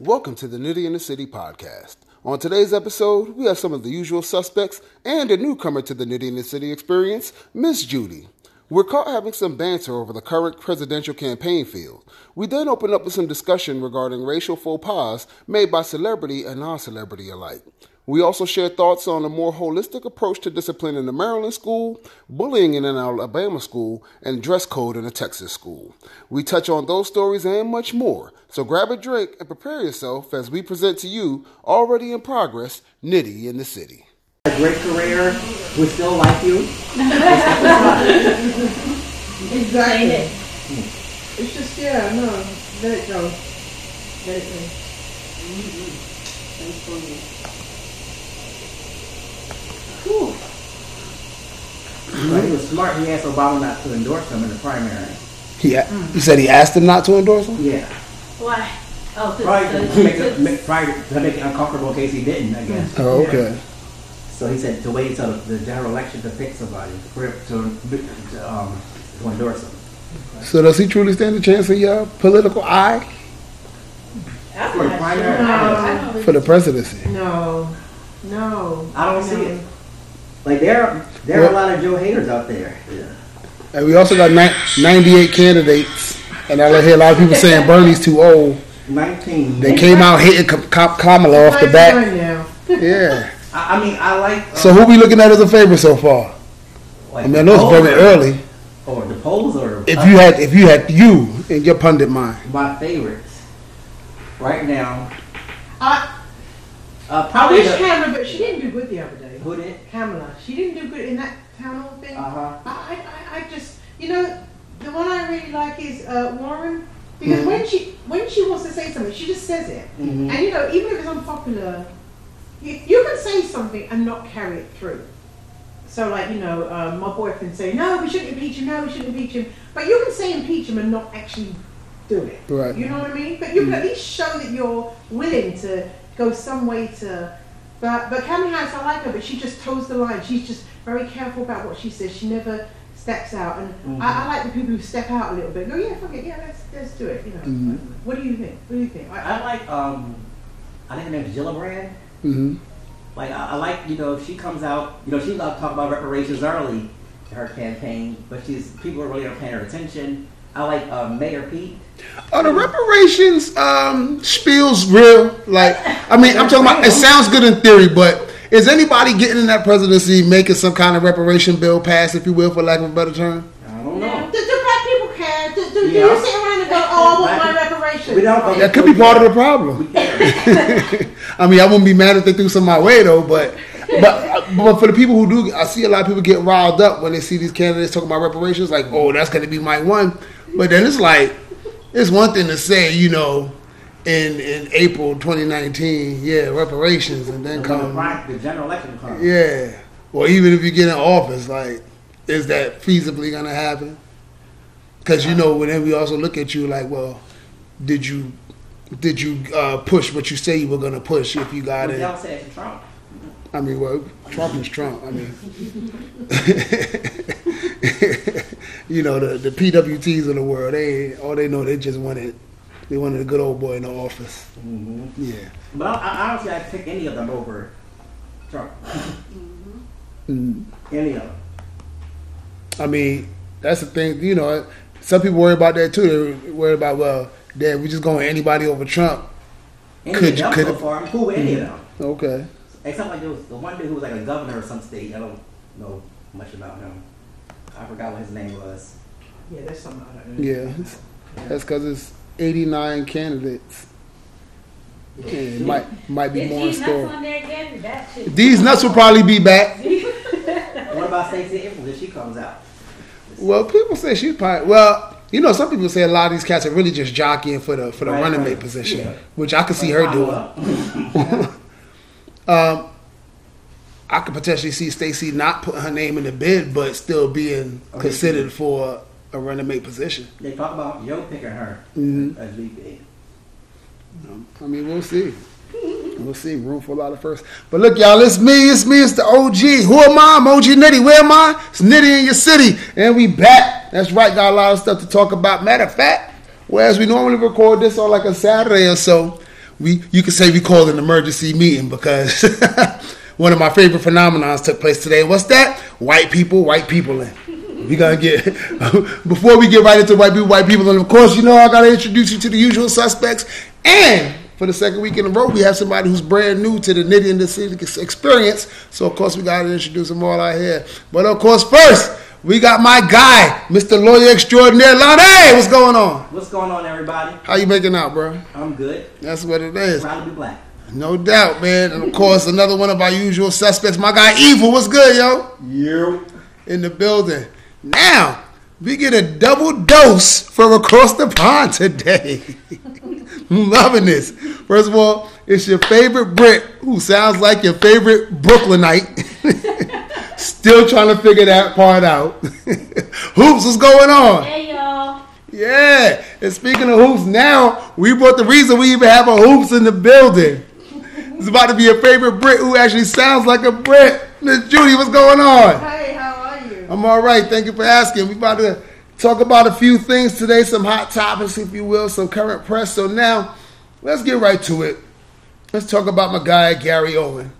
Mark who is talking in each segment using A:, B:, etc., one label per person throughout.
A: Welcome to the Nitty in the City podcast. On today's episode, we have some of the usual suspects and a newcomer to the Nitty in the City experience, Miss Judy. We're caught having some banter over the current presidential campaign field. We then open up with some discussion regarding racial faux pas made by celebrity and non celebrity alike. We also share thoughts on a more holistic approach to discipline in a Maryland school, bullying in an Alabama school, and dress code in a Texas school. We touch on those stories and much more. So grab a drink and prepare yourself as we present to you, already in progress, Nitty in the City.
B: A great career. We still like you.
C: Exactly. It's just, yeah, no, let it go. Let it go. Mm-hmm. Whew.
B: But he was smart. He asked Obama not to endorse him in the primary.
A: He, you said he asked him not to endorse him?
B: Yeah.
D: Why? Oh,
B: Probably
D: because
B: to make it, make, probably to make it uncomfortable in case he didn't, I guess.
A: Oh, okay.
B: So he said to wait until the general election to pick somebody for to, to, um, to endorse him.
A: So does he truly stand a chance in your political eye
D: I'm
B: For the
D: not
B: primary?
D: sure. I don't
A: for the presidency?
C: No, no.
B: I don't see it. Like there, there are a lot of Joe haters out there. Yeah.
A: And we also got ni- 98 candidates. And I hear a lot of people saying Bernie's too old.
B: Nineteen.
A: They came out hitting Ka- Ka- Kamala off the
C: Mine's
A: bat. Yeah.
B: I, I mean, I like. uh,
A: So who we looking at as a favorite so far?
B: like
A: I mean, I know it's very early.
B: Or the polls, or
A: If you had, if you had you in your pundit mind,
B: my favorites right now.
C: I,
B: Uh,
C: I
B: probably
C: wish
B: the,
C: Kamala, but she didn't do good the other day.
B: Who did?
C: Kamala, she didn't do good in that town hall thing.
B: Uh huh.
C: I, I, I just, you know, the one I really like is uh, Warren because
A: Mhm.
C: when she when she wants to say something, she just says it.
B: Mhm.
C: And you know, even if it's unpopular, you, you can say something and not carry it through. So, like, you know, um, my boyfriend say, no, we shouldn't impeach him, no, we shouldn't impeach him. But you can say impeach him and not actually do it.
A: Right.
C: You know what I mean? But you can at least show that you're willing to go some way to. But, but Kamala Harris, I like her, but she just toes the line. She's just very careful about what she says. She never steps out. And I, I like the people who step out a little bit. Go, yeah, fuck it, yeah, let's, let's do it. You know.
A: Mhm.
C: What do you think? What do you think? I,
B: I like. Um, I think her name's Gillibrand.
A: hmm
B: Like I, I like, you know, she comes out, you know, she loved to talk about reparations early in her campaign, but she's people are really not paying her attention. I like uh, Mayor Pete.
A: Are the reparations um, spiels real? Like, I mean, I'm talking about. It sounds good in theory, but is anybody getting in that presidency making some kind of reparation bill pass, if you will, for lack of a better term?
B: I don't know.
C: do, do black people care? Do, do, do
B: Yeah.
C: you sit around and go, oh, I want my reparations?
B: We don't.
A: That could be part of the problem. I mean, I wouldn't be mad if they threw some my way though, but but but for the people who do, I see a lot of people get riled up when they see these candidates talking about reparations. Like, oh, that's going to be my one. But then it's like, it's one thing to say, you know, in in April 2019, yeah, reparations, and then
B: the,
A: come,
B: pri- the general election comes.
A: yeah, or even if you get in office, like, is that feasibly going to happen? Because you know, then we also look at you like, well, did you did you uh, push what you say you were going to push if you got
B: What
A: it?
B: said to Trump.
A: I mean, well, Trump is Trump. I mean, you know, the, the PWTs of the world, they all they know they just wanted they wanted a good old boy in the office.
B: hmm
A: Yeah.
B: But I, I honestly, I'd pick any of them over Trump.
A: Mm.
B: Any of them.
A: I mean, that's the thing. You know, some people worry about that too. They worry about well, damn, we just going anybody over Trump.
B: Any
A: Could
B: of
A: you- could
B: so far. I'm cool with any of them.
A: Okay.
B: Except like there was the one dude who was like a governor of some state. I don't know much about him. I forgot what his name was.
C: Yeah, there's something I don't know.
A: Yeah, that's because it's 89 candidates. Yeah, it might might be
D: Is
A: more in
D: these nuts
A: store.
D: on there again? That shit.
A: These nuts will probably be back.
B: What about Stacey Abrams if she comes out?
A: Well, people say she's probably well. You know, some people say a lot of these cats are really just jockeying for the for the
B: Right,
A: running
B: right.
A: mate position,
B: Yeah.
A: which I could see
B: Like,
A: her doing.
B: up.
A: Um, I could potentially see Stacey not putting her name in the bid, but still being
B: Okay.
A: considered for a running mate position.
B: They talk about Joe picking her
A: Mhm.
B: as VP.
A: I mean, we'll see. We'll see. Room for a lot of firsts. But look, y'all, it's me. It's me. It's the OG. Who am I? I'm OG Nitty. Where am I? It's Nitty in your city. And we back. That's right. Got a lot of stuff to talk about. Matter of fact, whereas we normally record this on like a Saturday or so, we you could say we called an emergency meeting because one of my favorite phenomenons took place today. What's that? White people, white people in. We gotta get before we get right into white people, white people, and of course, you know I gotta introduce you to the usual suspects. And for the second week in a row, we have somebody who's brand new to the Nitty and the City experience. So of course we gotta introduce them all out here. But of course, first we got my guy, Mr. Lawyer Extraordinaire Lonnie. What's going on?
B: What's going on, everybody?
A: How you making out, bro?
B: I'm good.
A: That's what it is.
B: Proud to be black.
A: No doubt, man. And of course, another one of our usual suspects, my guy Evil. What's good, yo?
E: You.
A: In the building. Now, we get a double dose from across the pond today. Loving this. First of all, it's your favorite Brit who sounds like your favorite Brooklynite. Still trying to figure that part out. Hoops, what's going on?
D: Hey y'all.
A: Yeah. And speaking of hoops, now we brought the reason we even have a hoops in the building. It's about to be a favorite Brit who actually sounds like a Brit. Miss Judy, what's going on?
C: Hey, how are you?
A: I'm all right. Thank you for asking. We're about to talk about a few things today, some hot topics, if you will, some current press. So now, let's get right to it. Let's talk about my guy Gary Owen.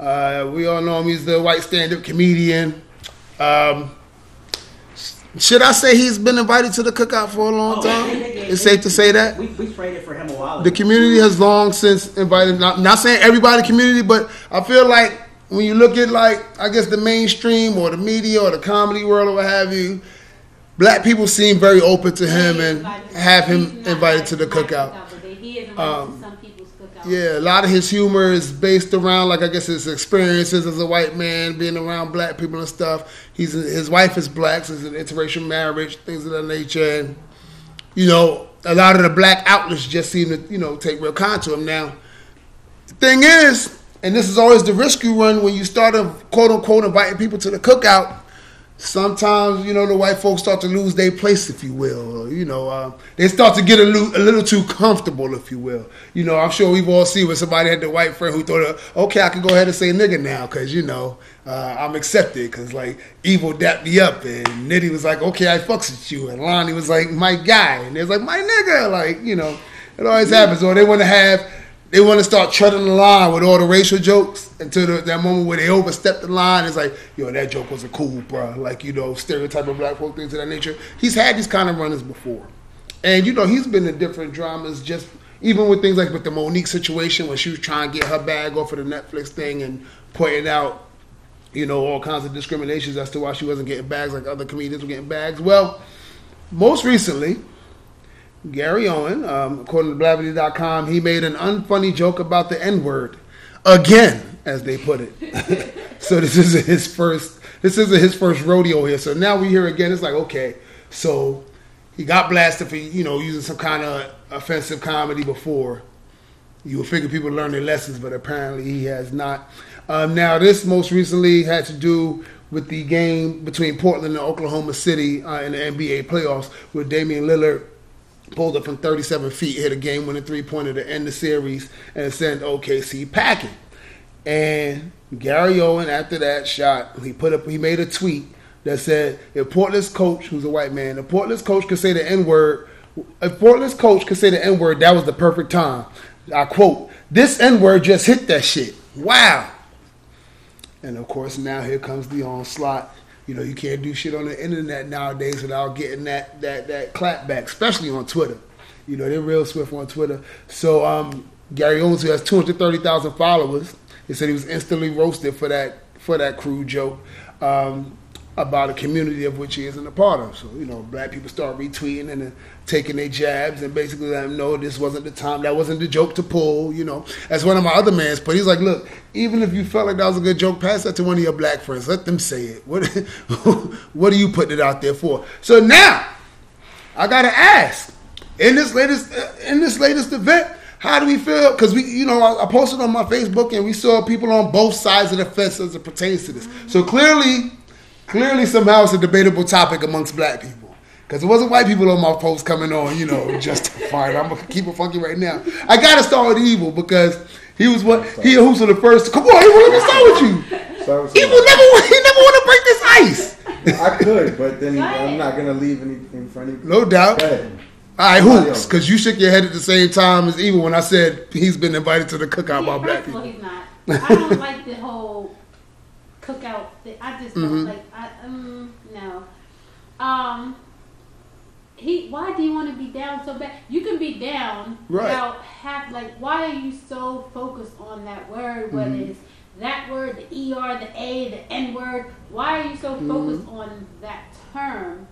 A: Uh, we all know him. He's the white stand-up comedian. Um, should I say he's been invited to the cookout for a long
B: Oh,
A: time?
B: they- they-
A: It's safe to say that.
B: We, we traded for him a while
A: The community has long since invited. Not, not saying everybody in the community, but I feel like when you look at like I guess the mainstream or the media or the comedy world or what have you, black people seem very open to him and have him invited to the cookout.
D: He is invited
A: Um,
D: to some people's cookout.
A: Yeah, a lot of his humor is based around like I guess his experiences as a white man, being around black people and stuff. He's his wife is black, so it's an interracial marriage, things of that nature, and you know a lot of the black outlets just seem to you know take real con to him. Now, the thing is, and this is always the risk you run when you start a quote unquote inviting people to the cookout. Sometimes you know the white folks start to lose their place, if you will. Or, you know, uh, they start to get a, lo- a little too comfortable, if you will. You know, I'm sure we've all seen when somebody had the white friend who thought, okay, I can go ahead and say nigga now, because you know uh, I'm accepted, because like evil dapped me up, and Nitty was like, okay, I fucks with you, and Lonnie was like, my guy, and there's like my nigga, like you know, it always happens. Or they want to have they want to start treading the line with all the racial jokes until the, that moment where they overstep the line. It's like, yo, that joke wasn't cool, bro. Like, you know, stereotype of black folk, things of that nature. He's had these kind of runners before. And, you know, he's been in different dramas, just even with things like with the Mo'Nique situation when she was trying to get her bag off of the Netflix thing and pointing out, you know, all kinds of discriminations as to why she wasn't getting bags like other comedians were getting bags. Well, most recently, Gary Owen, um, according to Blavity.com, he made an unfunny joke about the N word again, as they put it. so this is his first. This isn't his first rodeo here. So now we hear again. It's like okay, so he got blasted for you know using some kind of offensive comedy before. You would figure people learn their lessons, but apparently he has not. Um, now this most recently had to do with the game between Portland and Oklahoma City uh, in the NBA playoffs, where Damian Lillard pulled up from 37 feet, hit a game-winning three-pointer to end the series, and sent OKC packing. And Gary Owen, after that shot, he put up, he made a tweet that said, "If Portland's coach, who's a white man, if Portland's coach could say the N-word, if Portland's coach could say the N-word, that was the perfect time." I quote, "This N-word just hit that shit. Wow." And of course, now here comes the onslaught. You know, you can't do shit on the internet nowadays without getting that that that clap back, especially on Twitter. You know, they're real swift on Twitter. So um, Gary Owens, who has two hundred thirty thousand followers, he said he was instantly roasted for that for that crude joke um, about a community of which he isn't a part of. So you know, black people start retweeting and then taking their jabs and basically let him know this wasn't the time, that wasn't the joke to pull. You know, as one of my other mans put, he's like, look, even if you felt like that was a good joke, pass that to one of your black friends. Let them say it. What what are you putting it out there for? So now, I gotta ask in this latest uh, in this latest event. How do we feel? Because we, you know, I, I posted on my Facebook and we saw people on both sides of the fence as it pertains to this. So clearly, clearly somehow it's a debatable topic amongst black people. Because it wasn't white people on my post coming on, you know, just justified. I'm gonna keep it funky right now. I gotta start with evil because he was what he who's the first. Come on, Evil, let me start with you.
E: So, so-
A: Evil never he never want to break this ice.
E: I could, but then I'm not gonna leave anything for any.
A: No doubt. All right,
E: Somebody
A: who's?
E: else.
A: Because you shook your head at the same time as Evil when I said he's been invited to the cookout by black
D: first of all,
A: people.
D: he's not. I don't like the whole cookout thing. I just don't
A: Mhm.
D: like. I um no. Um. He. Why do you want to be down so bad? You can be down
A: Right.
D: without have like. Why are you so focused on that word? Whether
A: Mhm.
D: it's that word, the er, the a, the n word. Why are you so
A: Mm-hmm.
D: focused on that term?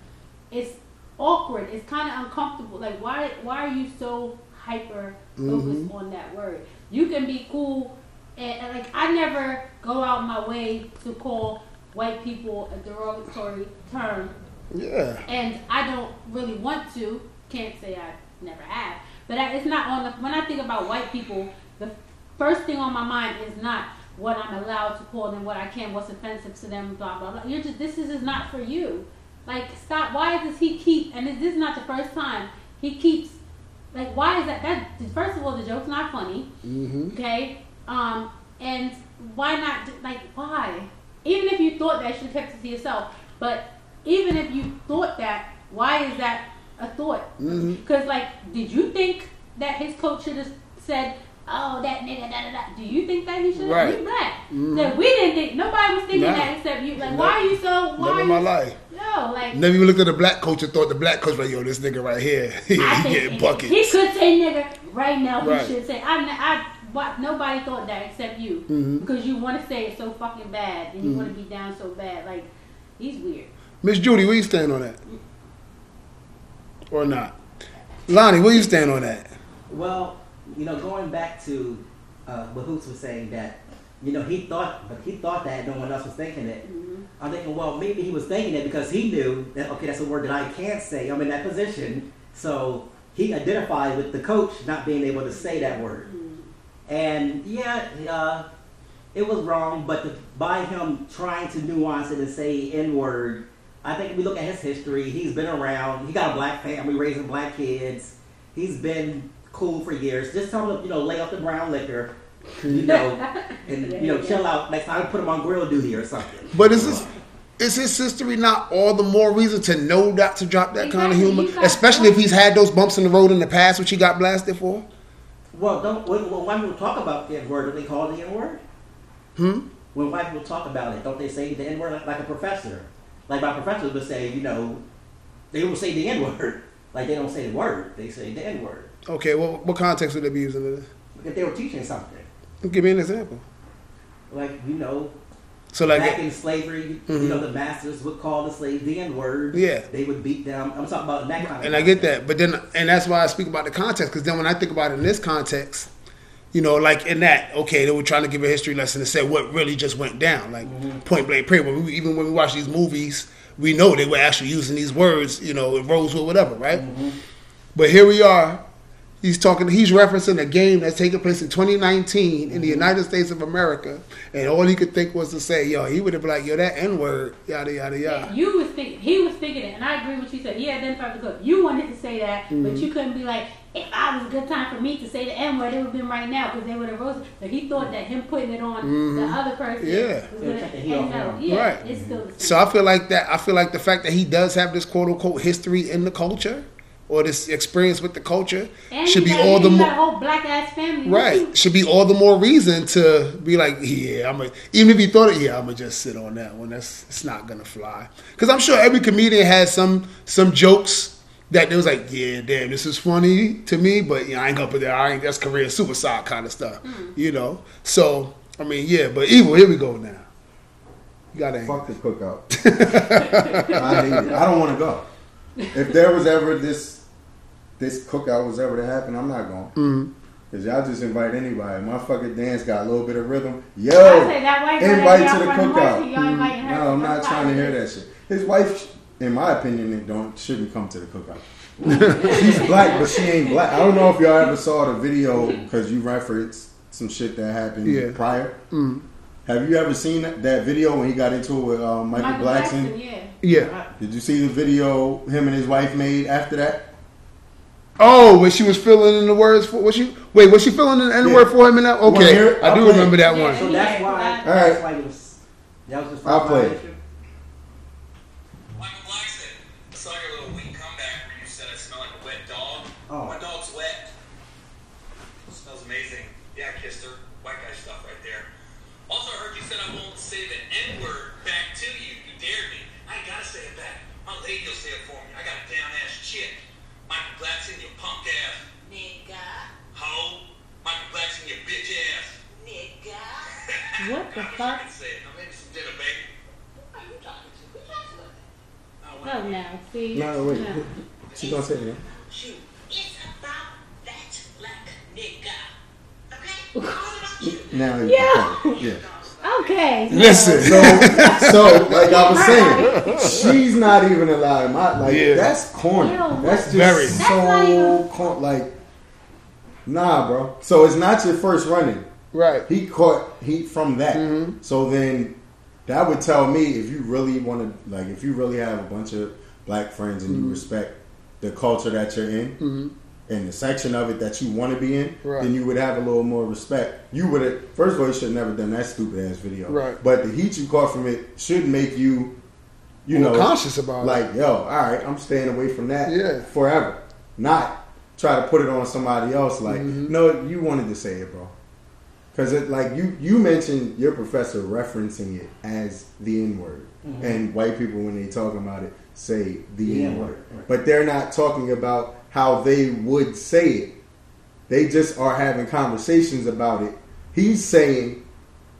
D: It's awkward. It's kind of uncomfortable. Like why? Why are you so hyper focused
A: Mhm.
D: on that word? You can be cool and, and, like I never go out my way to call white people a derogatory term,
A: Yeah.
D: and I don't really want to. Can't say I never have, but I, it's not on the. When I think about white people, the first thing on my mind is not what I'm allowed to call them, what I can, what's offensive to them, blah blah blah. You're just this is, is not for you. Like stop. Why does he keep? And this is not the first time he keeps. Like why is that? That first of all, the joke's not funny.
A: Mm-hmm.
D: Okay. Um, and why not? Like, why? Even if you thought that, you should have kept it to yourself. But even if you thought that, why is that a thought?
A: Mhm.
D: Because, like, did you think that his coach should have said, "Oh, that nigga, da da da"? Do you think that he should have?
A: Right.
D: You black.
A: Mhm.
D: That we didn't think. Nobody was thinking
A: Nah.
D: that except you. Like,
A: Never-
D: why are you so? Why
A: Never in my life.
D: No, like.
A: Never even looked at the black coach and thought the black coach like, yo, this nigga right here, he
D: I
A: getting buckets.
D: he could say nigga right now.
A: Right.
D: He should say I. I what, nobody thought that except you
A: Mhm.
D: because you want to say it so fucking bad and you
A: Mhm.
D: want to be down so bad. Like he's weird.
A: Miss Judy, where you stand on that? Or not? Lonnie, where you stand on that?
B: Well, you know, going back to uh, what Hoops was saying that, you know, he thought, but he thought that no one else was thinking it. I'm thinking, well, maybe he was thinking it because he knew that okay, that's a word that I can't say. I'm in that position, so he identified with the coach not being able to say that word. And yeah, uh, it was wrong, but the, by him trying to nuance it and say N word, I think if we look at his history, he's been around. He got a black family, raising black kids. He's been cool for years. Just tell him, to, you know, lay off the brown liquor, you know, and you know, chill out. Next time, put him on grill duty or something.
A: But is this is his history not all the more reason to know not to drop that kind of humor,
D: You
A: especially if he's had those bumps in the road in the past, which he got blasted for?
B: Well, don't when, when white people talk about the N word, do they call it the N word?
A: Hmm.
B: When white people talk about it, don't they say the N word like, like a professor? Like my professor would say, you know, they will say the N word. Like they don't say the word, they say the N word.
A: Okay, well, what context would they be using it?
B: If they were teaching something.
A: Give me an example.
B: like you know,
A: So like,
B: back in slavery,
A: Mhm.
B: you know, the masters would call the slaves the N word.
A: Yeah.
B: they would beat them. I'm talking about that kind of.
A: and I get that, but then, and that's why I speak about the context, because then when I think about it in this context, you know, like in that, okay, they were trying to give a history lesson and say what really just went down, like point blank period. When we, even when we watch these movies, we know they were actually using these words, you know, in Rosewood, whatever, right? But here we are. He's talking. He's referencing a game that's taking place in 2019 in the United States of America, and all he could think was to say, "Yo," he would have been like, "Yo, that N word, yada yada yada."
D: You was thinking, he was thinking it, and I agree with you said. He identified the cook. You wanted to say that,
A: Mm-hmm.
D: but you couldn't be like, if I was a good time for me to say the N word, it would have been right now because they would have roasted. But he thought that him putting it on the other person,
A: Mm-hmm. Yeah.
D: was gonna,
B: check the heel
D: and no, yeah,
A: Right.
D: it's still.
A: So I feel like that. I feel like the fact that he does have this quote unquote history in the culture or this experience with the culture
D: and
A: should be
D: got,
A: all the
D: he got
A: more
D: a whole black ass family,
A: right. Should be all the more reason to be like, yeah, I'm a, even if he thought it, yeah, I'm gonna just sit on that one. That's it's not gonna fly. Because I'm sure every comedian has some some jokes that they was like, yeah, damn, this is funny to me, but you know, I ain't gonna put that. I ain't that's career suicide kind of stuff, hmm. you know. So I mean, yeah, but evil. Here we go now. You gotta.
E: Fuck the cookout. I. I don't want to go. If there was ever this this cookout was ever to happen, I'm not going.
A: Mm-hmm.
E: Cause y'all just invite anybody. My fucking dance got a little bit of rhythm. Yo,
D: I say that
E: invite to the
D: y'all run the
E: cookout.
D: horse, y'all
E: No, I'm not
D: cookout.
E: trying to hear that shit. His wife, in my opinion, don't shouldn't come to the cookout. She's black, but she ain't black. I don't know if y'all ever saw the video because you referenced some shit that happened
A: Yeah.
E: prior.
A: Mm.
E: Have you ever seen that, that video when he got into it with um, Michael,
D: Michael
E: Blackson?
D: Jackson, yeah.
A: Yeah.
E: Did you see the video him and his wife made after that?
A: Oh, when she was filling in the words for was she wait, was she filling in the N
E: Yeah.
A: word for him in that? Okay.
E: hear it?
A: I do
E: play
A: remember that
D: Yeah.
A: one.
B: So that's why.
D: Alright.
B: That's why it was. That was just
E: I'll play it.
B: violation.
F: Michael Blackson, I saw your little weak comeback where you said I smell like a wet dog. amazing. Yeah, I kissed her. White guy stuff right there. Also, I heard you said I won't say the N word back to you. You dared me. I ain't gotta say it back. My lady will say it for me. I got a down ass chick. Michael Blackson, you punk ass.
G: Nigga,
F: Hoe. Michael Blackson, you bitch ass.
G: nigga.
D: What the
F: I wish I
D: fuck?
F: could say it. I'm making some dinner, baby.
G: Who are you talking to? Who talking to?
F: I
D: Oh,
F: went-
D: now, see?
E: No, wait.
D: No.
E: She gonna say it.
G: Shoot, it's about that black nigga. Okay? It's about you.
E: Now, you
D: Yeah.
E: can- yeah.
D: Okay.
A: Listen.
E: So, so like I was saying, she's not even allowed. My like
A: Yeah.
E: that's corny.
D: Yo, what-
E: that's just
A: Very.
D: That's
E: so
D: even-
E: corny. Like, nah, bro. So it's not your first running.
A: Right.
E: He caught heat from that.
A: Mm-hmm.
E: So then that would tell me if you really want to, like, if you really have a bunch of black friends and
A: Mm-hmm.
E: you respect the culture that you're in and the section of it that you want to be in,
A: Right.
E: then you would have a little more respect. You would have, first of all, you should have never done that stupid ass video.
A: Right.
E: But the heat you caught from it should make you, you
A: More
E: know,
A: conscious about it.
E: like, yo, all right, I'm staying away from that
A: Yeah.
E: forever. Not try to put it on somebody else. Like,
A: Mm-hmm.
E: no, you wanted to say it, bro. Because it like you you mentioned your professor referencing it as the N word, mm-hmm. and white people when they talk about it say the
B: The
E: N
B: N-word, right.
E: but they're not talking about how they would say it. They just are having conversations about it. He's saying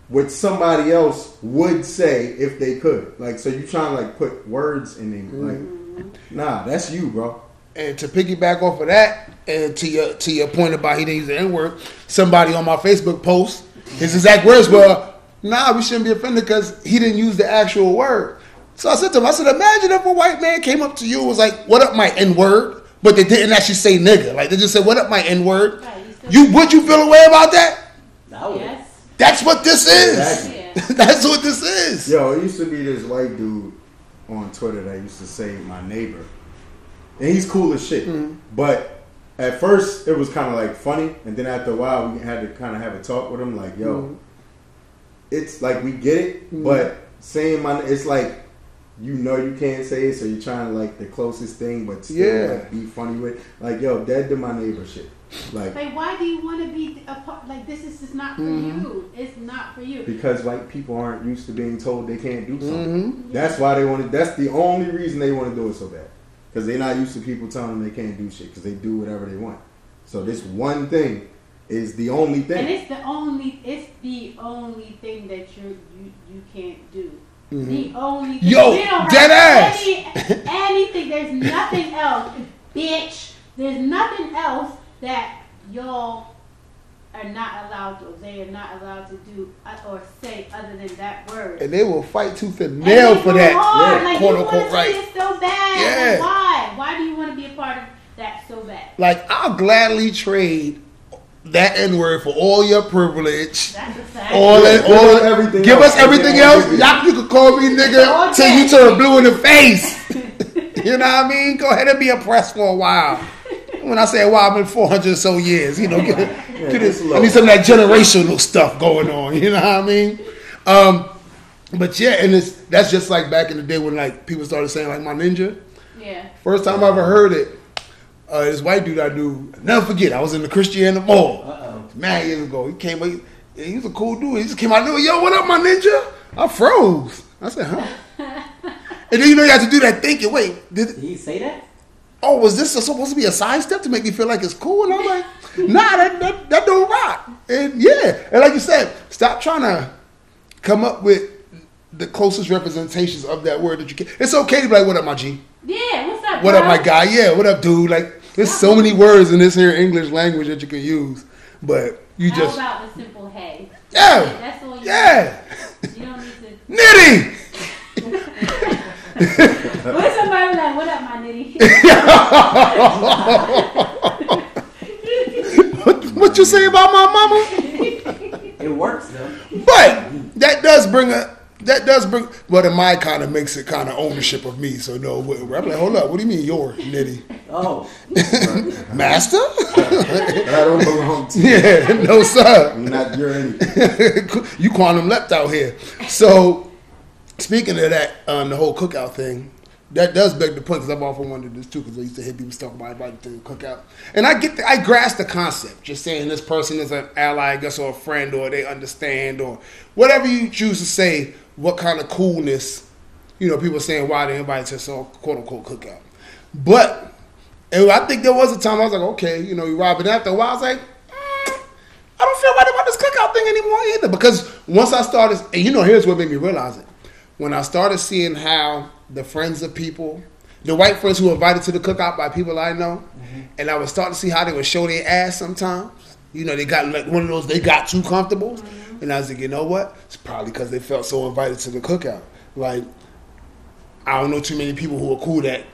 E: what somebody else would say if they could. Like, so you trying to like put words in them? Like, mm-hmm. nah, that's you, bro.
A: And to piggyback off of that, and to your to your point about he didn't use the N word, somebody on my Facebook post, his exact words were, "Nah, we shouldn't be offended because he didn't use the actual word." So I said to him, I said, "Imagine if a white man came up to you and was like, what up, my N word?' But they didn't actually say nigga. Like they just said, what up, my N word?'
D: Right, you
A: would you feel a way about that?
B: I would.
D: Yes.
A: That's what this is.
E: Exactly.
A: That's what this is.
E: Yo, it used to be this white dude on Twitter that used to say my neighbor, and he's cool as shit. But at first, it was kind of like funny, and then after a while, we had to kind of have a talk with him. Like, yo, it's like we get it, but saying my, it's like you know you can't say it, so you're trying to like the closest thing, but still
A: Yeah.
E: like be funny with. Like, yo, dead to my neighbor shit. Like,
D: Like, why do you want to be a part? Like, this is just not for
A: Mm-hmm.
D: you. It's not for you.
E: because white people aren't used to being told they can't do something.
A: Mm-hmm.
E: That's why they want to. That's the only reason they want to do it so bad. Because they're not used to people telling them they can't do shit. Because they do whatever they want. So this one thing is the only thing.
D: And it's the only, it's the only thing that you you you can't do. The only thing.
A: Mm-hmm. Yo,
D: We don't
A: dead ass.
D: Any, anything. There's nothing else, bitch. There's nothing else that y'all are not allowed to. They are not allowed to do uh, or say other than that word.
A: And they will fight tooth and
D: And
A: nail
D: they
A: for that.
D: hard,
A: Yeah,
D: like,
A: quote
D: you
A: unquote right.
D: see it so bad.
A: Yeah.
D: Like, why? Why do you want to be a part of that so bad?
A: Like I'll gladly trade that N word for all your privilege.
D: That's a fact.
A: All
E: Yeah,
A: that,
E: give
A: all
E: us everything
A: Give
E: else.
A: us everything
E: Yeah,
A: else. Y'all, you can call me nigga
D: All
A: till you turn blue in the face. you know what I mean? Go ahead and be oppressed for a while. When I say a while, I've been 400 or so years. You know, get, get
E: it's
A: it. I need some of that generational stuff going on. You know what I mean? Um, but yeah, and it's that's just like back in the day when like people started saying like my ninja.
D: Yeah.
A: First time I ever heard it, uh, this white dude I knew, I'll never forget, I was in the Christiana Mall.
B: Uh-oh.
A: Mad years ago. He came, he, he was a cool dude. He just came out, yo, what up, my ninja? I froze. I said, huh? and then you know you have to do that thinking, wait, did,
B: Did he say that?
A: Oh, was this supposed to be a side step to make me feel like it's cool? And I'm like, nah, that, that, that don't rock. And yeah, and like you said, stop trying to come up with the closest representations of that word that you can. It's okay to be like, what up, my G?
D: Yeah. What's up?
A: What up, my guy? Yeah, what up, dude? Like, there's so many words in this here English language that you can use, but you
D: How
A: just
D: about the simple hey?
A: Yeah.
D: That's all you
A: yeah,
D: You don't need to.
A: nitty.
D: What somebody like, what up, my nitty?
A: What, what you say about my mama?
B: It works though.
A: But that does bring a that does bring. But in my kind of makes it kind of ownership of me. So no, I'm like, hold up, what do you mean your nitty
B: Oh,
A: master?
E: I don't belong to
A: yeah, no sir.
E: I'm not your anything.
A: you quantum leapt out here. So, speaking of that, um, the whole cookout thing, that does beg the point because I've often wondered this too because I used to hear people talk about inviting to cookout, and I get the, I grasp the concept. Just saying this person is an ally, I guess, or a friend, or they understand, or whatever you choose to say. What kind of coolness, you know, people saying why they invited to so quote unquote cookout, but and I think there was a time I was like, okay, you know, you rob, but after a while I was like. "Mm, I don't feel right about this cookout thing anymore either because once I started, and you know, here's what made me realize it. When I started seeing how the friends of people, the white friends who were invited to the cookout by people I know, mm-hmm. and I was starting to see how they would show their ass sometimes. You know, they got like one of those, they got too comfortable. Mm-hmm. And I was like, you know what? It's probably because they felt so invited to the cookout. Like, I don't know too many people who are cool that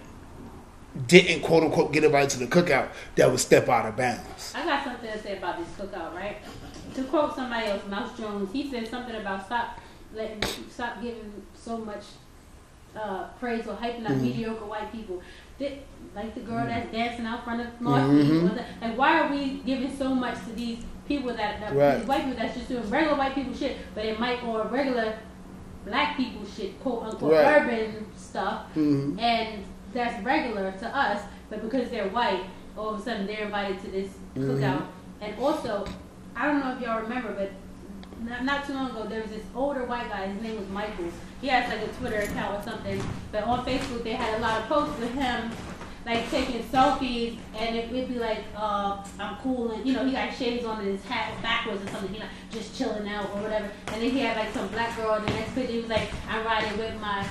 A: didn't quote unquote get invited to the cookout that would step out of bounds.
D: I got something to say about this cookout, right? To quote somebody else, Mouse Jones, he said something about stop letting stop giving so much uh, praise or hyping up mediocre white people. Did, like the girl that's dancing out front of North
A: Mhm.
D: Like why are we giving so much to these people that, that
A: Right.
D: these white people that's just doing regular white people shit, but it might or regular black people shit, quote unquote
A: Right.
D: urban stuff
A: Mhm.
D: and that's regular to us, but because they're white, all of a sudden they're invited to this
A: Mm-hmm.
D: cookout. And also, I don't know if y'all remember, but not, not too long ago, there was this older white guy. His name was Michael. He has like a Twitter account or something. But on Facebook, they had a lot of posts with him, like taking selfies, and it would be like, uh, "I'm cool," and you know, he got shades on and his hat backwards or something. You know, just chilling out or whatever. And then he had like some black girl in the next picture. He was like, "I'm riding with my."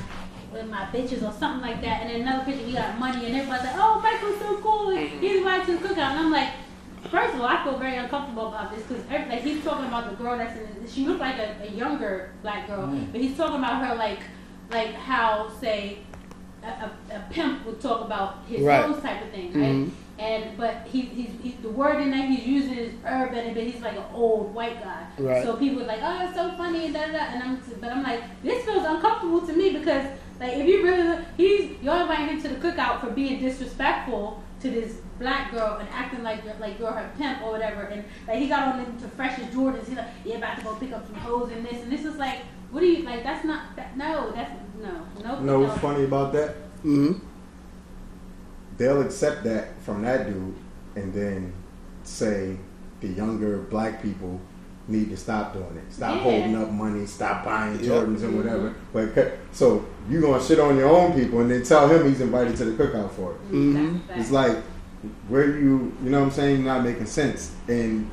D: With my bitches or something like that, and then another picture, he got money, and everybody's like, "Oh, Michael's so cool! He's invited to the cookout." And I'm like, First of all, I feel very uncomfortable about this because like he's talking about the girl that's in. She looked like a, a younger black girl, but he's talking about her like, like how say, a, a, a pimp would talk about his
A: Right.
D: hoes type of thing, right?
A: Mhm.
D: And but he's, he's, he's the word in that he's using is urban, but he's like an old white guy.
A: Right.
D: So people are like, oh, it's so funny da da da. And I'm, but I'm like, this feels uncomfortable to me because like if you really he's you're inviting him to the cookout for being disrespectful to this black girl and acting like you're, like you're her pimp or whatever, and like he got on them to freshest Jordans. He's like, yeah, about to go pick up some hoes and this and this is like, what do you like? That's not that, no, that's no, no.
E: You know
D: no.
E: what's funny about that?
A: Mm-hmm.
E: They'll accept that from that dude, and then say the younger black people need to stop doing it. Stop
D: Yeah.
E: holding up money. Stop buying
A: Yeah.
E: Jordans and whatever. But so you gonna shit on your own people, and then tell him he's invited to the cookout for it.
D: Mm,
A: Mhm.
D: that's.
E: It's like where you you know what I'm saying not making sense. And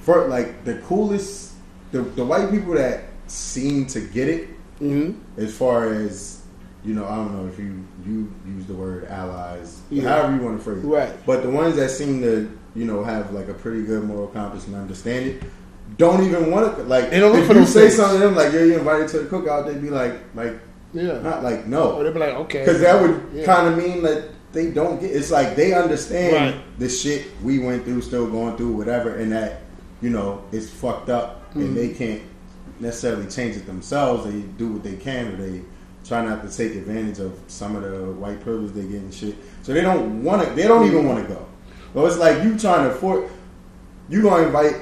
E: for like the coolest the the white people that seem to get it
A: hmm
E: as far as you know, I don't know if you you use the word allies,
A: Yeah.
E: however you want to phrase it.
A: Right.
E: But the ones that seem to you know have like a pretty good moral compass and understand it, don't even want to like.
A: They don't look
E: if
A: for
E: you say
A: things.
E: something to them like, "Yeah, you invited to the cookout," they'd be like, like
A: Yeah.
E: not like
A: Oh,
E: no,
A: they'd be like, okay.
E: because that would
A: Yeah.
E: kind of mean that they don't get. It's like they understand
A: Right.
E: the shit we went through, still going through, whatever, and that you know it's fucked up,
A: Mm-hmm.
E: and they can't necessarily change it themselves. They do what they can, or they try not to take advantage of some of the white privilege they get and shit. So they don't want to. They don't even want to go. Well, it's like you trying to for you gonna invite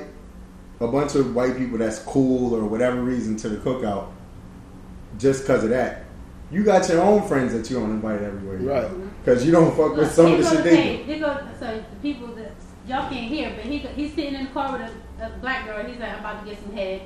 E: a bunch of white people that's cool or whatever reason to the cookout just because of that. You got your own friends that you don't invite everywhere. you
A: Right.
E: Because you don't fuck with
D: Look,
E: some of the
D: go
E: shit
D: to
E: they do.
D: They go, so the people that y'all can't hear, but he he's sitting in the car with a, a black girl. and He's like, I'm about to get some head.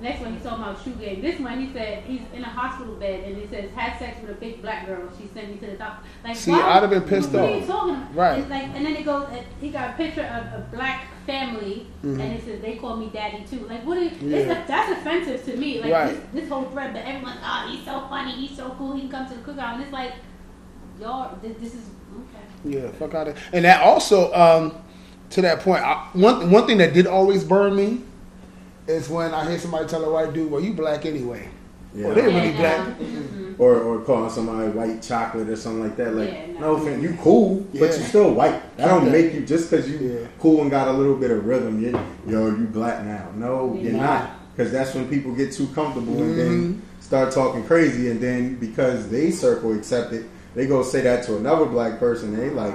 D: Next one, he's talking about shoe game. This one, he said he's in a hospital bed and he says had sex with a big black girl. She sent me to the doctor. Like,
A: See,
D: why-
A: I'd have been pissed
D: what are
A: off.
D: you talking about?
A: Right.
D: It's like, and then it goes. He got a picture of a black family,
A: Mhm.
D: and it says they call me daddy too. Like, what? Are, it's
A: Yeah.
D: like, that's offensive to me. Like
A: Right.
D: this, this whole thread, but everyone's, oh, he's so funny, he's so cool, he can come to the cookout, and it's like, y'all, this, this is okay.
A: Yeah, fuck out of it. And that also, um, to that point, I, one one thing that did always burn me is when I hear somebody tell a white dude, "Well, you black anyway."
E: Yeah.
A: Well, they really
D: Yeah,
A: black.
D: no. Mhm.
E: Or, or calling somebody white chocolate or something like that. Like,
D: Yeah,
E: no,
D: no.
E: offense, you cool, but
A: Yeah.
E: you still white. That don't
A: Yeah.
E: make you just because you
A: Yeah.
E: cool and got a little bit of rhythm. You, yo, you black now? No,
D: You're
E: you're
D: not.
E: not. Because that's when people get too comfortable and
A: Mhm.
E: then start talking crazy, and then because they circle accept it, they go say that to another black person. And they like,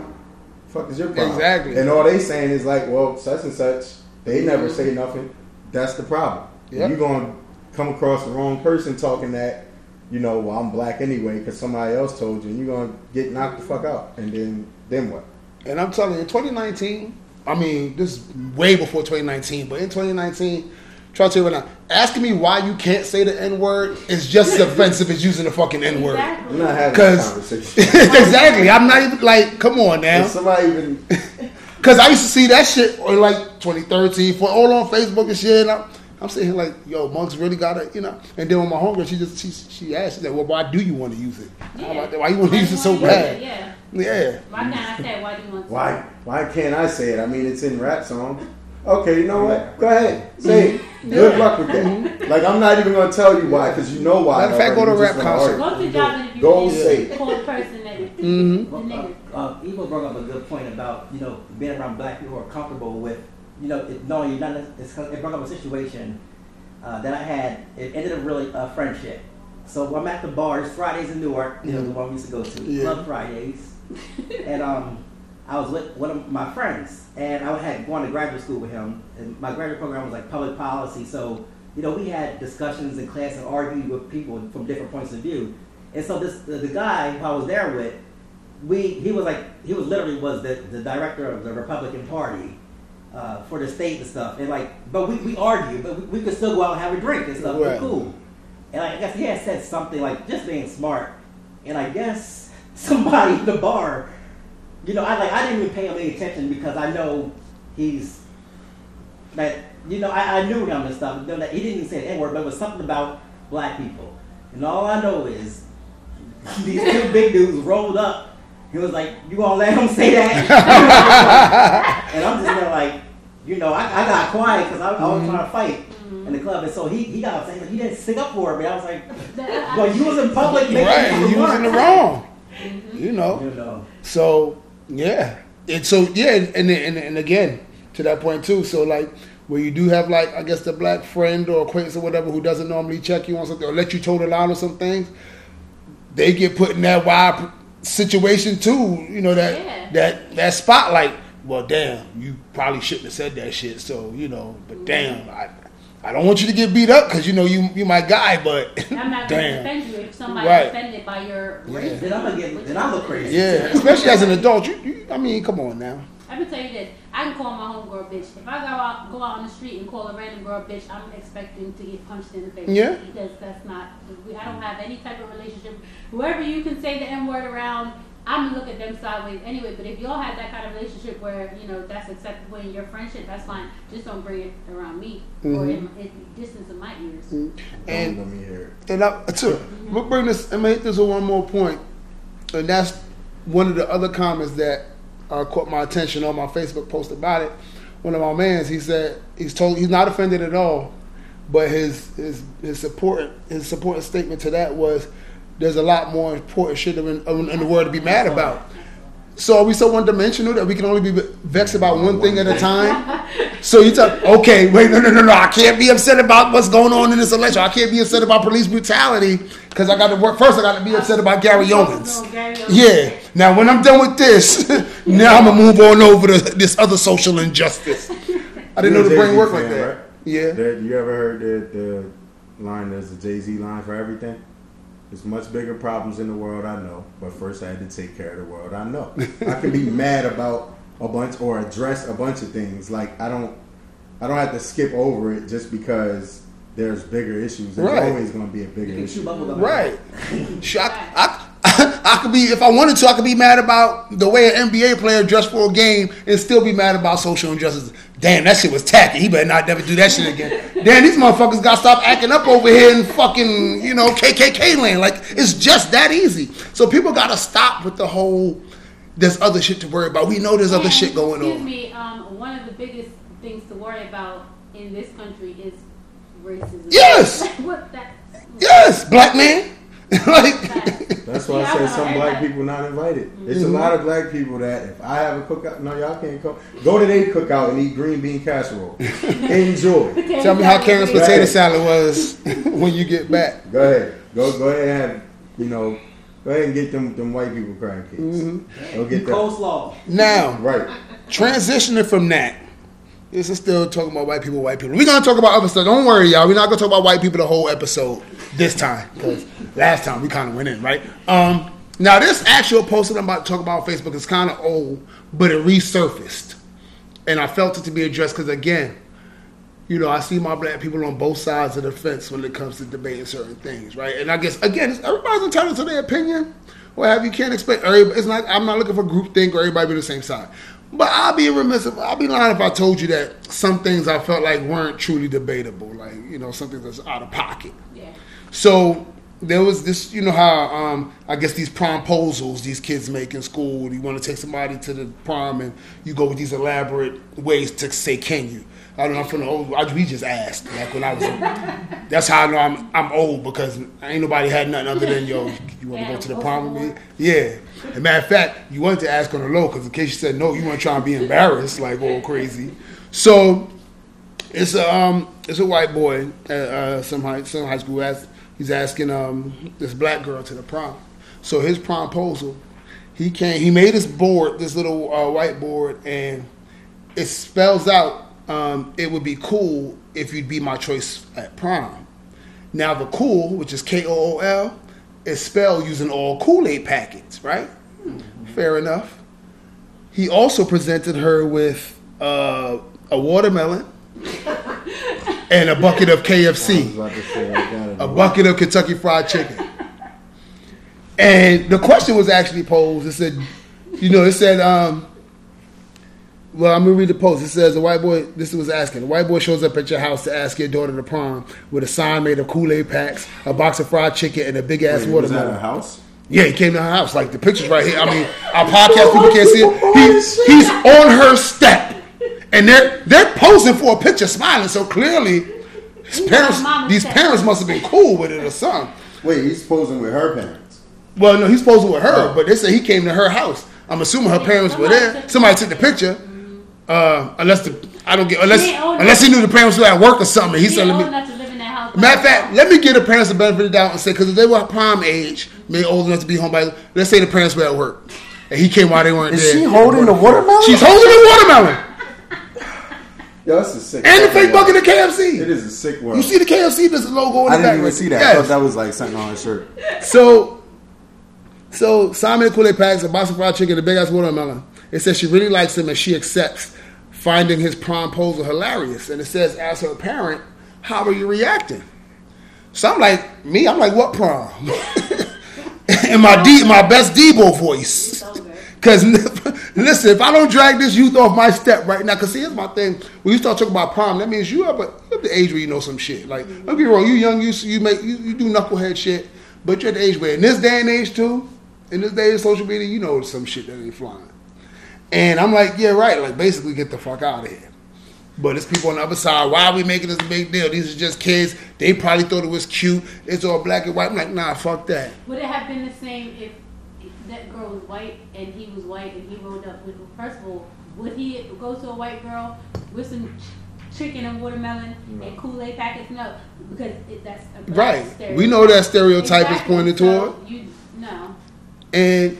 E: fuck is your problem?
A: Exactly.
E: And all they saying is like, well, such and such. They never say nothing. That's the problem.
A: Yep.
E: You're gonna come across the wrong person talking that you know, well, I'm black anyway because somebody else told you, and you're gonna get knocked the fuck out, and then then what?
A: And I'm telling you, 2019, I mean, this is way before 2019, but in 2019, try to tell you right now, asking me why you can't say the N word is just as offensive as using the fucking N word.
D: Exactly.
E: We're not having a
A: 'Cause-
E: conversation.
A: exactly. I'm not even like, come on now.
E: If somebody even
A: Because I used to see that shit in like 2013, for all on Facebook and shit. And I'm, I'm sitting here like, yo, monks really got it, you know. And then when my homegirl, she just she she asked, she said, well, why do you want to use it? How about that? Why you want to use it so
D: Why you
A: bad?
D: Yeah.
A: Yeah.
D: Why can't I say why do you want to?
E: why why can't I say it? I mean, it's in rap song. Okay, you know what? Go ahead, say it. Good luck with that. Like I'm not even gonna tell you why because you know why.
A: Matter of fact, go to
E: already. You
A: rap concert.
D: Go to job interview.
E: Go say it.
D: Call the person that
A: Mm-hmm.
B: Uh, Evil brought up a good point about you know being around black people who are comfortable with you know it, knowing you're not. It's, it brought up a situation uh, that I had. It ended up really a friendship. So I'm at the bar. It's Fridays in Newark. You know the one we used to go to.
A: Yeah.
B: Club Fridays. and um, I was with one of my friends, and I had gone to graduate school with him. And my graduate program was like public policy, so you know we had discussions in class and argued with people from different points of view. And so this the, the guy who I was there with, we he was like he was literally was the, the director of the Republican Party. Uh, for the state and stuff, and like, but we, we argued, but we, we could still go out and have a drink and stuff.
A: Right.
B: We're cool. And I guess he had said something like just being smart, and I guess somebody in the bar, you know, I like I didn't even pay him any attention because I know he's that you know I, I knew him and stuff. You know, that he didn't even say the N word, but it was something about black people, and all I know is these two big dudes rolled up. He was like, "You gonna let him say that?" and I'm just there like, you know, I, I got quiet because I, I was mm-hmm. trying to fight in the club, and so he he got upset. He didn't stick up for it, but I was like, "Well, you was in public, making
A: Right. You're using
B: work."
A: it wrong. Mm-hmm. You know.
B: You know.
A: So yeah, and so yeah, and, and and again to that point too. So like where you do have like I guess the black friend or acquaintance or whatever who doesn't normally check you on something or let you toe the line on some things, they get put in that wild situation too. You know that
D: Yeah.
A: that that spotlight. Well, damn, you probably shouldn't have said that shit. So you know, but damn, I. I don't want you to get beat up because you know you you my guy, but
D: I'm not going to
A: damn,
D: defend you if somebody's
A: Right.
D: offended by your
A: Yeah.
D: race.
B: Then I'm gonna get. Then I look crazy.
A: yeah, especially as an adult. You, you, I mean, come on now.
D: Let me tell you this: I can call my homegirl bitch. If I go out, go out on the street and call a random girl bitch, I'm expecting to get punched in the face.
A: Yeah.
D: Because that's not. I don't have any type of relationship. Whoever you can say the n word around, I'm gonna look at them sideways anyway. But if y'all have that kind of relationship where you know that's acceptable in your friendship, that's fine. Just don't bring it around me or
A: Mm-hmm.
D: in, in distance of my ears.
A: And
E: Don't let me hear it.
A: And I, too, we'll bring this and make this a one more point, and that's one of the other comments that uh, caught my attention on my Facebook post about it. One of my mans, he said he's told he's not offended at all, but his his his support his supporting statement to that was there's a lot more important shit in, in the world to be mad about. So are we so one dimensional that we can only be vexed about one thing at a time? So you tell, okay, wait, no, no, no, no, I can't be upset about what's going on in this election. I can't be upset about police brutality because I got to work. First, I got to be upset about Gary oh, Yeomans.
D: No, Gary Yeomans.
A: Yeah. Now, when I'm done with this, now I'm gonna move on over to this other social injustice. I didn't know the brain worked like that.
E: right?
A: Yeah.
E: There- you ever heard the, the line, there's a Jay Z line for everything? There's much bigger problems in the world, I know, but first I had to take care of the world I know. I can be mad about a bunch or address a bunch of things. Like I don't I don't have to skip over it just because there's bigger issues. There's
A: Right.
E: always gonna be a bigger
B: You can
E: issue.
B: chew.
A: Right. Sure, I, I, I could be if I wanted to. I could be mad about the way an NBA player dressed for a game and still be mad about social injustice. Damn, that shit was tacky. He better not never do that shit again. Damn, these motherfuckers got to stop acting up over here in fucking you know KKK land. Like it's just that easy. So people got to stop with the whole. There's other shit to worry about. We know there's other
D: And,
A: shit going
D: excuse
A: on.
D: Excuse me, um, one of the biggest things to worry about in this country is racism.
A: Yes!
D: what that?
A: Yes, black man. like
E: That's why
D: Yeah,
E: I
D: I
E: say some black
D: everybody-
E: people not invited. It's
A: Mm-hmm.
E: a lot of black people that if I have a cookout, no, y'all can't cook. Go to their cookout and eat green bean casserole. Enjoy.
A: tell me how Karen's potato salad was when you get back.
E: Go ahead. Go go ahead and have, you know, go ahead and get them them white people crying kids.
A: Mm-hmm.
E: Go get that.
B: Coleslaw.
A: Now,
E: Right.
A: transitioning from that, This is still talking about white people, white people. We're gonna talk about other stuff. Don't worry, y'all. We're not gonna talk about white people the whole episode this time because last time we kind of went in right. Um, now this actual post that I'm about to talk about on Facebook is kind of old, but it resurfaced, and I felt it to be addressed because again, you know, I see my black people on both sides of the fence when it comes to debating certain things, right? And I guess again, everybody's entitled to their opinion. Well, have you can't expect everybody. It's not. I'm not looking for groupthink or everybody be the same side. But I'll be remiss. If, I'll be lying if I told you that some things I felt like weren't truly debatable. Like you know, something that's out of pocket.
D: Yeah.
A: So there was this, you know how um, I guess these promposals these kids make in school. You want to take somebody to the prom, and you go with these elaborate ways to say, "Can you?" I don't know. I'm from the old. I, we just asked. Like when I was. that's how I know I'm I'm old because ain't nobody had nothing other than yo. You want to go to the prom with me? Yeah. As a matter of fact, you wanted to ask on the low because in case you said no, you want to try and be embarrassed like all crazy. So it's a um, it's a white boy at uh, some high some high school. As he's asking um this black girl to the prom. So his proposal, he came. He made this board, this little uh, whiteboard, and it spells out. Um, it would be cool if you'd be my choice at prom. Now the cool, which is K O O L, is spelled using all Kool Aid packets, right? Fair enough. He also presented her with uh, a watermelon and a bucket of
E: I was
A: KFC,
E: about to say, I got
A: a bucket of Kentucky Fried Chicken. And the question was actually posed. It said, you know, it said, um, well, I'm gonna read the post. It says a white boy. This was asking. A white boy shows up at your house to ask your daughter to prom with a sign made of Kool Aid packs, a box of fried chicken, and a big ass
E: Wait, was that
A: watermelon.
E: a house?
A: Yeah, he came to her house. Like the pictures right here. I mean, our podcast people can't see it. He, he's on her step, and they're they're posing for a picture, smiling. So clearly, his parents, these parents must have been cool with it or something.
E: Wait, he's posing with her parents.
A: Well, no, he's posing with her,
E: Oh.
A: but they say he came to her house. I'm assuming her parents were there. Somebody took the picture. Uh, unless the I don't get unless
D: He
A: unless he knew the parents were at work or something. He
D: He
A: said,
D: old
A: "Let me."
D: enough to live in that house.
A: Matter of fact, let me give the parents the benefit of the doubt and say, because if they were prime age, maybe old enough to be home by, let's say the parents were at work, and he came while they weren't
E: Is
A: there.
E: she holding the watermelon?
A: She's holding the watermelon
E: Yo, that's a sick.
A: and the fake bucket of
E: world.
A: KFC.
E: It is a sick world.
A: You see the KFC? There's a logo in
E: I
A: the
E: didn't
A: back.
E: even
A: right
E: see
A: there.
E: that. I thought that was like something on his shirt.
A: So, so Simon Kool Aid packs, a box of fried chicken, a big ass watermelon. It says she really likes him and she accepts finding his proposal hilarious. And it says, as her parent, how are you reacting? So I'm like, me, I'm like, what prom? In my D, my best Debo voice. Because listen, if I don't drag this youth off my step right now, because see, here's my thing. When you start talking about prom, that means you have, at, the age where you know some shit. Like, mm-hmm. don't get me wrong, you young, you you make you, you do knucklehead shit, but you're at the age where in this day and age too, in this day of social media, you know some shit that ain't flying. And I'm like, yeah, right. Like, basically, get the fuck out of here. But it's people on the other side. Why are we making this a big deal? These are just kids. They probably thought it was cute. It's all black and white. I'm like, nah, fuck that.
D: Would it have been the same if that girl was white and he was white and he rolled up with? First of all, would he go to a white girl with some ch- chicken and watermelon and Kool Aid packets? No, because it, that's a black
A: Right.
D: stereotype.
A: We know that stereotype is pointed
D: So
A: toward.
D: You no.
A: And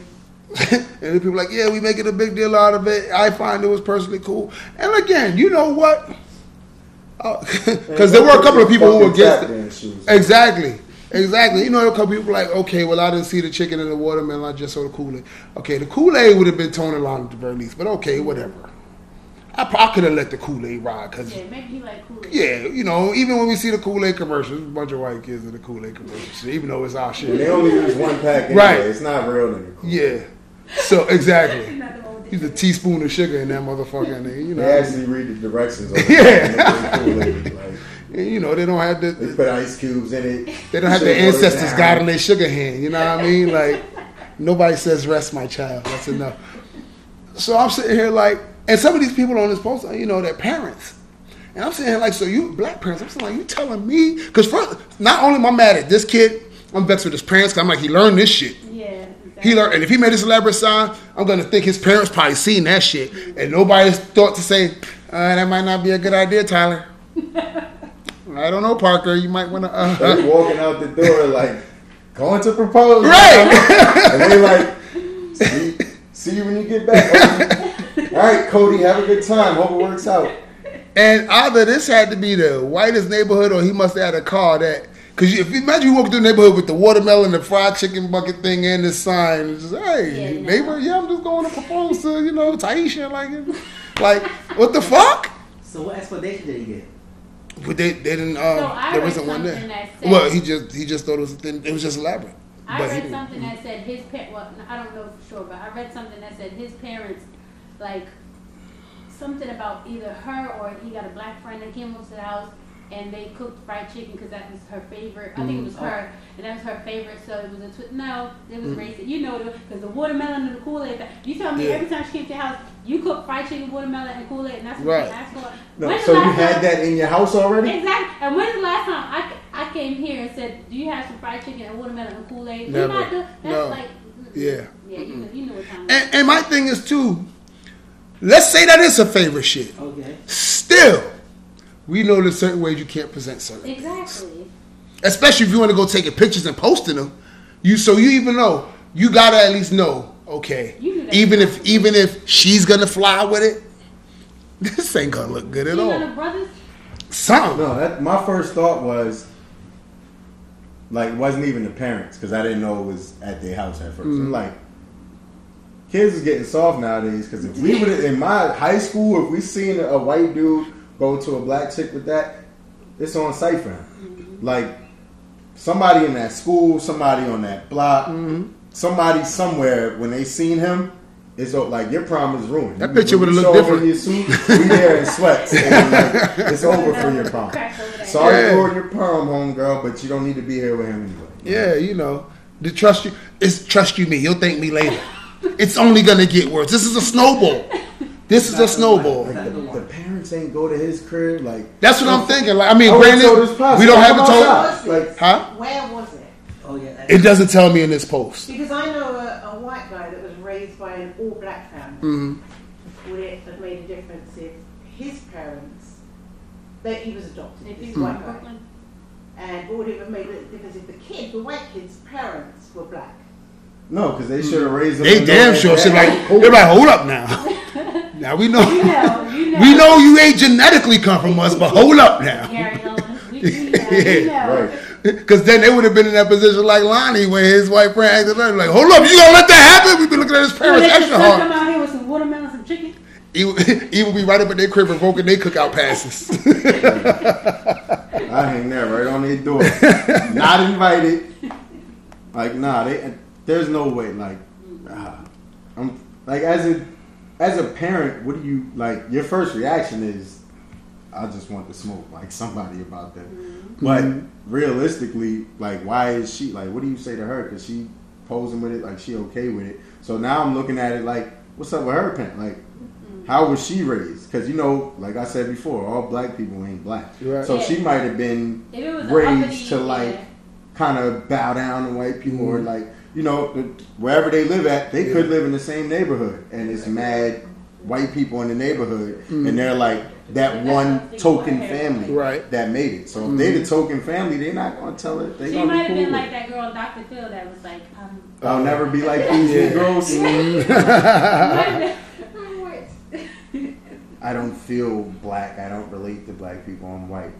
A: and the people like, yeah, we making a big deal out of it. I find it was personally cool. And again, you know what? Uh, because there were a couple of people who were against it. Exactly. Exactly. You know, a couple people like, okay, well, I didn't see the chicken and the watermelon. I just saw the Kool Aid. Okay, the Kool Aid would have been tone line at the very least, but okay, whatever. I, I could have let the Kool Aid ride because,
D: Yeah, maybe he like Kool Aid.
A: yeah, you know, even when we see the Kool Aid commercials, a bunch of white kids in the Kool Aid commercials, even though it's our shit.
E: They only use one pack anyway.
A: Right.
E: It's not real anymore.
A: Yeah. So exactly.
D: Not the old
A: He's a teaspoon of sugar in that motherfucker, and they, you
E: They actually read the directions on it.
A: Yeah.
E: They make it Kool-Aid, like,
A: and, you know they don't have
E: They
A: the
E: put ice cubes in it.
A: they don't have
E: Sugar
A: their ancestors
E: down.
A: guiding their sugar hand. You know what I mean? Like nobody says rest, my child. That's enough. So I'm sitting here like, and some of these people on this post, uh, you know, they're parents. And I'm sitting here like, so you black parents? I'm saying like, you telling me? Because first, not only am I mad at this kid, I'm vexed with his parents. Cause I'm like, he learned this shit. He learned, and if he made this elaborate sign, I'm gonna think his parents probably seen that shit, and nobody's thought to say uh, that might not be a good idea, Tyler. I don't know, Parker. You might want to.
E: They
A: Uh,
E: walking out the door like going to propose.
A: Right.
E: and they like see, see you when you get back. All right, Cody, have a good time. Hope it works out.
A: And either this had to be the whitest neighborhood, or he must have had a car that. Because if you imagine you walk through the neighborhood with the watermelon, the fried chicken bucket thing, and the sign, it's just, hey,
D: Yeah, you know.
A: neighbor, yeah, I'm just going to propose to you know Taisha, like, like what the fuck?
B: So what explanation did he get?
A: But they, they didn't. Um,
D: So
A: there wasn't one there.
D: said-
A: well, he just he just thought it was a thing. It was just elaborate.
D: I
A: But
D: read something that said his parents. Well, I don't know for sure, but I read something that said his parents, like, something about either her or he got a black friend that came over to the house and they cooked fried chicken because that was her favorite. I think it was
A: Mm.
D: her, and that was her favorite. So it was a twi- no, it was
A: Mm.
D: racist. You know, because the watermelon and the Kool Aid. You tell me
A: Yeah.
D: every time she came to your house, you cook fried chicken, watermelon, and Kool Aid, and that's what
A: Right.
D: she asked for.
E: No, so you
D: last
E: had that in your house already?
D: Exactly. And when's the last time I, I came here and said, "Do you have some fried chicken and watermelon and Kool Aid?"
A: Never.
D: Not the, that's
A: No.
D: like.
A: Yeah.
D: yeah. You know, you know what time.
A: And, and my thing is too. Let's say that is a favorite shit.
B: Okay.
A: Still, we know there's certain ways you can't present certain. things.
D: Exactly.
A: Especially if you want to go taking pictures and posting them. You so you even know you gotta at least know. Okay,
D: You knew that.
A: even if even if she's gonna fly with it, this ain't gonna look good at
D: You know
A: all.
D: the brothers.
A: Some.
E: No, that my first thought was like it wasn't even the parents because I didn't know it was at their house at 1st
A: Mm.
E: I'm like, kids is getting soft nowadays because if we would in my high school, if we seen a white dude go to a black chick with that, it's on site for him.
A: Mm-hmm.
E: Like somebody in that school, somebody on that block,
A: Mm-hmm.
E: somebody somewhere when they seen him. It's o- like your prom is ruined.
A: That picture
E: when
A: would've
E: you
A: looked
E: show up in Your suit, we there in sweats. And like, it's over for your prom.
D: Crack over there.
E: Sorry
A: Yeah.
E: for your prom, homegirl, but you don't need to be here with him anyway.
A: Yeah, you know, the trust you. It's trust you me. You'll thank me later. It's only gonna get worse. This is a snowball. This is a snowball.
E: Like the, the parents ain't go to his crib. Like
A: That's what I'm thinking. Like, I mean,
E: I would've told
A: granted, we don't have it
E: come
A: told.
E: outside.
C: Was it?
E: Like-
A: Huh?
C: Where was it?
B: Oh yeah.
A: It doesn't tell me in this post.
C: Because I know a, a white guy that was raised by an all black family.
A: Mm-hmm.
C: Would it have made a difference if his parents, that he was adopted,
D: If
C: this
D: you
A: Mm.
D: were
C: white
D: in
C: guy, and would it have made a difference if the kid, the white kid's parents were black?
E: no, because they should have raised him.
A: They damn sure should
E: dad-
A: like. They're like, hold up now. Now we know.
D: you know, you know.
A: We know you ain't genetically come from us, but hold up now.
D: Gary Owens. We, we know. We
A: Yeah.
E: Right.
A: Because then they would have been in that position like Lonnie when his white friend acted like, like, hold up, you gonna let that happen? We've been looking at his
D: So
A: parents
D: they just
A: extra
D: come out here with some watermelon, some chicken.
A: He would he would be right up in their crib revoking their cookout passes.
E: I hang there right on their door. Not invited. Like nah, they. There's no way. Like, ah, I'm like as a as a parent, what do you like? Your first reaction is, I just want to smoke like somebody about that. But realistically, like, why is she like? What do you say to her? Because she posing with it, like she okay with it. So now I'm looking at it like, what's up with her parent? Like, how was she raised? Because you know, like I said before, all black people ain't black.
A: Right.
E: So
D: Yeah.
E: she might have been
D: If it was a
E: raised
D: uppity,
E: to like
D: yeah.
E: kind of bow down to white people or
A: Mhm.
E: like you know wherever they live at they could live in the same neighborhood and it's mad white people in the neighborhood and they're like that one token family
A: Right.
E: that made it so if they the token family they're not gonna tell it they
D: She
E: gonna
D: might have
E: cool
D: been like
E: it.
D: that girl, Dr. Phil, that was like, um,
E: I'll never be like these
A: Yeah.
E: Negroes.
D: might have
E: I don't feel black. I don't relate to black people. I'm white.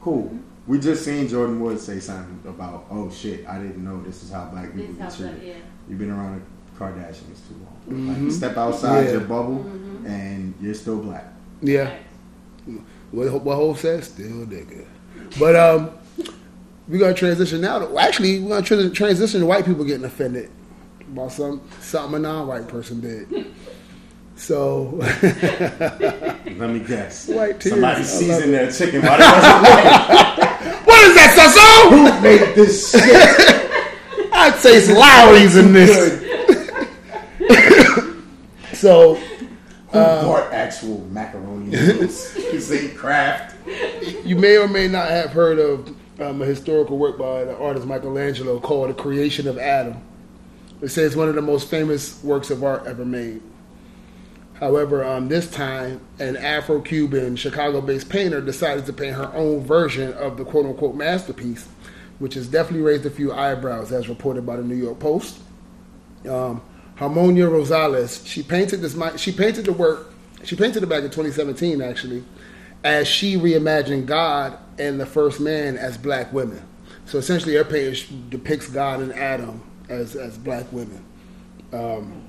E: Cool. We just seen Jordyn Woods say something about, oh shit, I didn't know this is how black people get
D: house,
E: treated.
D: yeah.
E: You've been around the Kardashians too long.
A: Mhm.
E: Like, step outside
A: Yeah.
E: your bubble,
D: Mhm.
E: and you're still black.
A: yeah. What what Hoops says, still nigga. But um, we're gonna transition now. To, actually, we're gonna tra- transition to white people getting offended about some something a non-white person did. So
E: Let me guess.
A: White tears.
E: Somebody
A: I love
E: seasoned their chicken while they wasn't looking.
A: what is that, Sazón?
E: Who made this shit?
A: I taste Lawry's in this.
E: Good.
A: So
E: Who bought actual macaroni noodles? This ain't Kraft.
A: you may or may not have heard of um, a historical work by the artist Michelangelo called "The Creation of Adam." It says one of the most famous works of art ever made. However, um, this time, an Afro-Cuban Chicago-based painter decided to paint her own version of the quote-unquote masterpiece, which has definitely raised a few eyebrows, as reported by the New York Post. Um, Harmonia Rosales, she painted this. She painted the work. She painted it back in 2017, actually, as she reimagined God and the first man as black women. So essentially, her painting depicts God and Adam as as black women. Um,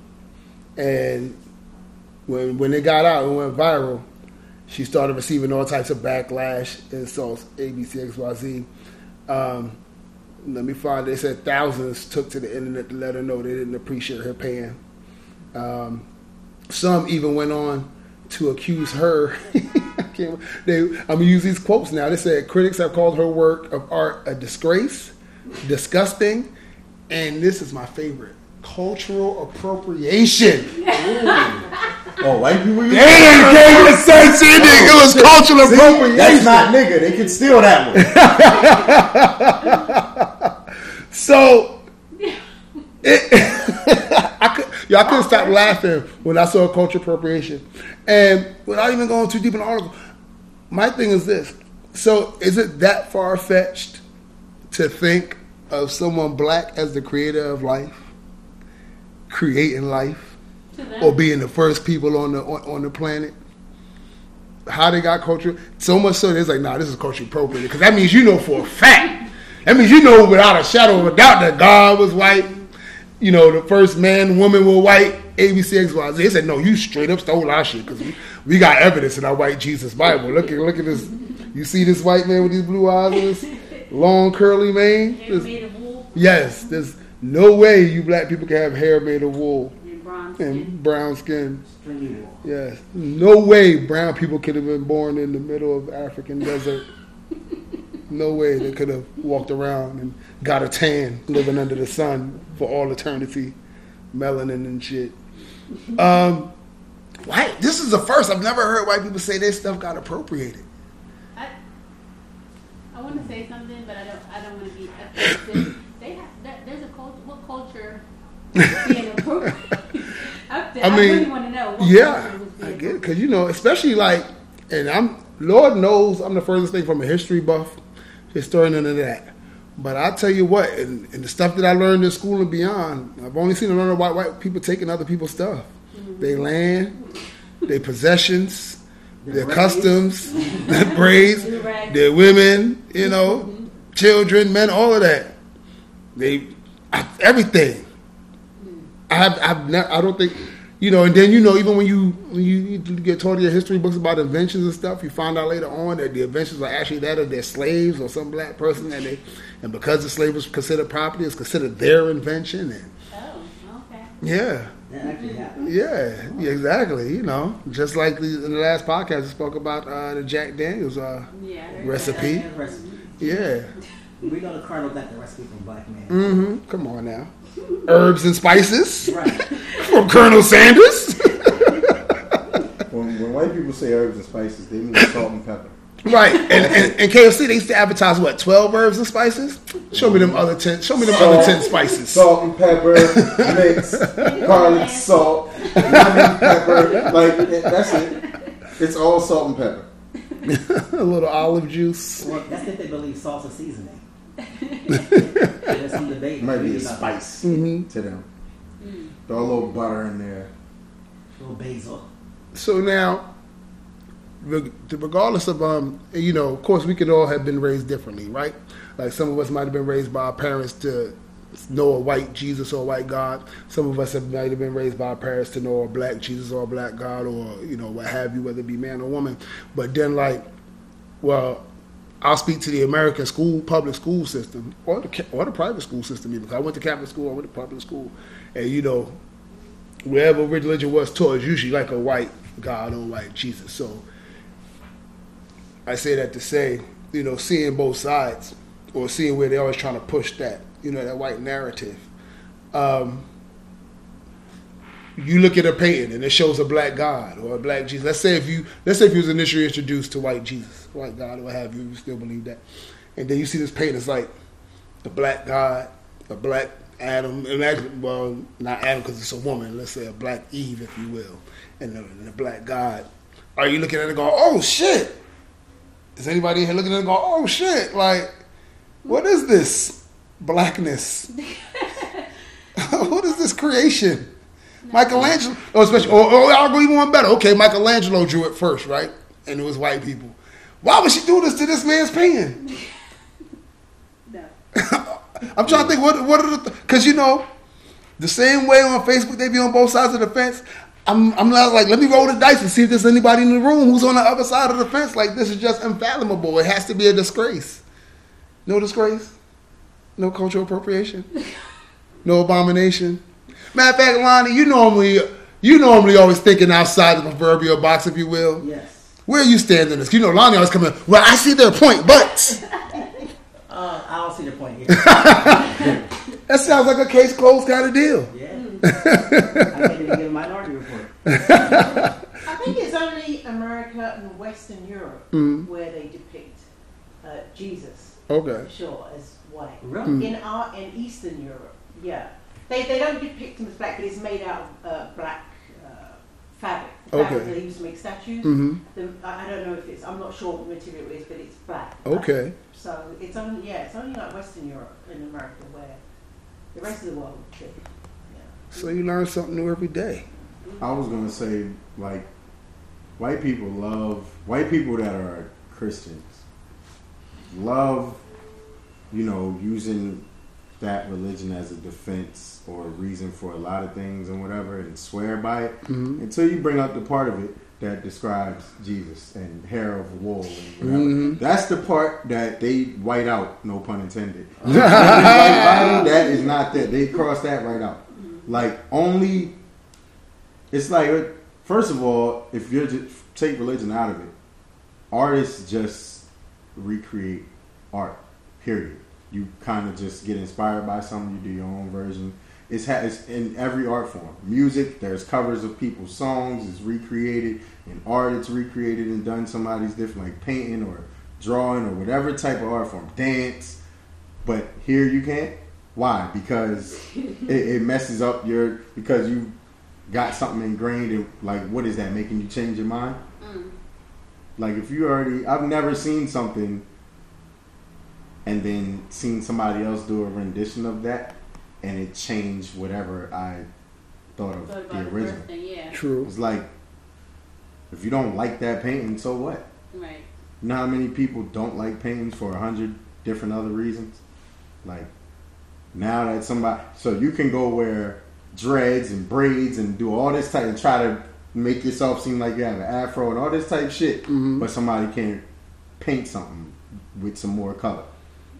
A: and when when it got out and went viral, she started receiving all types of backlash, insults, ABC, XYZ. Um, let me find. They said thousands took to the internet to let her know they didn't appreciate her pain. Um, some even went on to accuse her. I they, I'm gonna use these quotes now. They said critics have called her work of art a disgrace, disgusting, and this is my favorite: cultural appropriation.
E: Oh, white people. use
A: They didn't gave it sense in it. It was oh, cultural
E: See,
A: appropriation.
E: That's not nigga. They can steal that one.
A: So, it, I could, yeah, I couldn't stop laughing when I saw cultural appropriation, and without even going too deep in the article, my thing is this: so is it that far fetched to think of someone black as the creator of life, creating life, or being the first people on the on, on the planet? How they got culture? So much so, it's like, nah, this is culture appropriate because that means you know for a fact. That means you know without a shadow of a doubt that God was white. You know, the first man, woman were white. ABC, XYZ. They said, no, you straight up stole our shit because we, we got evidence in our white Jesus Bible. Look at look at this. You see this white man with these blue eyes and this long curly mane? This-
D: made of wool
A: yes, there's no way you black people can have hair made of wool
D: and bronze skin.
A: and brown skin.
B: Wool.
A: Yes. No way brown people could have been born in the middle of African desert. No way they could have walked around and got a tan living under the sun for all eternity. Melanin and shit. Um, white, this is the first. I've never heard white people say their stuff got appropriated.
D: I, I want to say something, but I don't. I don't want to be offensive. They have. There, there's a culture. What culture being appropriate? I,
A: I mean,
D: really want to know. What
A: Yeah, I get it. Because, you know, especially like, and I'm, Lord knows I'm the furthest thing from a history buff, historian, and of that. But I tell you what, and, and the stuff that I learned in school and beyond, I've only seen a lot of white, white people taking other people's stuff. Mm-hmm. They land, their possessions, their
B: braids.
A: customs, their braids,
D: Do-rag.
A: their women, you know, mm-hmm. children, men, all of that. They, I, everything. I have, I've never, I don't think, you know, and then you know, even when you when you, you get taught in your history books about inventions and stuff, you find out later on that the inventions are actually that of their slaves or some black person, and they, and because the slave was considered property, it's considered their invention, and
D: Oh, okay.
A: yeah,
B: That actually happened.
A: yeah, yeah, exactly. You know, just like the, in the last podcast, we spoke about uh, the Jack Daniels uh,
D: Yeah.
A: Recipe.
B: Yeah, recipe.
A: Yeah,
B: We know the Colonel got the recipe from Black Man.
A: Mm-hmm. Come on now, herbs and spices
B: Right.
A: from Colonel Sanders.
E: When, when white people say herbs and spices, they mean salt and pepper.
A: Right, and, and, and KFC they used to advertise what twelve herbs and spices. Show me them other ten. Show me them other ten spices.
E: Salt and pepper, mix, garlic, salt, lemon, pepper. Like that's it. It's all salt and pepper.
A: a little olive juice.
B: Well, that's if they believe salsa seasoning. There's some debate.
E: It might be a
B: about
E: spice
A: Mhm.
E: to them. Throw a little butter in there.
B: A Little basil.
A: So now, regardless of um, you know, of course, we could all have been raised differently, right? Like some of us might have been raised by our parents to know a white Jesus or a white God. Some of us have might have been raised by our parents to know a black Jesus or a black God or you know what have you, whether it be man or woman. But then, like, well, I'll speak to the American school, public school system, or the or the private school system. Even 'cause I went to Catholic school, I went to public school, and you know, wherever religion was taught usually like a white God or white Jesus. So I say that to say, you know, seeing both sides or seeing where they're always trying to push that, you know, that white narrative. Um, you look at a painting and it shows a black God or a black Jesus. Let's say if you let's say if you was initially introduced to white Jesus, white God, or what have you, you still believe that. And then you see this painting, it's like the black God, the black Adam. Imagine, well, not Adam because it's a woman. Let's say a black Eve, if you will, and the, and the black God. Are you looking at it and going, oh shit? Is anybody here looking at it and going, oh shit? Like, what is this blackness? what is this creation? Michelangelo, oh, especially, or, or I'll go even one better. Okay, Michelangelo drew it first, right? And it was white people. Why would she do this to this man's pen?
D: No.
A: I'm trying to think what what are the because you know the same way on Facebook they be on both sides of the fence. I'm I'm not like let me roll the dice and see if there's anybody in the room who's on the other side of the fence. Like this is just unfathomable. It has to be a disgrace. No disgrace. No cultural appropriation. No abomination. Matter of fact, Lonnie, you normally you normally always thinking outside the proverbial box, if you will.
B: Yes.
A: Where are you stand in this? You know, Lonnie always coming. Well, I see their point, but
B: Uh, I don't see the point here.
A: that sounds like a case closed kind of deal.
B: Yeah. I can't even give a minority report.
C: I think it's only America and Western Europe
A: Mm.
C: where they depict uh, Jesus,
A: Okay.
C: sure, as white.
B: Really?
C: In our in Eastern Europe, yeah, they they don't depict him as black, but it's made out of uh, black fabric. The fabric
A: Okay.
C: They used to make statues.
A: hmm
C: The, I I don't know if it's. I'm not sure what material it is, but it's black.
A: Okay.
C: So it's only yeah, it's only like Western Europe and America where the rest of the world. Too. Yeah.
A: So you learn something new every day.
E: I was gonna say like white people love white people that are Christians love you know using that religion as a defense or a reason for a lot of things and whatever and swear by it
A: Mhm.
E: until you bring up the part of it that describes Jesus and hair of wool and whatever.
A: Mhm.
E: That's the part that they white out, no pun intended. That is not that. They cross that right out. Like only it's like first of all, if you just take religion out of it, artists just recreate art. Period. You kind of just get inspired by something. You do your own version. It's, ha- it's in every art form. Music, there's covers of people's songs. It's recreated in art. It's recreated and done somebody's different, like painting or drawing or whatever type of art form. Dance, but here you can't. Why? Because it, it messes up your because you got something ingrained in like what is that making you change your mind?
D: Mm.
E: Like if you already I've never seen something and then seeing somebody else do a rendition of that and it changed whatever I thought of
D: Thought
E: the
D: about the
E: original.
D: thing, yeah.
A: True.
E: It's like if you don't like that painting, so what?
D: Right.
E: You know how many people don't like paintings for a hundred different other reasons? Like now that somebody, so you can go wear dreads and braids and do all this type and try to make yourself seem like you have an afro and all this type shit,
A: Mhm.
E: but somebody can paint something with some more color.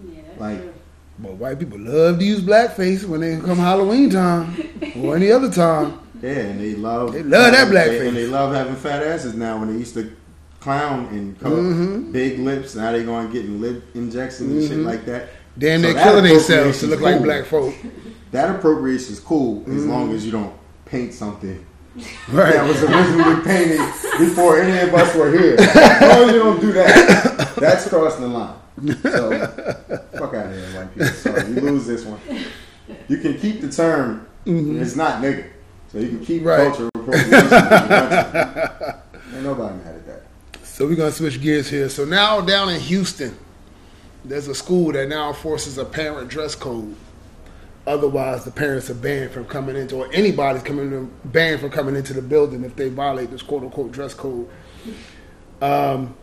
D: Yeah,
E: Like-
D: true.
A: But white people love to use blackface when they come Halloween time or any other time.
E: Yeah, and they love
A: They love that blackface.
E: and they love having fat asses now. When they used to clown and co-
A: Mhm.
E: big lips, now they going getting lip injections and shit
A: Mhm.
E: like that.
A: Damn,
E: So
A: they're killing themselves to
E: appropriation's
A: look like black folk.
E: That appropriation is cool as
A: Mhm.
E: long as you don't paint something
A: Right.
E: that was originally painted before any of us were here. As long as you don't do that, that's crossing the line. So, fuck out of here, white people. Sorry, you lose this one. You can keep the term. It's not nigga, so you can keep
A: Mm-hmm. Right.
E: culture appropriation. you want to. Ain't nobody mad at that.
A: So we're gonna switch gears here. So now down in Houston, there's a school that now forces a parent dress code. Otherwise, the parents are banned from coming into, or anybody's coming in, banned from coming into the building if they violate this quote unquote dress code. Um,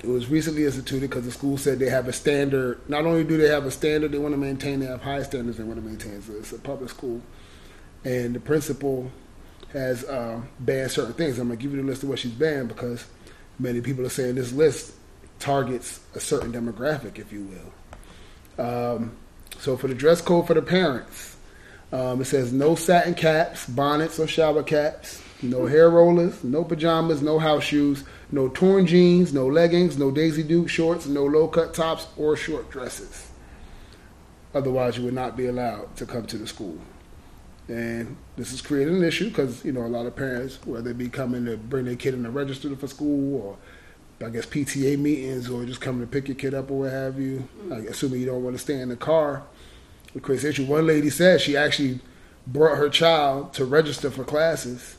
A: it was recently instituted because the school said they have a standard. Not only do they have a standard they want to maintain, they have high standards they want to maintain. So it's a public school, and the principal has uh, banned certain things. I'm gonna give you the list of what she's banned because many people are saying this list targets a certain demographic, if you will. Um, so for the dress code for the parents, um, it says no satin caps, bonnets, or shower caps, no hair rollers, no pajamas, no house shoes, no torn jeans, no leggings, no Daisy Duke shorts, no low cut tops or short dresses. Otherwise, you would not be allowed to come to the school. And this is creating an issue because you know a lot of parents, whether they be coming to bring their kid in to register for school, or I guess PTA meetings, or just coming to pick your kid up or what have you. Mm. Like, assuming you don't want to stay in the car, it creates an issue. One lady said she actually brought her child to register for classes,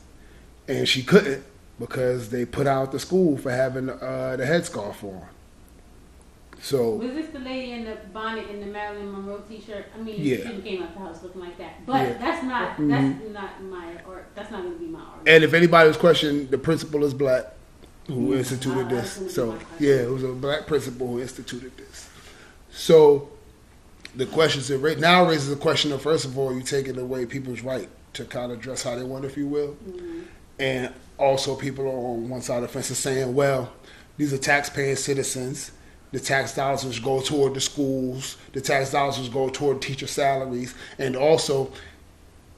A: and she couldn't because they put out the school for having uh, the headscarf on. So
D: Was this the lady in the bonnet in the Marilyn Monroe T-shirt? I mean,
A: Yeah.
D: she came out the house looking like that. But
A: Yeah.
D: that's not
A: Mhm.
D: that's not my or that's not going to be my argument.
A: And if anybody was questioning, the principal is black. who instituted
D: I- I
A: this. So yeah, it was a black principal who instituted this. So the question is right now raises the question of first of all, you taking away people's right to kind of dress how they want, if you will, and also people are on one side of the fence are saying, well, these are tax-paying citizens. The tax dollars which go toward the schools, the tax dollars which go toward teacher salaries, and also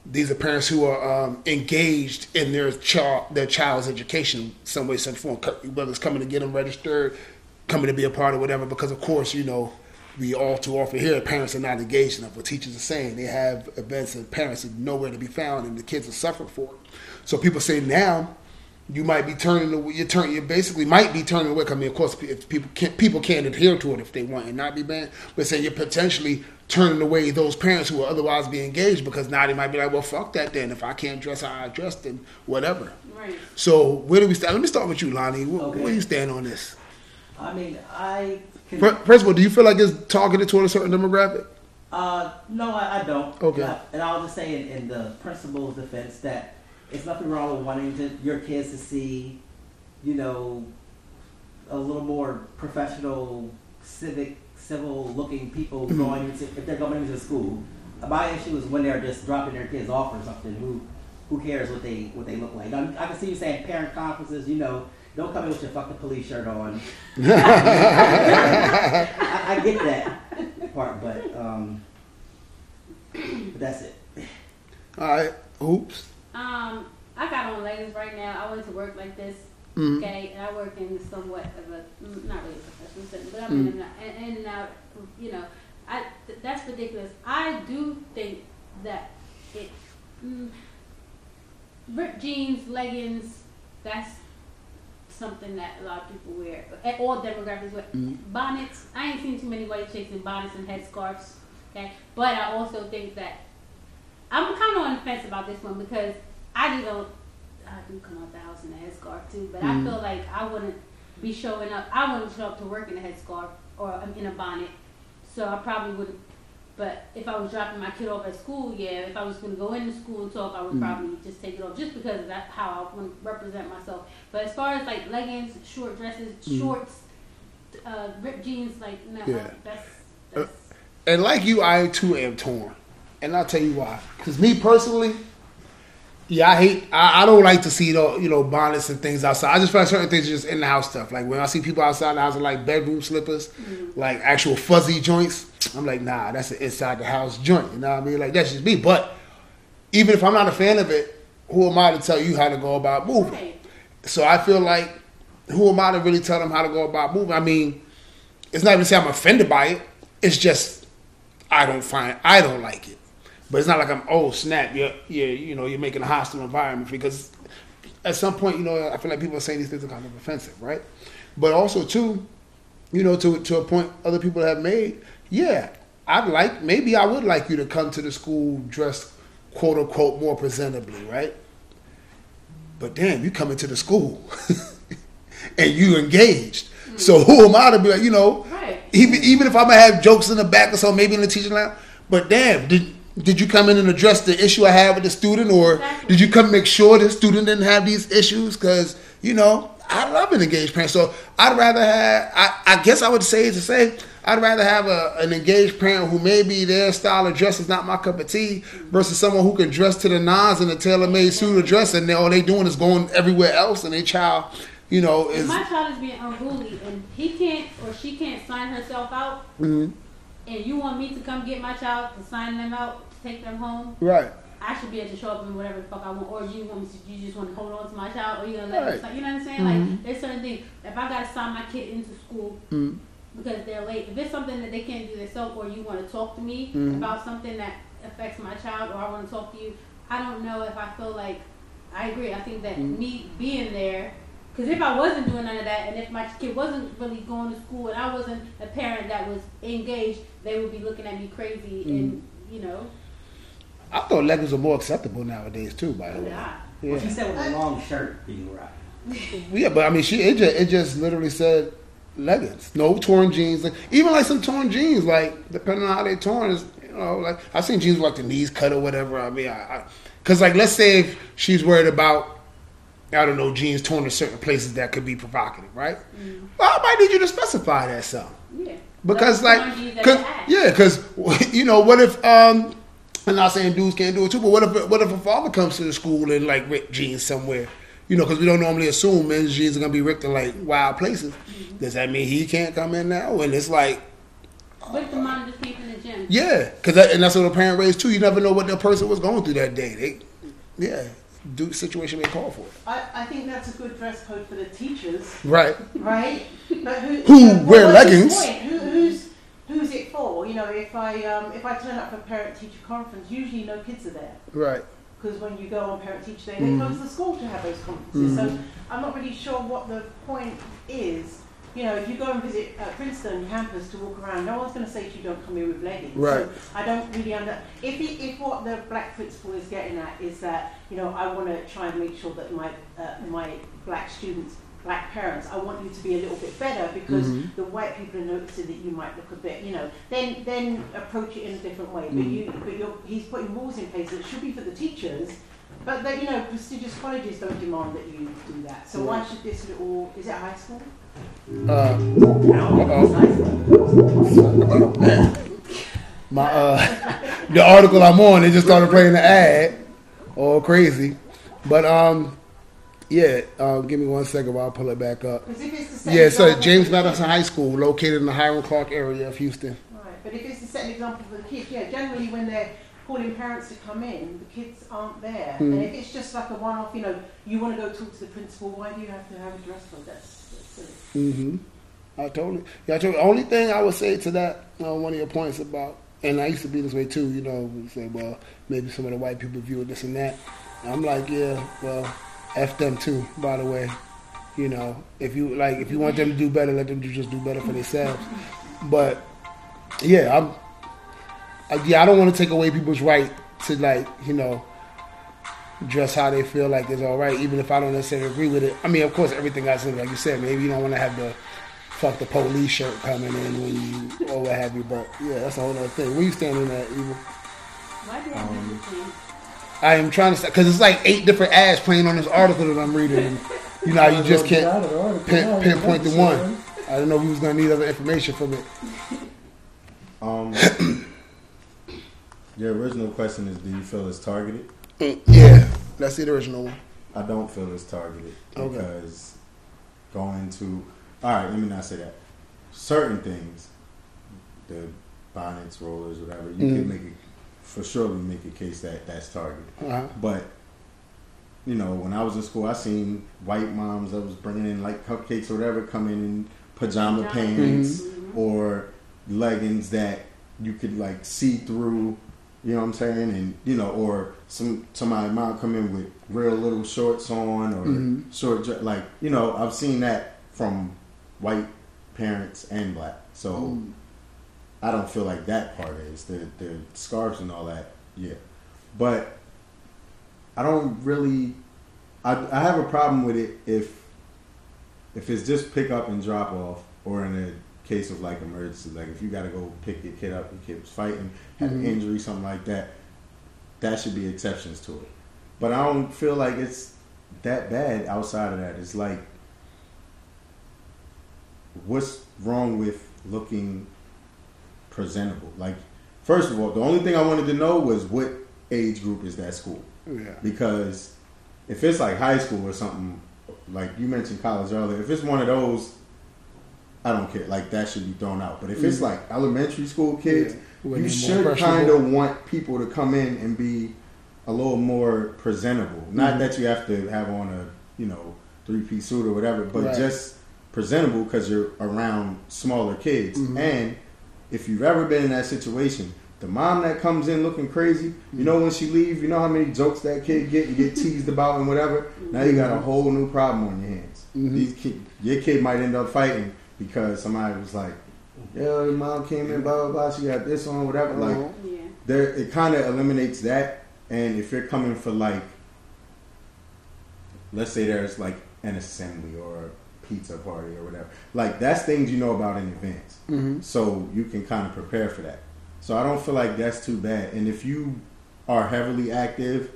A: these are parents who are um, engaged in their child their child's education some way, some form. Whether it's coming to get them registered, coming to be a part of whatever. Because of course, you know, we all too often hear parents are not engaged enough. What teachers are saying, they have events and parents are nowhere to be found, and the kids are suffering for it. So people say now. You might be turning away. You turn. You basically might be turning away. I mean, of course, if people can't, people can't adhere to it if they want and not be banned. But say you're potentially turning away those parents who will otherwise be engaged because now they might be like, well, fuck that then. If I can't dress how I dress, then whatever.
D: Right.
A: So where do we start? Let me start with you, Lonnie. Where,
B: Okay.
A: where do you stand on this?
B: I mean, I can.
A: First of all, do you feel like it's targeted toward a certain demographic?
B: Uh, no, I, I don't.
A: Okay.
B: Uh, and I'll just say in, in the principal's defense that it's nothing wrong with wanting to, your kids to see, you know, a little more professional, civic, civil-looking people
A: Mhm.
B: going into if they're going into school. My issue is when they're just dropping their kids off or something. Who who cares what they what they look like? I, I can see you saying parent conferences. You know, don't come in with your fuck the police shirt on. I, I get that part, but um, but that's it.
A: All right. Oops.
D: Um, I got on leggings right now. I went to work like this.
A: Mhm.
D: Okay, and I work in somewhat of a mm, not really a professional setting, but I'm in and out, in, in and out. You know, I th- that's ridiculous. I do think that it mm, ripped jeans, leggings. That's something that a lot of people wear. eh, All demographics wear.
A: Mhm.
D: Bonnets. I ain't seen too many white chicks in bonnets and headscarves. Okay, but I also think that I'm kind of on the fence about this one because I do don't. I do come out the house in a headscarf too, but
A: Mhm.
D: I feel like I wouldn't be showing up. I wouldn't show up to work in a headscarf or in a bonnet, so I probably wouldn't. But if I was dropping my kid off at school, yeah. If I was going to go into school and talk, I would
A: Mhm.
D: probably just take it off, just because that's how I want to represent myself. But as far as like leggings, short dresses,
A: Mhm.
D: shorts, uh, ripped jeans, like no,
A: Yeah.
D: that's
A: Uh. And like you, I too am torn. And I'll tell you why. Because me personally, yeah, I hate. I, I don't like to see the you know bonnets and things outside. I just find certain things just in the house stuff. Like when I see people outside the house in like bedroom slippers, mm-hmm. like actual fuzzy joints, I'm like, nah, that's an inside the house joint. You know what I mean? Like that's just me. But even if I'm not a fan of it, who am I to tell you how to go about moving?
D: Right.
A: So I feel like, who am I to really tell them how to go about moving? I mean, it's not even to say I'm offended by it. It's just I don't find I don't like it. But it's not like I'm oh snap, you're, you're you know you're making a hostile environment because at some point you know I feel like people are saying these things are kind of offensive, right? But also too, you know to to a point other people have made, yeah, I'd like maybe I would like you to come to the school dressed quote unquote more presentably, right? But damn, you come into the school and you engaged. So mm. who am I to be like, you know,
D: Right.
A: even even if I'm gonna have jokes in the back or so, maybe in the teaching lab. But damn, did did you come in and address the issue I had with the student, or
D: Exactly.
A: did you come make sure the student didn't have these issues? Because you know, I love an engaged parent, so I'd rather have. I, I guess I would say to say I'd rather have a, an engaged parent who maybe their style of dress is not my cup of tea, versus someone who can dress to the nines in a tailor made suit or dress, and they, all they doing is going everywhere else, and their child, you know,
D: If
A: is
D: my child is being unruly and he can't or she can't sign herself out,
A: Mhm.
D: And you want me to come get my child to sign them out, to take them home,
A: right.
D: I should be able to show up in whatever the fuck I want. Or you want me to, you just want to hold on to my child, or you gonna let
A: Right.
D: them sign, you know what I'm saying?
A: Mhm.
D: Like there's certain things. If I gotta sign my kid into school
A: Mhm.
D: because they're late, if it's something that they can't do themselves, or you want to talk to me
A: Mhm.
D: about something that affects my child, or I want to talk to you, I don't know if I feel like I agree. I think that
A: Mhm.
D: me being there, because if I wasn't doing none of that, and if my kid wasn't really going to school, and I wasn't a parent that was engaged, they would be looking at me crazy, and mm. you know,
A: I thought leggings were more acceptable nowadays too. By the way,
D: yeah.
B: Well, she said with a long shirt being right.
A: yeah, but I mean, she it just it just literally said leggings, no torn jeans. Like even like some torn jeans, like depending on how they torn is, you know, like I've seen jeans with, like the knees cut or whatever. I mean, I, I cause like let's say if she's worried about I don't know, jeans torn in certain places that could be provocative, right? Well, I might need you to specify that something.
D: Yeah.
A: Because
D: Those
A: like, cause, yeah, because you know, what if um, I'm not saying dudes can't do it too, but what if what if a father comes to the school in like ripped jeans somewhere? You know, because we don't normally assume men's jeans are gonna be ripped in like wild places.
D: Mm-hmm.
A: Does that mean he can't come in now? And it's like,
D: What if the mom just came from the gym?
A: yeah, because that, and that's what a parent raised too. You never know what that person was going through that day. They, yeah, do situation may call for it.
C: I, I think that's a good dress code for the teachers,
A: Right.
C: right? But who,
A: Who
C: but
A: wear leggings.
C: Who, who's who's it for? You know, if I um, if I turn up for parent teacher conference, usually no kids are there
A: Right.
C: because when you go on parent teacher day,
A: Mhm.
C: they close the school to have those conferences.
A: Mhm.
C: So I'm not really sure what the point is. You know, if you go and visit uh, Princeton campus to walk around, no one's going to say to you, "Don't come here with leggings."
A: Right.
C: So I don't really under. If he, if what the black principal is getting at is that you know I want to try and make sure that my uh, my black students, black parents, I want you to be a little bit better because
A: Mhm.
C: the white people are noticing that you might look a bit, you know. Then then approach it in a different way. But
A: Mhm.
C: you but you're, he's putting rules in place that should be for the teachers. But they, you know, prestigious colleges don't demand that you do that. So why should this little? Is it high school?
A: Uh,
B: know.
A: Uh-oh. my uh, the article I'm on, they just started playing the ad, all crazy. But um, yeah, um, give me one second while I pull it back up.
C: Because if it's the same
A: Yeah, so James Madison High School, located in the Hiram Clark area of Houston.
C: Right, but if it's the set example for the kids, yeah, generally when they're calling parents to come in, the kids aren't there.
A: Hmm.
C: And if it's just like a one-off, you know, you want to go talk to the principal, why do you have to have a dress code? That's.
A: Mm-hmm. I totally. Yeah, I totally. Only thing I would say to that, uh, one of your points about, and I used to be this way too. You know, we say, well, maybe some of the white people view it this and that. I'm like, yeah, well, f them too. By the way, you know, if you like, if you want them to do better, let them just do better for themselves. But yeah, I'm. I, yeah, I don't want to take away people's right to like, you know, dress how they feel like is all right, even if I don't necessarily agree with it. I mean, of course, everything I said, like you said, maybe you don't want to have the fuck the police shirt coming in when you or what have you. But yeah, that's a whole other thing. Where you standing at, Evil?
D: I
A: Um,
D: do this thing?
A: I am trying to because it's like eight different ads playing on this article that I'm reading. And, you know, you just can't pin, pinpoint the one. I don't know if we was gonna need other information from it.
E: Um, your original question is, do you feel it's targeted?
A: Mm, Yeah, that's the original one.
E: I don't feel it's targeted
A: Okay.
E: because going to all right, let me not say that. Certain things, the bonnets, rollers, whatever, you
A: Mhm.
E: can make it for sure. We make a case that that's targeted.
A: Uh-huh.
E: But you know, when I was in school, I seen white moms that was bringing in like cupcakes or whatever, come in in pajama
D: Pajama.
E: pants
A: Mm-hmm.
E: or leggings that you could like see through. You know what I'm saying? And you know, or some somebody might come in with real little shorts on or
A: Mhm.
E: short like you know I've seen that from white parents and black. So
A: Mm.
E: I don't feel like that part is the the scarves and all that. Yeah, but I don't really. I I have a problem with it if if it's just pick up and drop off, or in a case of like emergency, like if you got to go pick your kid up, your kid was fighting, had
A: Mhm.
E: an injury, something like that. That should be exceptions to it. But I don't feel like it's that bad outside of that. It's like, what's wrong with looking presentable? Like, first of all, the only thing I wanted to know was what age group is that school?
A: Yeah.
E: Because if it's like high school or something, like you mentioned college earlier, if it's one of those, I don't care. Like that should be thrown out. But if it's
A: Mm.
E: like elementary school kids,
A: Yeah.
E: You should kind of want people to come in and be a little more presentable. Not
A: Mhm.
E: that you have to have on a you know three piece suit or whatever, but
A: Right.
E: just presentable because you're around smaller kids.
A: Mhm.
E: And if you've ever been in that situation, the mom that comes in looking crazy,
A: Mm-hmm.
E: you know when she leaves, you know how many jokes that kid get, you get teased about and whatever. Now you got a whole new problem on your hands.
A: Mhm.
E: These kid, your kid might end up fighting because somebody was like, "Yo, your mom came in, blah blah blah. She got this on, whatever." Like,
A: Uh-huh.
D: Yeah.
E: there, it kind of eliminates that. And if you're coming for like, let's say there's like an assembly or a pizza party or whatever, like that's things you know about in advance
A: Mhm.
E: so you can kind of prepare for that. So I don't feel like that's too bad. And if you are heavily active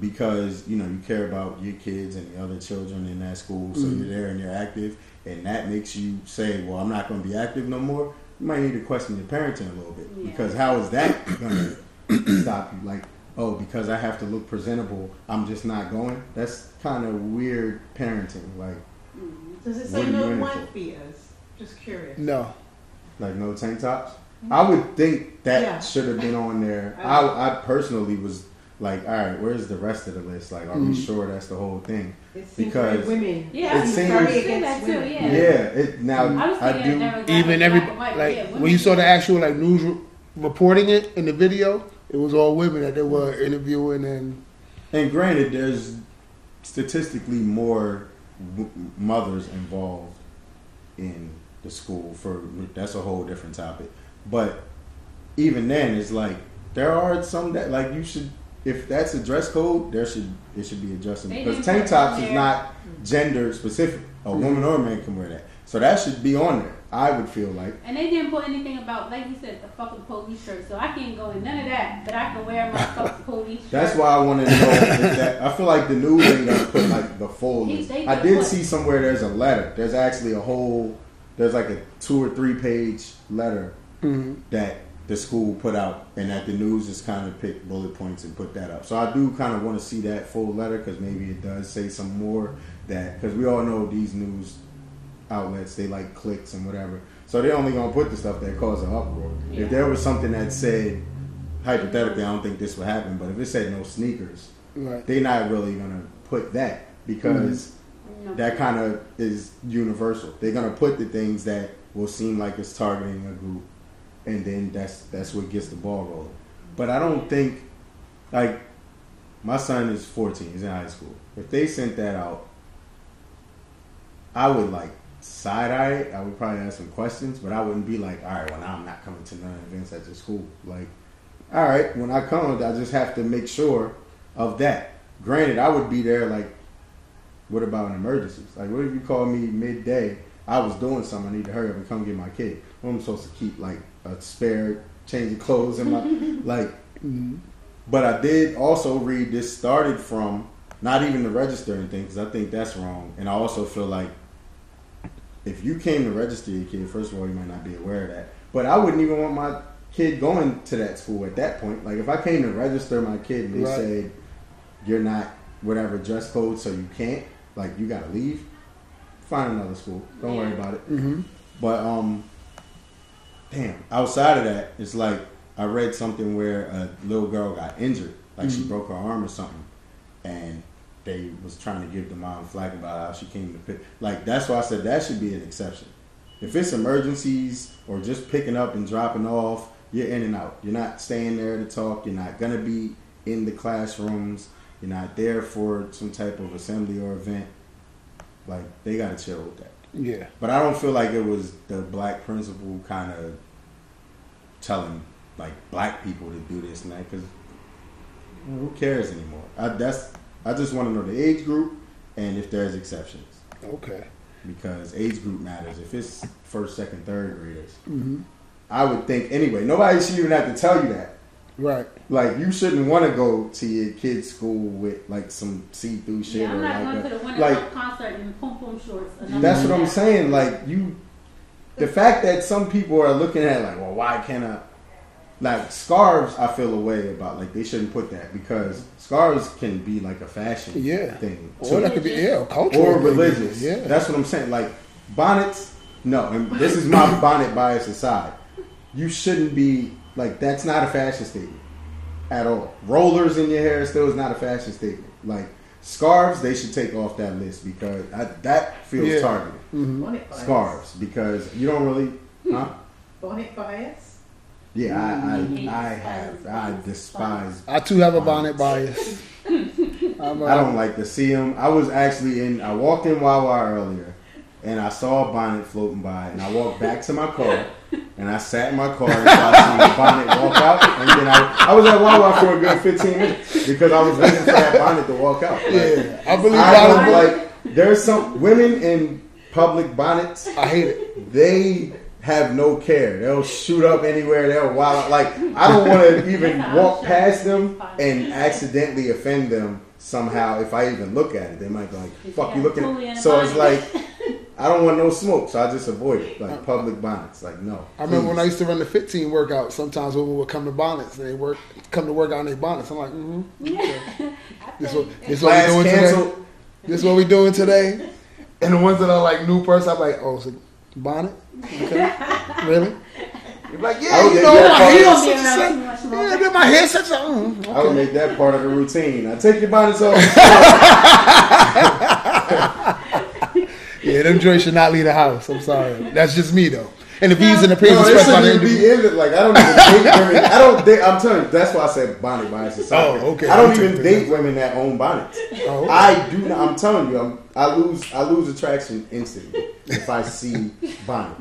E: because you know you care about your kids and the other children in that school, so
A: Mhm.
E: you're there and you're active, and that makes you say, "Well, I'm not going to be active no more." You might need to question your parenting a little bit
D: Yeah.
E: because how is that going to stop you? Like, oh, because I have to look presentable, I'm just not going. That's kind of weird parenting. Like,
C: Does it
E: What
C: say
E: are you
C: no
E: in it
C: wife beaters? Just curious.
A: No.
E: like no tank tops. I would think that
C: Yeah.
E: should have been on there. I, I personally was like, all right, where's the rest of the list? Like, are we
A: Mhm.
E: sure that's the whole thing?
C: It seems very
E: Because
C: women.
D: Yeah,
E: It
C: seems
E: seems-
C: very
D: I
C: against
D: that too,
C: women.
D: yeah.
E: Yeah, it now
D: I
E: I, do.
D: it never got
A: Even every
D: and
A: like
D: yeah,
A: when you saw the actual like news re- reporting it in the video, it was all women that they were interviewing and
E: And granted, there's statistically more w- mothers involved in the school. For that's a whole different topic. But even then, it's like there are some that like you should. If that's a dress code, there should it should be adjusted because tank tops is not gender specific. A woman or a man can wear that, so that should be on there. I would feel like.
D: And they didn't put anything about, like you said, the fucking police shirt. So I can't go in none of that. But I can wear my fucking police shirt.
E: That's why I wanted to know that. I feel like the news ain't gonna put like the full
D: He-
E: list. I
D: did
E: did
D: put-
E: see somewhere there's a letter. There's actually a whole. There's like a two or three page letter
A: Mhm.
E: that the school put out, and that the news just kind of picked bullet points and put that up. So I do kind of want to see that full letter because maybe it does say some more that because we all know these news outlets they like clicks and whatever. So they're only gonna put the stuff that cause an uproar.
D: Yeah.
E: If there was something that said hypothetically, I don't think this would happen, but if it said no sneakers,
A: right.
E: they're not really gonna put that because mm-hmm.
D: No.
E: that kind of is universal. They're gonna put the things that will seem like it's targeting a group, and then that's that's what gets the ball rolling. But I don't think like my son is 14. He's in high school. If they sent that out, I would like side eye it. I would probably ask some questions, but I wouldn't be like, all right, well now I'm not coming to none of the events at your school. Like, all right, when I come, I just have to make sure of that. Granted, I would be there like what about an emergencies? Like, what if you call me midday? I was doing something. I need to hurry up and come get my kid. What am I supposed to keep like a spare change of clothes in my like? But I did also read this started from not even the registering thing because I think that's wrong. And I also feel like if you came to register your kid, first of all, you might not be aware of that. But I wouldn't even want my kid going to that school at that point. Like if I came to register my kid and they
A: Right.
E: said you're not whatever dress code, so you can't, like you gotta leave. Find another school. Don't worry about it.
A: Mhm.
E: But um, damn. Outside of that, it's like I read something where a little girl got injured, like she
A: Mhm.
E: broke her arm or something, and they was trying to give the mom flack about how she came to pick. Like that's why I said that should be an exception. If it's emergencies or just picking up and dropping off, you're in and out. You're not staying there to talk. You're not gonna be in the classrooms. You're not there for some type of assembly or event. Like they gotta chill with that.
A: Yeah.
E: But I don't feel like it was the black principal kind of telling like black people to do this and that because who cares anymore? I, that's I just want to know the age group and if there's exceptions
A: Okay.
E: because age group matters. If it's first, second, third graders,
A: hmm
E: I would think anyway. Nobody should even have to tell you that.
A: Right.
E: Like you shouldn't want to go to your kid's school with like some see-through shit
D: Yeah, I'm
E: or
D: not
E: like
D: going
E: a-
D: to the Winter
E: like
D: concert in pom pom shorts.
E: That's
D: nothing
E: what I'm saying. Like you, the fact that some people are looking at it like, well, why can't I? Like scarves, I feel a way about. Like they shouldn't put that because scarves can be like a fashion
A: Yeah.
E: thing
A: Or that could be yeah, cultural.
E: or religious.
A: Yeah.
E: that's what I'm saying. Like bonnets, no. And this is my bonnet bias aside. You shouldn't be like that's not a fashion statement at all. Rollers in your hair still is not a fashion statement. Like scarves, they should take off that list because I, that feels
A: Yeah.
E: targeted
A: Mhm.
C: Bonnet
E: scarves because you don't really, hmm. huh?
C: Bonnet bias.
E: Yeah, I, I, hmm. I have, I hmm. despise.
A: I too have a bonnet bias. I'm a,
E: I don't like to see them. I was actually in. I walked in Wawa earlier, and I saw a bonnet floating by, and I walked back to my car, and I sat in my car and I seen the bonnet walk out, and then I, I was at Wawa for a good fifteen minutes because I was waiting for that bonnet to walk out. Like,
A: Yeah, I believe
E: I
A: bonnet.
E: don't like. There's some women in public bonnets.
A: I hate it.
E: they have no care. They'll shoot up anywhere. They'll wild. out. Like I don't want to even walk past them and accidentally offend them somehow. If I even look at it, they might be like, "Fuck you looking."
D: totally
E: At?
D: in
E: So it's like I don't want no smoke, so I just avoid it. Like public bonnets, like no.
A: I remember when I used to run the fit team workout. Sometimes women would come to bonnets. And they work come to work out in their bonnets. I'm like, mm-hmm. This what this what
E: Class
A: we doing
E: canceled.
A: today? This what we doing today? And the ones that are like new person, I'm like, oh, it's a bonnet. Okay, really? You're like, yeah, you know,
E: that
A: my
E: part-
A: hair
D: You
A: is
D: don't
A: such a yeah, then my hair such a. Mm,
E: I would make that part of the routine. I take your bonnets off.
A: Yeah, them joints should not leave the house. I'm sorry. That's just me though. And the views and the
E: No,
A: opinions
E: they
A: expressed by the
E: shouldn't be in it. Like I don't even date women. I don't. Date, I'm telling you, that's why I said bonnet bias is
A: Oh, okay.
E: I don't
A: You
E: even date
A: the-
E: women that own bonnets.
A: Oh, okay.
E: I do not. I'm telling you, I'm, I lose. I lose attraction instantly if I see bonnet.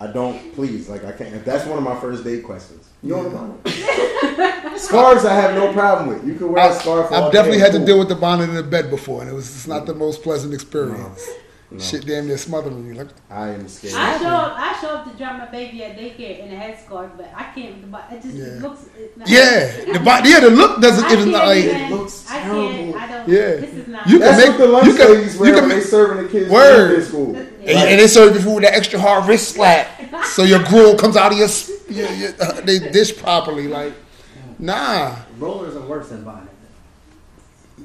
E: I don't. Please, like I can't. That's one of my first date questions. You own a bonnet? Scarves, I have no problem with. You can wear a
A: I,
E: scarf.
A: I've definitely
E: day,
A: had to deal with the bonnet in the bed before, and it was it's not the most pleasant experience.
E: No.
A: Shit, damn near smothering you. Like,
E: I am scared.
D: I show up. I show up to drop my baby at daycare in a headscarf, but I can't. the bo- It just
A: Yeah.
D: it looks. It,
A: yeah, the bon- yeah, the look doesn't. It is not like.
D: even-
E: It looks
D: I
E: terrible.
D: can't. I don't.
A: Yeah.
D: This is not.
A: You can
E: what the lunch
A: you can-
E: ladies
A: you can
E: when they
A: make-
E: serving the kids
A: Word.
E: in school.
A: And, and they serve you food with that extra hard wrist slap, so your gruel comes out of your. your, your uh, they dish properly. Like, nah.
B: Rollers are worse than bonnet.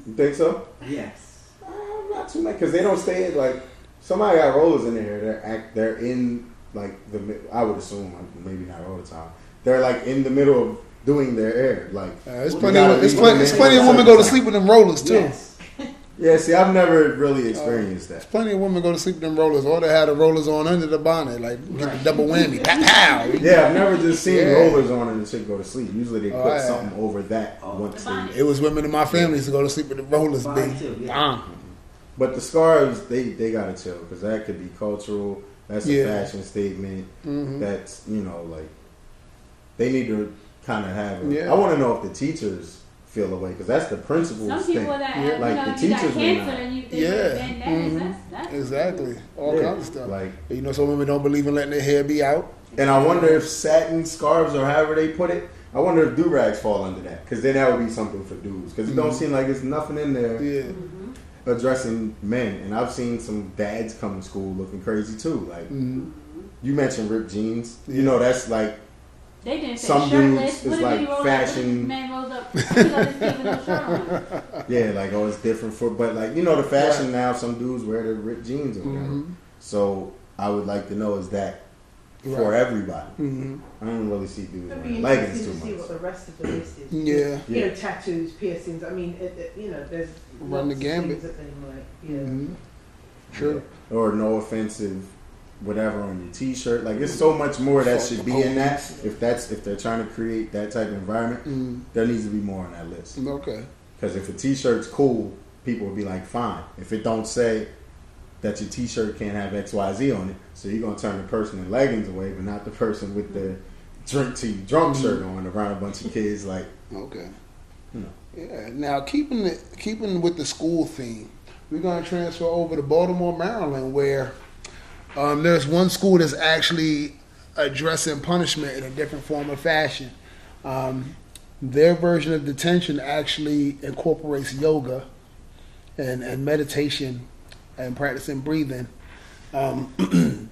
E: You think so?
B: Yes.
E: Uh, not too much because they don't stay in, like somebody got rollers in there. They're act, they're in like the mi- I would assume like, maybe not all the time. They're like in the middle of doing their hair. Like
A: Uh, it's plenty.
E: gotta
A: Of, it's plenty.
E: them
A: It's plenty of women go to sleep with them rollers too.
B: Yes.
E: Yeah, see, I've never really experienced that.
A: Plenty of women go to sleep with them rollers, or they had the rollers on under the bonnet, like get the double whammy. Pow, pow.
E: Yeah, I've never just seen
A: Yeah.
E: rollers on and the chick go to sleep. Usually they
A: Oh,
E: put
A: yeah.
E: something over that
B: Oh.
E: once they.
A: It was women in my family used to go to sleep with the rollers,
B: Mine
A: big.
B: too, yeah.
A: Bang.
E: But the scarves, they they gotta chill because that could be cultural. That's a
A: Yeah.
E: fashion statement.
A: Mhm.
E: That's you know like they need to kind of have. A,
A: Yeah.
E: I want to know if the teachers feel away because that's the principal's
D: Some
E: thing.
D: people that
A: Yeah.
E: Like,
D: you know,
E: the
D: you
E: teachers may
D: cancer and you they
A: Yeah.
D: bend that,
A: Mhm.
D: that's, that's
A: Exactly. All
E: Yeah.
A: kinds of stuff.
E: Like,
A: you know, some women don't believe in letting their hair be out.
E: and I wonder if satin scarves or however they put it. I wonder if do rags fall under that because then that would be something for dudes because it don't
A: Mhm.
E: seem like there's nothing in there
A: Yeah.
E: Addressing men. And I've seen some dads come to school looking crazy too. Like
A: Mhm.
E: you mentioned ripped jeans.
A: Yeah.
E: You know that's like
D: They didn't say
E: Some
D: shirtless.
E: dudes
D: What
E: is
D: if
E: like
D: rolled
E: fashion-
D: Up, what if this man rolls up. He got his kid with no.
E: Yeah, like oh, it's different for, but like you know, the fashion now. Some dudes wear the ripped jeans or whatever.
A: Mhm.
E: So I would like to know is that for
A: Right.
E: everybody?
A: Mhm.
E: I don't really see dudes
C: It'd be
E: wearing leggings
C: interesting
E: too
C: to see what the rest of the list is.
A: Yeah.
C: You know, tattoos, piercings. I mean, it, it, you know, there's
A: Run the
C: lots of
A: gambit.
C: things that they might. Yeah.
A: Mhm. True.
E: Or no offensive, whatever on your T-shirt. Like it's so much more that should be in that. If that's if they're trying to create that type of environment,
A: Mm.
E: there needs to be more on that list.
A: Okay.
E: Because if a T-shirt's cool, people will be like, fine. If it don't say that your T-shirt can't have X Y Z on it, so you're gonna turn the person in leggings away, but not the person with the drink to drunk shirt on around a bunch of kids. Like,
A: Okay.
E: you know,
A: Yeah. Now keeping it keeping with the school theme, we're gonna transfer over to Baltimore, Maryland, where um, there's one school that's actually addressing punishment in a different form of fashion. Um, their version of detention actually incorporates yoga and, and meditation and practicing breathing um,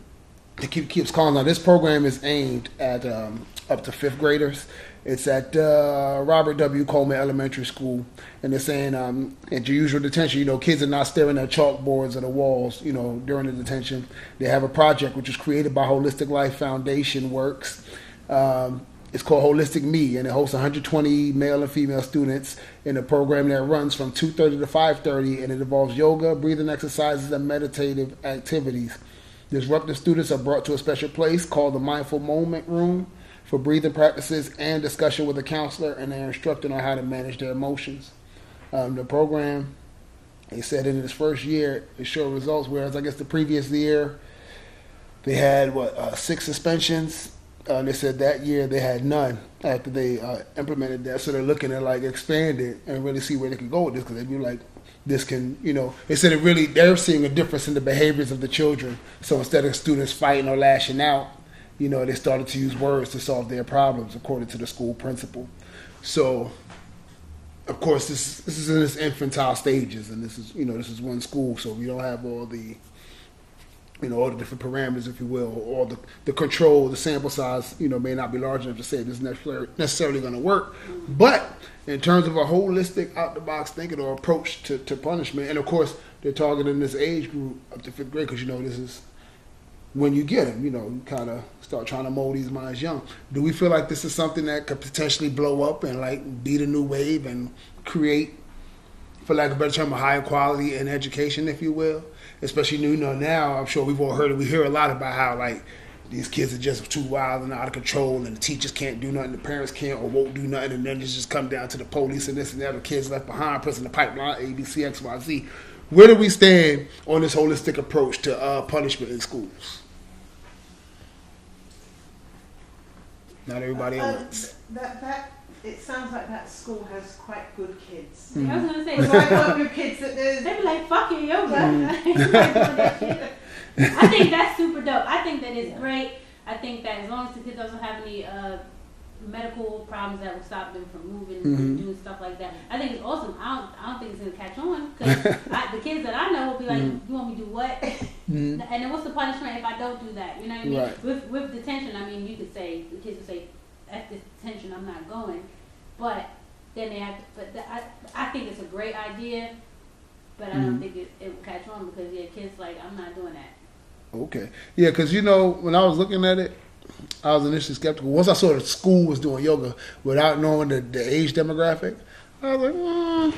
A: to keep keeps calm. Now, this program is aimed at um, up to fifth graders. It's at uh, Robert W. Coleman Elementary School, and they're saying um, at your usual detention, you know, kids are not staring at chalkboards or the walls, you know, during the detention. They have a project which was created by Holistic Life Foundation Works. Um, it's called Holistic Me, and it hosts 120 male and female students in a program that runs from 2:30 to 5:30, and it involves yoga, breathing exercises, and meditative activities. Disruptive students are brought to a special place called the Mindful Moment Room for breathing practices and discussion with a counselor, and they're instructed on how to manage their emotions. Um, the program, they said in its first year, it showed results, whereas I guess the previous year they had what uh, six suspensions. Uh, they said that year they had none after they uh, implemented that. So they're looking to like expand it and really see where they can go with this because they'd be like, this can, you know, they said it really, they're seeing a difference in the behaviors of the children. So instead of students fighting or lashing out, you know, they started to use words to solve their problems, according to the school principal. So, of course, this this is in its infantile stages, and this is you know this is one school, so we don't have all the you know all the different parameters, if you will, all the the control, the sample size, you know, may not be large enough to say this is necessarily going to work, but in terms of a holistic, out the box thinking or approach to, to punishment, and of course they're targeting this age group up to fifth grade because you know this is when you get them, you know, you kind of start trying to mold these minds young. Do we feel like this is something that could potentially blow up and like be the new wave and create, for lack of a better term, a higher quality in education, if you will? Especially, you know, now I'm sure we've all heard it. We hear a lot about how like these kids are just too wild and out of control, and the teachers can't do nothing, the parents can't or won't do nothing, and then it's just come down to the police and this and that. The kids left behind, prison the pipeline, A, B, C, X, Y, Z. Where do we stand on this holistic approach to uh, punishment in schools? Not everybody at
C: Uh, that, that, it sounds like that school has quite good kids.
A: Mm.
D: I was gonna say,
C: So I hope your kids that there's
D: They be like, fuck your yoga. I think that's super dope. I think that it's great. I think that as long as the kid doesn't have any uh, medical problems that would stop them from moving
A: Mhm.
D: and doing stuff like that, I think it's awesome. I don't, I don't think it's gonna catch on because the kids that I know will be like,
A: Mhm.
D: "You want me to do what?"
A: Mhm.
D: And then what's the punishment if I don't do that? You know what I mean?
A: Right.
D: With with detention, I mean, you could say the kids would say, "At this detention, I'm not going," but then they have. To, but the, I I think it's a great idea, but I don't
A: Mhm.
D: think it, it will catch on because yeah, kids like I'm not doing that.
A: Okay. Yeah, because you know, when I was looking at it, I was initially skeptical. Once I saw the school was doing yoga without knowing the, the age demographic, I was like, mm,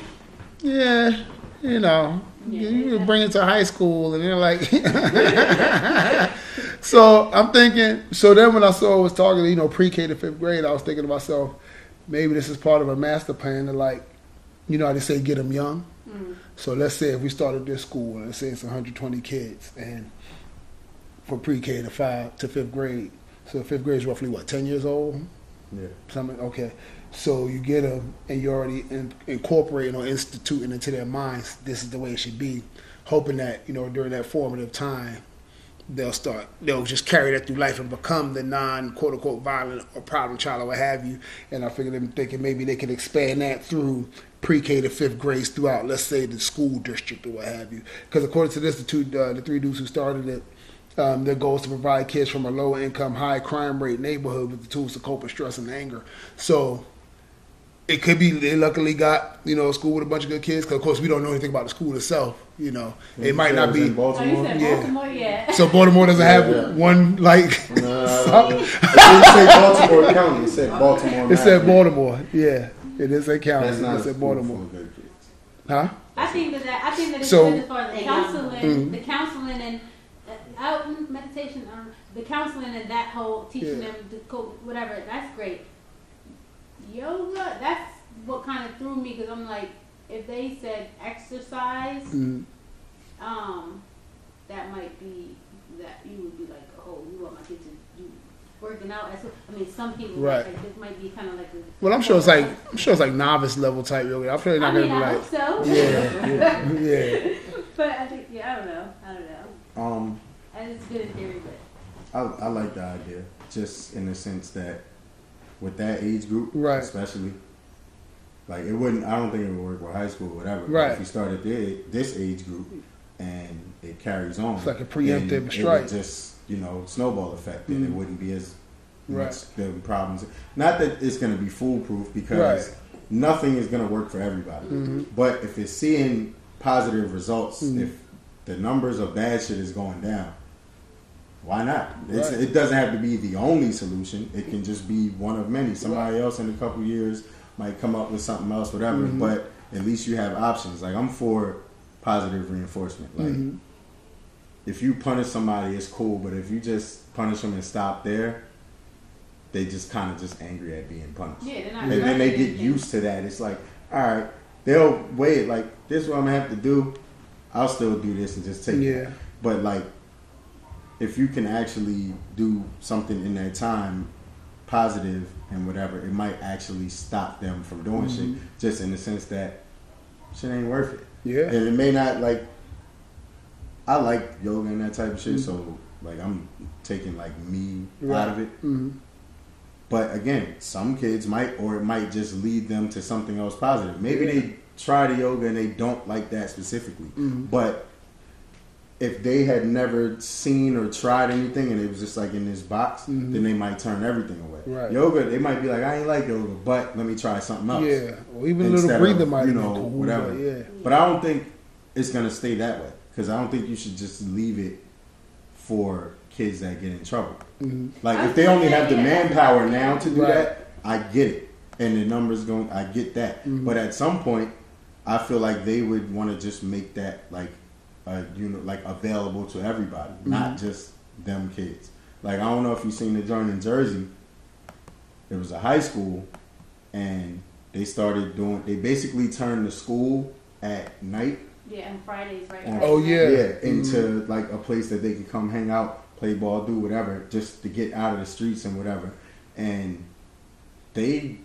A: yeah, you know,
D: Yeah,
A: you bring it to high school, and they're like, so I'm thinking. So then when I saw it was talking, you know, pre-K to fifth grade, I was thinking to myself, maybe this is part of a master plan to like, you know, how they say get them young.
D: Mm.
A: So let's say if we started this school and let's say it's 120 kids and for pre-K to five to fifth grade, so fifth grade is roughly what 10 years old.
E: Yeah.
A: Something okay. So you get them and you're already in, incorporating or instituting into their minds this is the way it should be, hoping that you know during that formative time they'll start they'll just carry that through life and become the non quote unquote violent or problem child or what have you. And I figured them thinking maybe they could expand that through pre-K to fifth grades throughout, let's say the school district or what have you. Because according to this, the two uh, the three dudes who started it. Um, their goal is to provide kids from a low income, high crime rate neighborhood with the tools to cope with stress and anger. So it could be they luckily got you know a school with a bunch of good kids. Because of course we don't know anything about the school itself. You know, it might not
E: in
A: be.
D: Oh, you
E: Baltimore.
D: said
A: Yeah.
D: Baltimore, yeah.
A: So Baltimore doesn't have
E: Yeah.
A: one like.
E: Nah, it didn't say Baltimore County. It said Baltimore.
A: It said
E: Maryland.
A: Baltimore. Yeah, it is a county.
E: That's not
A: It said Baltimore.
E: full of good kids.
A: Huh?
D: I think that, that I think that it's
A: So-
D: good as far as the
G: They
D: counseling,
A: Mhm.
D: the counseling and uh, out meditation, um, the counseling and that whole teaching
A: Yeah.
D: them to cope, whatever. That's great. Yoga, that's what kind of threw me because I'm like, if they said exercise,
A: Mm,
D: um, that might be that you would be like, oh, you want my kid to do working out. As I mean, some people
A: Right.
D: like, this might be kind of like. A,
A: well, I'm sure it's like I'm sure it's like novice level type yoga. I'm probably
D: I
A: not
D: mean,
A: gonna
D: I
A: be
D: hope so.
A: yeah, yeah, yeah.
D: But I think, yeah, I don't know. I don't know.
E: Um,
D: And it's good in theory, but
E: I, I like the idea, just in the sense that with that age group,
A: Right.
E: especially, like it wouldn't. I don't think it would work with high school, or whatever. But
A: Right.
E: If you started at the, this age group and it carries on,
A: It's like a preemptive
E: it would
A: strike.
E: just you know snowball effect, and it
A: Mhm.
E: wouldn't be as
A: Right.
E: much the problems. Not that it's going to be foolproof because
A: Right.
E: nothing is going to work for everybody.
A: Mhm.
E: But if it's seeing positive results,
A: Mhm.
E: if the numbers of bad shit is going down, why not? It's,
A: Right.
E: It doesn't have to be the only solution. It can just be one of many. Somebody else in a couple years might come up with something else, whatever.
A: Mhm.
E: But at least you have options. Like I'm for positive reinforcement. Like
A: Mhm.
E: if you punish somebody, it's cool. But if you just punish them and stop there, they just kind of just angry at being punished
D: yeah, they're not.
E: and then they get used to that. It's like, all right, they'll wait. Like this is what I'm gonna have to do. I'll still do this and just take
A: Yeah.
E: it. But like, if you can actually do something in that time, positive and whatever, it might actually stop them from doing
A: Mm-hmm.
E: shit. Just in the sense that shit ain't worth it.
A: Yeah.
E: And it may not like. I like yoga and that type of shit,
A: Mhm.
E: so like I'm taking like me
A: Right.
E: out of it.
A: hmm
E: But again, some kids might, or it might just lead them to something else positive. Maybe
A: Yeah.
E: they try the yoga and they don't like that specifically.
A: Mhm.
E: But if they had never seen or tried anything and it was just like in this box,
A: Mhm.
E: then they might turn everything away.
A: Right.
E: Yoga, they might be like, I ain't like yoga, but let me try something else.
A: Yeah, or even a little
E: Instead
A: breather might
E: you know,
A: been cool,
E: whatever.
A: but Yeah,
E: But I don't think it's gonna stay that way because I don't think you should just leave it for kids that get in trouble.
A: Mhm.
E: Like
D: I
E: if they only have the manpower now to do
A: Right.
E: that, I get it, and the numbers going, I get that.
A: Mhm.
E: But at some point, I feel like they would want to just make that like, uh, you know, like available to everybody, not just them kids. Like I don't know if you've seen the joint in Jersey. It was a high school, and they started doing. They basically turned the school at night
D: Yeah, on Fridays, right?
E: on-
A: Oh, yeah.
E: yeah, into like a place that they can come hang out, play ball, do whatever, just to get out of the streets and whatever. And they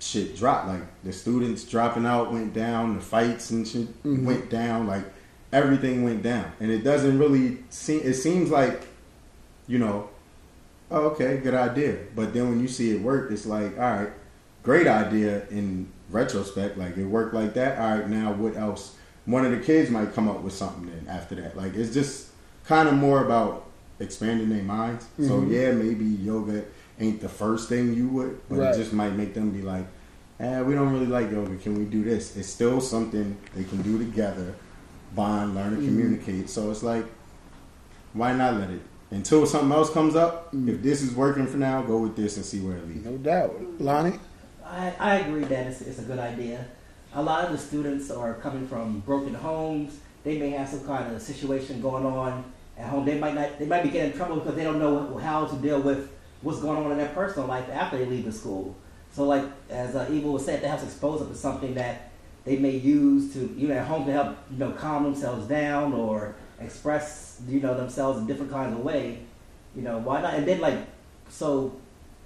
E: shit dropped. Like the students dropping out went down, the fights and shit
A: Mhm.
E: went down. Like everything went down, and it doesn't really seem. It seems like, you know, oh, okay, good idea. But then when you see it work, it's like, all right, great idea in retrospect. Like it worked like that. All right, now what else? One of the kids might come up with something then after that. Like it's just kind of more about expanding their minds. So
A: Mhm.
E: yeah, maybe yoga ain't the first thing you would, but
A: Right.
E: it just might make them be like, eh, we don't really like yoga. Can we do this? It's still something they can do together, bond, learn to
A: Mhm.
E: communicate. So it's like, why not let it? Until something else comes up,
A: Mhm.
E: if this is working for now, go with this and see where it leads.
A: no doubt. Lonnie,
B: I, I agree that it's, it's a good idea. A lot of the students are coming from broken homes. They may have some kind of situation going on at home. They might not. They might be getting in trouble because they don't know how to deal with what's going on in their personal life after they leave the school. So, like as uh, Evil was said, they have to expose them to something that they may use to you know at home to help you know calm themselves down or express you know themselves in different kinds of way. You know why not? And then like so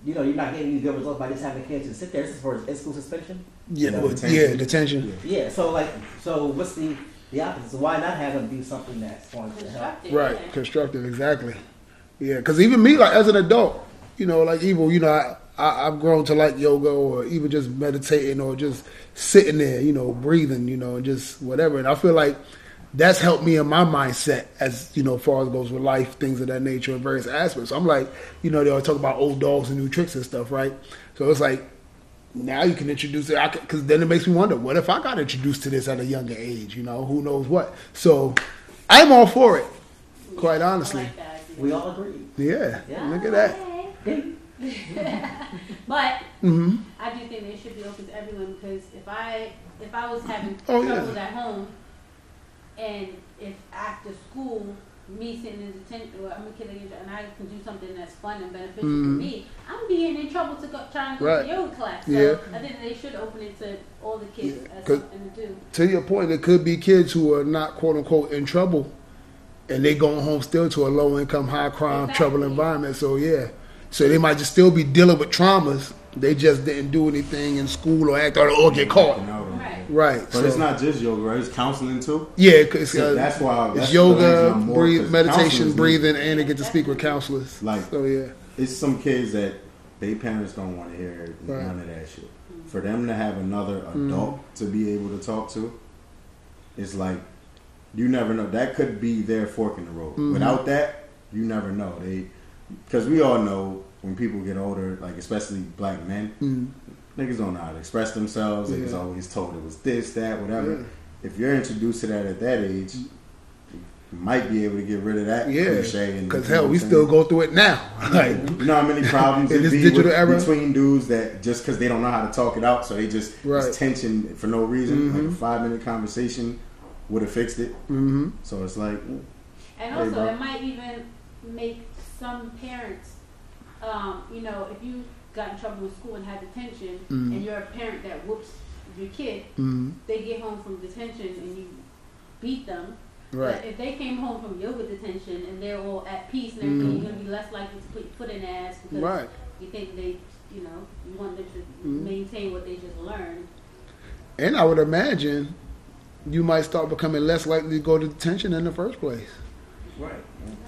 B: you know, you're not getting any good results by just having the kids to sit there. This is for in school suspension.
A: yeah,
E: Yeah,
A: well,
E: detention.
A: yeah, detention.
E: Yeah.
B: Yeah. So like, so what's the the opposite? So why not have them do something that's going to help?
A: Right, constructive, exactly. Yeah, because even me, like as an adult, you know, like Evil, you know, I, I I've grown to like yoga or even just meditating or just sitting there, you know, breathing, you know, and just whatever. And I feel like that's helped me in my mindset as you know, far as goes with life, things of that nature, in various aspects. I'm like, you know, they always talk about old dogs and new tricks and stuff, right? So it's like now you can introduce it because then it makes me wonder what if i got introduced to this at a younger age you know who knows what so i'm all for it quite honestly
D: like.
B: We all agree.
A: yeah,
B: Yeah.
A: look at that
D: But
A: hmm
D: I do think they should be open to everyone because if I if I was having
A: Oh, yeah.
D: at home, and if after school me sitting in detention or I'm a kid and I can do something that's fun and beneficial
A: Mhm.
D: for me, I'm being in trouble to go try and go
A: Right.
D: to yoga class. So
A: Yeah.
D: I think they should open it to all the kids
A: Yeah,
D: as
A: 'cause-
D: something to do.
A: to your point there could be kids who are not quote unquote in trouble and they going home still to a low income high crime trouble environment so yeah so they might just still be dealing with traumas they just didn't do anything in school or act or, or get caught
D: Right.
A: right
E: But
A: so,
E: it's not just yoga, right? It's counseling too.
A: yeah
E: So
A: uh,
E: that's why that's
A: it's yoga breathe, meditation breathing and they get to speak with counselors
E: Like
A: so yeah
E: it's some kids that they parents don't want to hear
A: Right.
E: none of that shit. For them to have another adult to be able to talk to, it's like you never know. That could be their fork in the road.
A: Mhm.
E: Without that, you never know. They because we all know when people get older, like especially black men,
A: mm.
E: niggas don't know how to express themselves. They was
A: Yeah.
E: always told it was this, that, whatever.
A: Yeah.
E: If you're introduced to that at that age, you might be able to get rid of that
A: Yeah,
E: cliche.
A: because hell, we still go through it now. like,
E: You know how many problems
A: In
E: it
A: this
E: be
A: digital
E: with-
A: era?
E: between dudes that just because they don't know how to talk it out, so they just
A: Right.
E: it's tension for no reason. Like
A: Mhm.
E: a five minute conversation would have fixed it.
A: hmm
E: So it's like,
D: And
E: Hey,
D: also,
E: bro.
D: it might even make some parents, um, you know, if you got in trouble in school and had detention,
A: Mhm.
D: and you're a parent that whoops your kid,
A: hmm
D: they get home from detention and you beat them.
A: right.
D: But if they came home from yoga detention and they're all at peace and everything,
A: Mhm.
D: you're gonna be less likely to put your foot in their ass because
A: Right.
D: you think they, you know, you want them to
A: Mhm.
D: maintain what they just learned.
A: And I would imagine you might start becoming less likely to go to detention in the first place.
B: Right.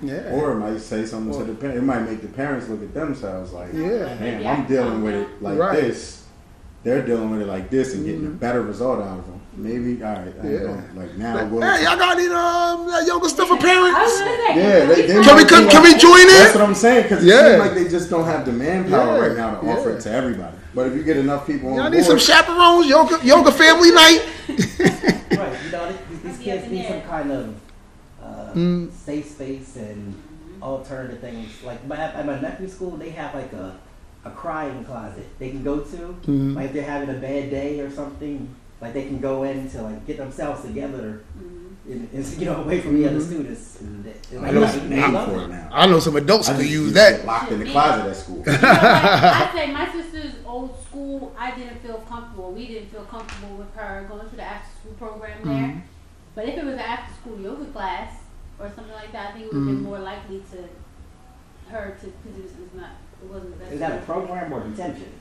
A: Yeah.
E: Or it might say something
A: Or-
E: to the parents. It might make the parents look at themselves like,
A: Yeah.
E: man,
D: Maybe
E: I'm dealing with it like
A: Right.
E: this. They're dealing with it like this and getting a
A: Mhm.
E: better result out of them. Maybe, all right, I ain't
A: Yeah.
E: gonna, like now.
A: Like,
E: we'll,
A: hey, y'all got any um, that yoga stuff for parents?
E: Yeah, they- they
A: Can we
E: might
A: can,
E: be
A: can we
E: like-
A: join
E: That's
A: in?
E: what I'm saying because it
A: Yeah.
E: seems like they just don't have the manpower
A: Yeah,
E: right now to offer it to everybody. But if you get enough people on
A: Y'all
E: board,
A: need some chaperones, yoga yoga family night.
B: Right. You know, these, these kids need some kind of
A: Mm.
B: safe space and alternative things. Like my, at my nephew's school, they have like a a crying closet they can go to.
A: Mhm.
B: Like if they're having a bad day or something, like they can go in to like get themselves together
D: Mhm.
B: and, and you know away from the other
A: Mhm.
B: students. And, they- and
E: I know
B: they-
E: it's a
B: they
E: name
B: love
E: for
B: it.
E: it now.
A: I know some adults
E: I
A: that use that.
E: locked in the closet at school.
D: You know what? I say my sister's old school. I didn't feel comfortable. We didn't feel comfortable with her going to the after school program there.
A: Mhm.
D: But if it was an after school yoga class or something like that, I think it would have been
A: Mhm.
D: more likely to her to because it was, it was not. It wasn't the best.
B: Is that a program or detention?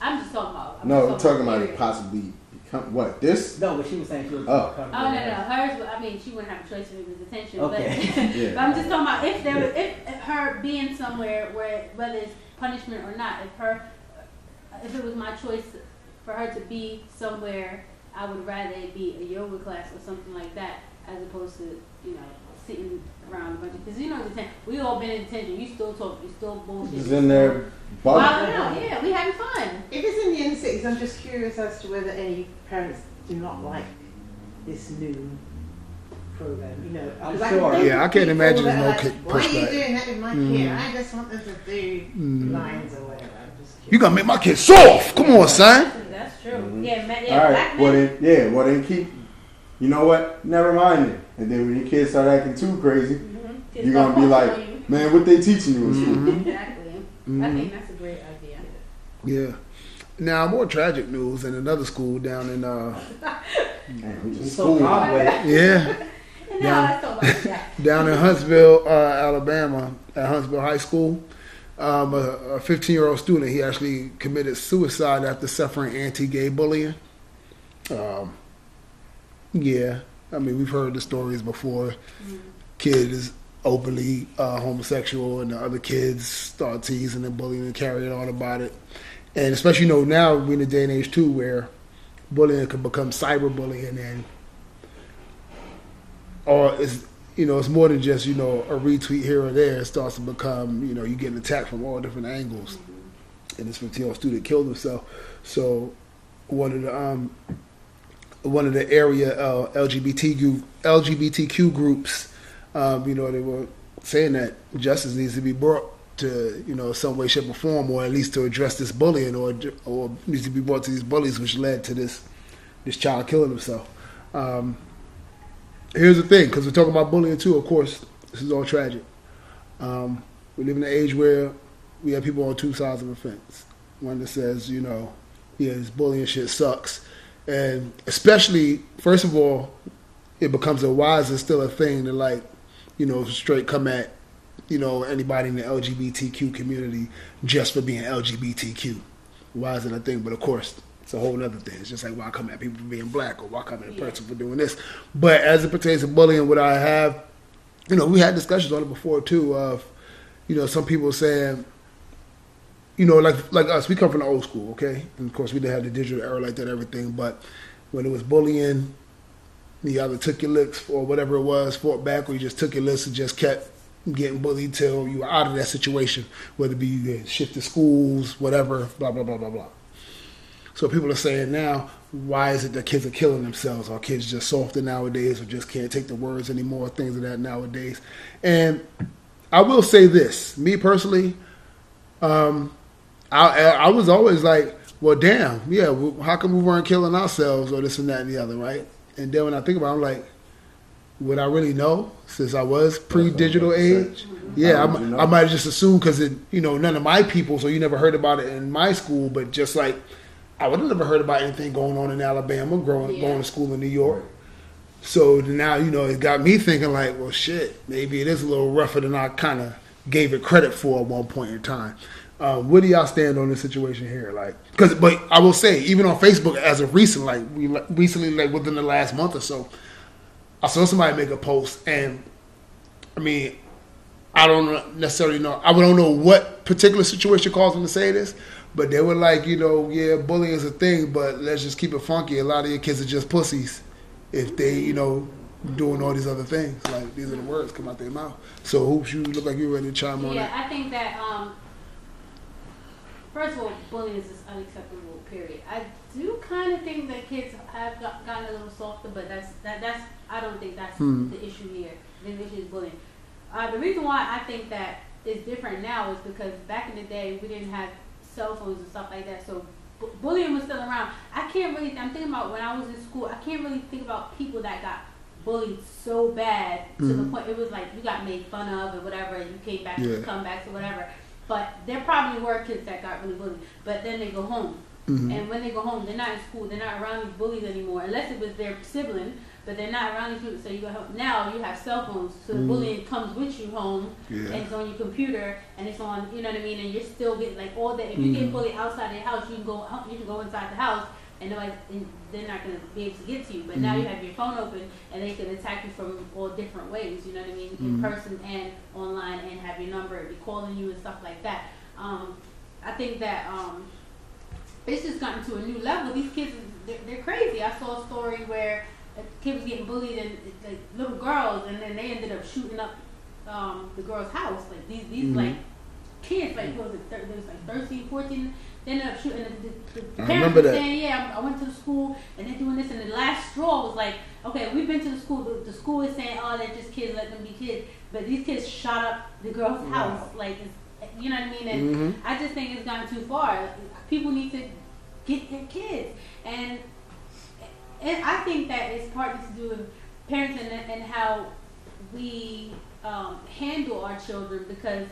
D: I'm just talking about. No, I'm
E: No, we're
D: just
E: talking about
D: period.
E: it possibly become what this.
B: No, but she was saying she was.
E: Oh.
B: coming
D: Oh no,
B: with
D: no, hers. I mean, she wouldn't have a choice if it was detention.
B: Okay.
D: But,
E: Yeah.
D: but I'm just talking about if there was, if, if her being somewhere where whether it's punishment or not, if her, if it was my choice for her to be somewhere, I would rather it be a yoga class or something like that as opposed to you know sitting around a bunch of because you know detention. We all been in detention. You still talk. You still bullshit.
E: Just in there,
D: Well,
E: bugging.
D: no, yeah, we having fun.
C: If it's in the inner cities, I'm just curious as to whether any parents do not like this new program. You know,
B: I'm
C: 'cause I
B: sure.
C: can
A: Yeah, I can't imagine
C: that
A: no
C: are like,
A: kid
C: Why are you doing that with my
A: Mm.
C: kid? I just want them to do
A: Mm.
C: lines or whatever. I'm just
A: You
C: curious.
A: gonna make my kid soft? Come on, son.
D: That's true.
E: Mhm.
D: Yeah, ma- yeah,
E: All right,
D: black
E: well
D: men.
E: then, yeah, well then keep. You know what? Never mind it. And then when your kids start acting too crazy,
D: Mhm.
E: you're gonna be like, man, what they teaching you in school?
A: Mhm.
D: Exactly. I
A: Mhm.
D: think that's a great idea.
A: Yeah. Now, more tragic news in another school down in uh
E: Man, we
B: so
E: school.
B: calm with it.
A: yeah
D: And
A: Yeah.
D: now let's talk about that.
A: down in Huntsville, uh, Alabama, at Huntsville High School. Um, a 15 year old student he actually committed suicide after suffering anti-gay bullying. Um, yeah, I mean we've heard the stories before. Kid is openly uh, homosexual, and the other kids start teasing and bullying and carrying on about it. And especially you know now we're in a day and age too where bullying can become cyberbullying and or it's you know it's more than just you know a retweet here or there. It starts to become you know you're getting attacked from all different angles. And this 15 year old student killed himself. So one of the um one of the area uh, LGBTQ LGBTQ groups, um, you know, they were saying that justice needs to be brought to you know some way, shape, or form, or at least to address this bullying, or or needs to be brought to these bullies, which led to this this child killing himself. Um, here's the thing, because we're talking about bullying too. Of course, this is all tragic. Um, we live in an age where we have people on two sides of the fence. One that says, you know, yeah, this bullying shit sucks, and especially, first of all, it becomes a why is it still a thing to like, you know, straight come at, you know, anybody in the LGBTQ community just for being LGBTQ. Why is it a thing? But of course, it's a whole other thing. It's just like why come at people for being black or why come at a person for doing this. But as it pertains to bullying, what I have, you know, we had discussions on it before too. Of, you know, some people saying, you know, like like us, we come from the old school, okay, and of course we didn't have the digital era like that, everything. But when it was bullying, you either took your licks or whatever it was, fought back, or you just took your licks and just kept getting bullied till you were out of that situation, whether it be you shifted schools, whatever, blah blah blah blah blah. So people are saying now, why is it that kids are killing themselves? Are kids just softer nowadays, or just can't take the words anymore? Things of that nowadays. And I will say this, me personally, um, I I was always like, well, damn, yeah, how come we weren't killing ourselves or this and that and the other, right? And then when I think about, it, I'm like, would I really know since I was pre-digital
E: That's what I'm
A: age? Yeah, I,
E: How you know?
A: I might have just assumed because it, you know, none of my people, so you never heard about it in my school. But just like I would have never heard about anything going on in Alabama, growing
D: Yeah.
A: going to school in New York. So now you know it got me thinking like, well, shit, maybe it is a little rougher than I kind of gave it credit for at one point in time. Um, where do y'all stand on this situation here? Like, because but I will say, even on Facebook, as of recent, like we recently, like within the last month or so, I saw somebody make a post and I mean, I don't necessarily know. I don't know what particular situation caused them to say this, but they were like, you know, yeah, bullying is a thing, but let's just keep it funky. A lot of your kids are just pussies if they, you know, doing all these other things. Like these are the words come out their mouth. So, Hoops, you look like you're ready to chime on
D: Yeah. I think that um, first of all, bullying is just unacceptable. Period. I do kind of think that kids have got, gotten a little softer, but that's that that's I don't think that's
A: Hmm.
D: the issue here. The issue is bullying. Uh, the reason why I think that it's different now is because back in the day we didn't have cell phones and stuff like that, so bu- bullying was still around. I can't really. I'm thinking about when I was in school. I can't really think about people that got bullied so bad to the
A: Mhm.
D: point it was like you got made fun of or whatever, and you came back
A: Yeah.
D: to comebacks or whatever. But there probably were kids that got really bullied. But then they go home,
A: Mhm.
D: and when they go home, they're not in school. They're not around these bullies anymore, unless it was their sibling. But they're not around these people. So you go home. Now you have cell phones, so the
A: Mhm.
D: bullying comes with you home,
A: Yeah.
D: and it's on your computer, and it's on. You know what I mean? And you're still getting like all day. If you get bullied outside the house, you can go. You can go inside the house, and nobody, and they're not gonna be able to get to you. But now
A: Mhm.
D: you have your phone open, and they can attack you from all different ways. You know what I mean?
A: Mhm.
D: In person and online, and have your number, and be calling you and stuff like that. Um, I think that um, it's just gotten to a new level. These kids, they're, they're crazy. I saw a story where a kid was getting bullied and like little girls, and then they ended up shooting up um, the girl's house. Like these, these
A: Mhm.
D: like kids, like was it? There was like 13, 14. They ended up shooting. The, the, the
A: I
D: parents were saying, "Yeah, I went to the school and they're doing this." And the last straw was like, "Okay, we've been to the school. The, the school is saying, oh, they're just kids. Let them be kids." But these kids shot up the girl's house. Like, it's, you know what I mean? And
A: Mhm.
D: I just think it's gone too far. People need to get their kids, and and I think that it's partly to do with parenting and, and how we um, handle our children because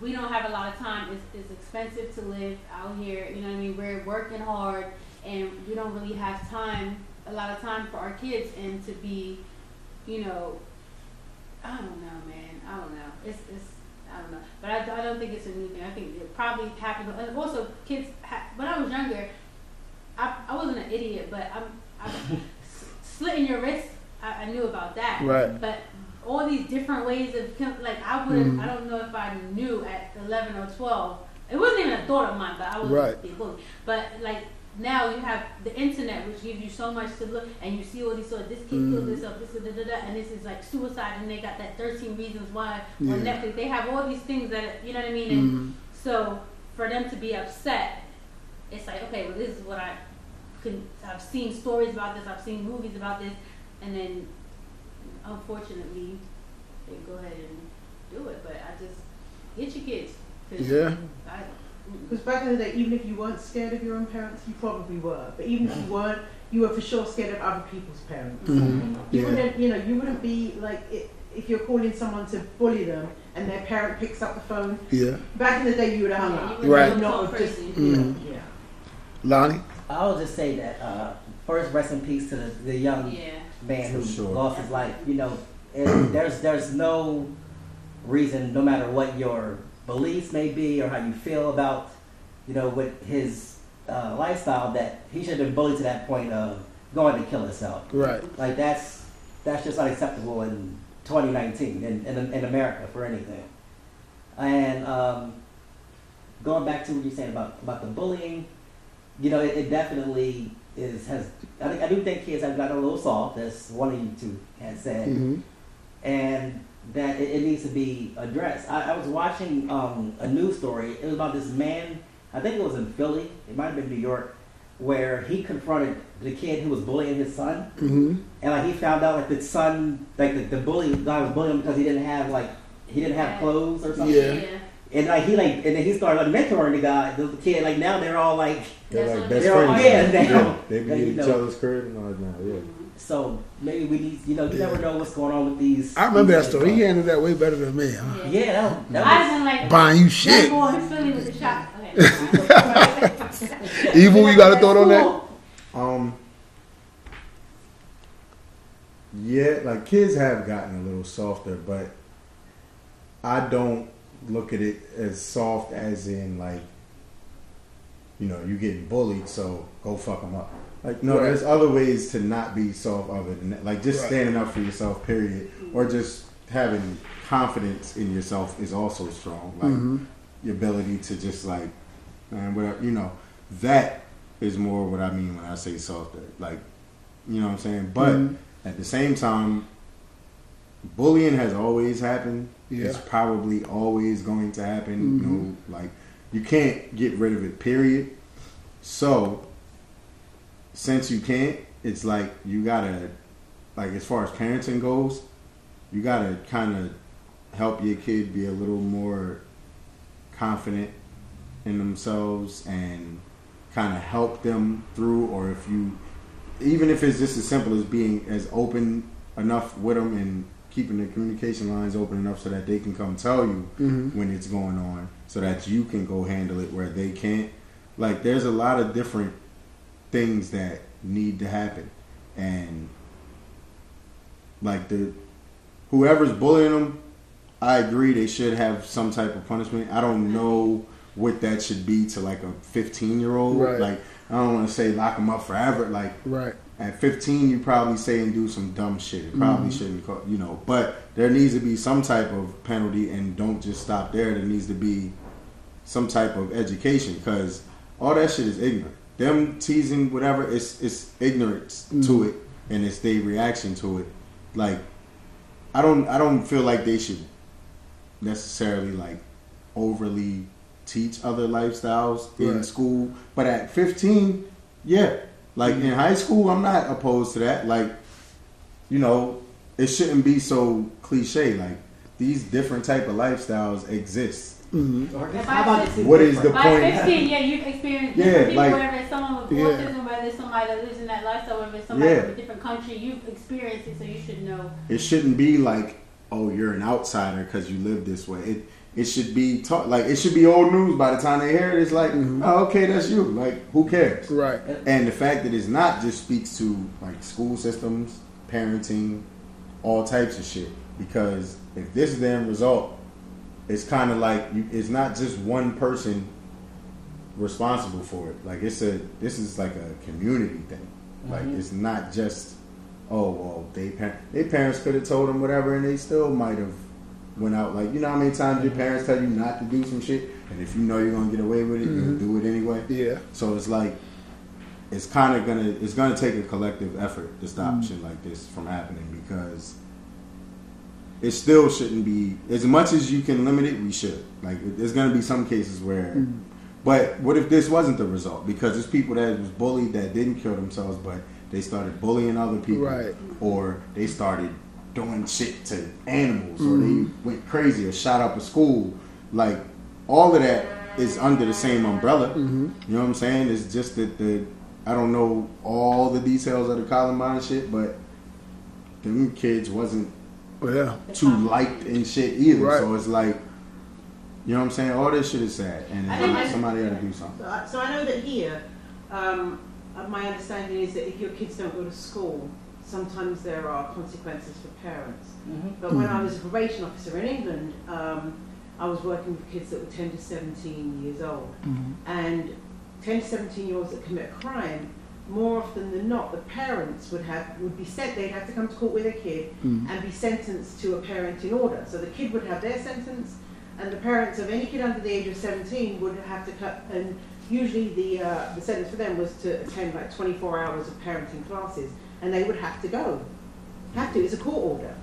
D: we don't have a lot of time. It's, it's expensive to live out here. You know what I mean? We're working hard, and we don't really have time, a lot of time for our kids, and to be, you know, I don't know, man. I don't know. It's it's I don't know, but I, I don't think it's a new thing. I think it probably happened. And also, kids. Ha- when I was younger, I, I wasn't an idiot, but I'm, I'm slitting your wrist. I, I knew about that.
A: Right.
D: But all these different ways of like I wouldn't.
A: Mhm.
D: I don't know if I knew at eleven or twelve. It wasn't even a thought of mine, but I was
A: Right.
D: But like now you have the internet, which gives you so much to look, and you see all these sort of this kid killed
A: Mhm.
D: himself, this da, da, da, and this is like suicide, and they got that thirteen reasons why
A: Yeah.
D: on Netflix. They have all these things that you know what I mean. And
A: Mhm.
D: so for them to be upset, it's like okay, well this is what I can. I've seen stories about this. I've seen movies about this, and then unfortunately they go ahead and do it. But I just get your kids. 'cause
A: Yeah.
D: I,
C: Because back in the day, even if you weren't scared of your own parents, you probably were. But even if you weren't, you were for sure scared of other people's parents.
A: Mhm.
C: You
A: Yeah.
C: wouldn't, you know, you wouldn't be like i if you're calling someone to bully them and their parent picks up the phone.
A: Yeah.
C: Back in the day, you would have hung
D: Yeah,
C: up.
D: you
A: Right.
C: Not
D: go
C: have just,
D: crazy.
C: you know,
A: Mhm.
C: yeah.
A: Lonnie.
B: I'll just say that uh, first, rest in peace to the, the young
D: yeah.
B: Man who
E: sure.
B: lost his life. You know, there's there's no reason, no matter what your beliefs may be or how you feel about, you know, with his uh, lifestyle, that he should have been bullied to that point of going to kill himself.
A: Right.
B: Like that's that's just unacceptable in 2019 in, in, in America for anything. And um, going back to what you're saying about about the bullying, you know, it, it definitely is has. I, I do think kids have gotten a little soft, as one of you two had said,
A: hmm
B: and that it, it needs to be addressed. I, I was watching um, a news story. It was about this man. I think it was in Philly. It might have been New York, where he confronted the kid who was bullying his son.
A: hmm
B: And like he found out like the son, like the, the bully guy was bullying him because he didn't have like he didn't have clothes or something.
A: Yeah.
B: And like he like and then he started like mentoring the guy, the kid. Like now they're all like
E: They're like best
B: They're all-
E: friends.
B: yeah, they-
E: yeah, they be
B: they,
E: in
B: you
E: each
B: know.
E: other's crib and all that now. Yeah.
B: so maybe we need you know you
A: Yeah.
B: never know what's going on with these.
A: I remember that
B: these
A: story. He handled that way better than me. Huh?
D: Yeah.
B: Yeah, that, that
D: I've
B: was,
D: been like
A: Buying you shit.
D: boy in Philly with the shot. Okay.
A: Evil, you got a thought on that?
E: Um. Yeah, like kids have gotten a little softer, but I don't look at it as soft as in like, you know, you getting bullied, so go fuck them up. Like, no,
A: Right.
E: there's other ways to not be soft other than that. Like just
A: Right.
E: standing up for yourself, period, or just having confidence in yourself is also strong. Like
A: Mhm.
E: your ability to just like, man, whatever you know, that is more what I mean when I say soft. Like, you know what I'm saying. But
A: Mhm.
E: at the same time, bullying has always happened. It's probably always going to happen. You
A: Mhm.
E: know, like you can't get rid of it. Period. So, since you can't, it's like you gotta, like as far as parenting goes, you gotta kind of help your kid be a little more confident in themselves and kind of help them through. Or if you, even if it's just as simple as being as open enough with them and keeping the communication lines open enough so that they can come tell you
A: Mhm.
E: when it's going on so that you can go handle it where they can't. Like there's a lot of different things that need to happen. And like the whoever's bullying them, I agree they should have some type of punishment. I don't know what that should be to like a 15 year old.
A: Right.
E: Like I don't want to say lock them up forever. Like
A: Right.
E: At 15, you probably say and do some dumb shit. It probably
A: Mhm.
E: shouldn't, co- you know. But there needs to be some type of penalty, and don't just stop there. There needs to be some type of education because all that shit is ignorant. Them teasing whatever, it's it's ignorance to
A: Mhm.
E: it, and it's their reaction to it. Like I don't I don't feel like they should necessarily like overly teach other lifestyles in school. But at 15, yeah, like in high school, I'm not opposed to that. Like, you know, it shouldn't be so cliche. Like these different type of lifestyles exist.
A: Mhm.
B: Or how about
D: I-
B: this is
E: What is
B: different?
E: the
D: By
E: point-
D: 15, yeah, you've experienced
E: Yeah,
D: different people,
E: like-
D: whether it's someone with
A: Yeah.
D: autism, whether it's somebody that lives in that lifestyle, whether it's somebody
E: Yeah.
D: from a different country, you've experienced it, so you should know.
E: It shouldn't be like, oh, you're an outsider because you live this way. It it should be taught like it should be old news by the time they hear it. It's like,
A: Mhm.
E: oh, okay, that's you. Like, who cares?
A: Right.
E: And the fact that it's not just speaks to like school systems, parenting, all types of shit. Because if this is the end result, it's kind of like you, it's not just one person responsible for it. Like it's a this is like a community thing. Like
B: Mhm.
E: it's not just oh well they par- their parents could have told them whatever and they still might have went out like you know how many times your parents tell you not to do some shit and if you know you're gonna get away with it
A: Mhm.
E: you'll do it anyway.
A: Yeah.
E: So it's like it's kind of gonna it's gonna take a collective effort to stop
A: Mm.
E: shit like this from happening because it still shouldn't be as much as you can limit it. We should like there's gonna be some cases where.
A: Mm.
E: But what if this wasn't the result? Because there's people that was bullied that didn't kill themselves, but they started bullying other people,
A: Right.
E: or they started doing shit to animals, or
A: Mhm.
E: they went crazy or shot up a school. Like all of that is under the same umbrella.
A: Mhm.
E: You know what I'm saying? It's just that the I don't know all the details of the Columbine shit, but them kids wasn't
A: Well, yeah.
E: too liked and shit either.
A: Right.
E: So it's like, you know what I'm saying? All this shit is sad, and
C: I think
E: like somebody got to do something.
C: So I, so I know that here, um, my understanding is that if your kids don't go to school, sometimes there are consequences for parents.
B: Mhm.
C: But when I was a probation officer in England, um, I was working with kids that were 10 to 17 years old. And 10 to 17 year olds that commit a crime, more often than not, the parents would have would be sent. They'd have to come to court with a kid
A: Mhm.
C: and be sentenced to a parenting order. So the kid would have their sentence, and the parents of any kid under the age of 17 would have to cut. And usually the uh, the sentence for them was to attend like 24 hours of parenting classes, and they would have to go. Have to. It's a court order.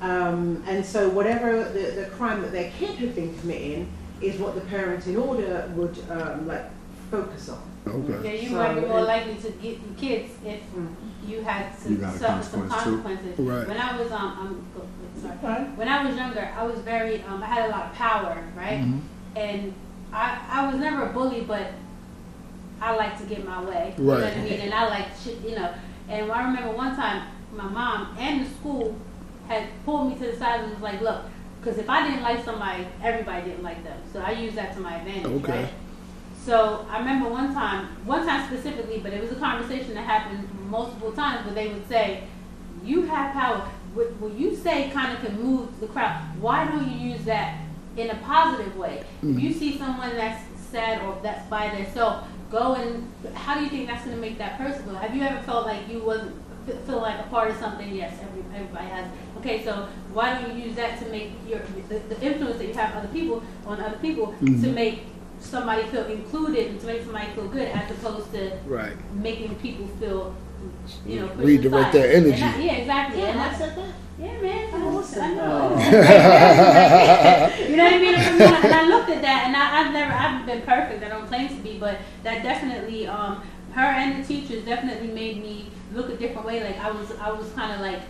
C: Um, and so whatever the, the crime that their kid had been committing is what the parenting order would um, like focus on.
A: Okay.
D: Yeah, you
C: So,
D: might be more likely to get your kids if
C: Mm.
D: you had to
E: You got a
D: suffer some
E: consequence, too.
D: consequences.
A: Right.
D: When I was um, I'm sorry.
C: Fine.
D: When I was younger, I was very um, I had a lot of power, right?
A: Mhm.
D: And I I was never a bully, but I like to get my way. Right. You know what I mean? And I like you know. And I remember one time my mom and the school had pulled me to the side and was like, look, because if I didn't like somebody, everybody didn't like them. So I used that to my advantage,
A: Okay.
D: right? So I remember one time, one time specifically, but it was a conversation that happened multiple times where they would say, you have power. What, what you say kind of can move the crowd. Why don't you use that in a positive way? If you mm-hmm. see someone that's sad or that's by themselves, go and how do you think that's going to make that person feel? Have you ever felt like you wasn't feel like a part of something, yes, every, everybody has. Okay, so why don't you use that to make your the, the influence that you have on other people on other people
A: Mm-hmm.
D: to make somebody feel included and to make somebody feel good as opposed to
A: Right.
D: making people feel, you know,
A: Redirect
D: aside.
A: their energy.
D: And that- yeah, exactly.
G: Yeah,
D: and
G: I
D: that's,
G: said that.
D: Yeah, man.
C: Oh, awesome.
D: I know.
B: Oh.
D: you know what I mean? And I, looked at that, and I, I've never, I haven't been perfect. I don't claim to be, but that definitely, um, her and the teachers definitely made me look a different way. Like I was, I was kind of like,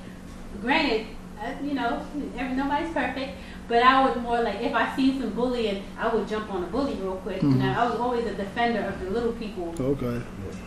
D: granted, uh, you know, every, nobody's perfect. But I would more like if I seen some bullying, I would jump on a bully real quick. You know, I was always a defender of the little people.
A: Okay.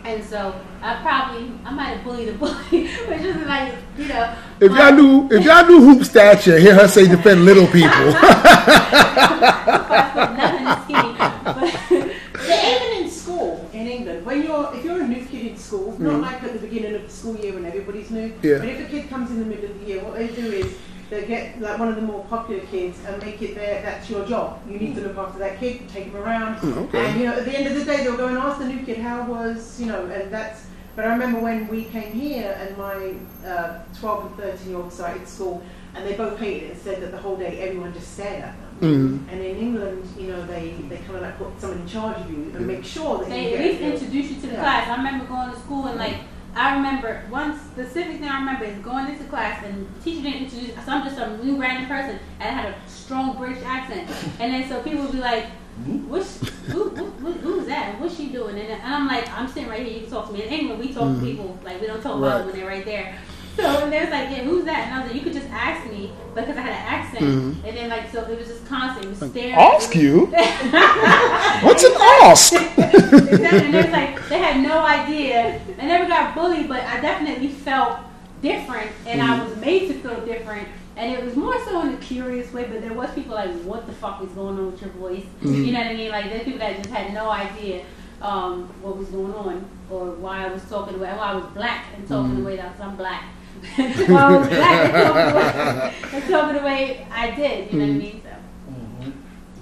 D: And so I probably I might have bullied a bully, which is like you know.
A: If y'all knew, if y'all knew hoop stature, hear her say defend little people.
D: nothing but
C: even in school in England, when you're if you're a new kid in school,
A: Mm-hmm.
C: not like at the beginning of the school year when everybody's new,
A: Yeah.
C: but if a kid comes in the middle of the year, what they do is they get like one of the more popular kids and make it their that's your job. You need to look after that kid, take him around,
A: Mm, okay.
C: and you know at the end of the day they'll go and ask the new kid how was you know, and that's. But I remember when we came here and my uh, 12 and 13 year old started school, and they both hated it and said that the whole day everyone just stared at them.
A: Mhm.
C: And in England, you know, they, they kind of like put someone in charge of you and make sure that
D: they
C: you
D: at
C: get
D: least introduce you to the
C: Yeah.
D: class. I remember going to school and like I remember one specific thing I remember is going into class and the teacher didn't introduce so I'm just some new random person and I had a strong British accent. And then so people would be like, hmm? What's who, who, who who's that? And what's she doing? And, and I'm like, I'm sitting right here, you can talk to me. In England we talk to mm-hmm. people like we don't talk about
A: Right.
D: them when they're right there. So and they was like, Yeah, who's that? And I was like, You could just ask me because I had an accent. Mm-hmm. And then like so it was just constant, it was staring
A: Ask you? What's an ask?
D: exactly. And there's like they had no idea. I never got bullied, but I definitely felt different, and I mm-hmm. was made to feel different. And it was more so in a curious way, but there was people like, "What the fuck is going on with your voice?" Mm-hmm. You know what I mean? Like there's people that just had no idea um, what was going on or why I was talking the way. Why I was black and talking the way that I'm black. why I was black and talking, the way, the way I did. You know what I mean? So.
B: Mhm.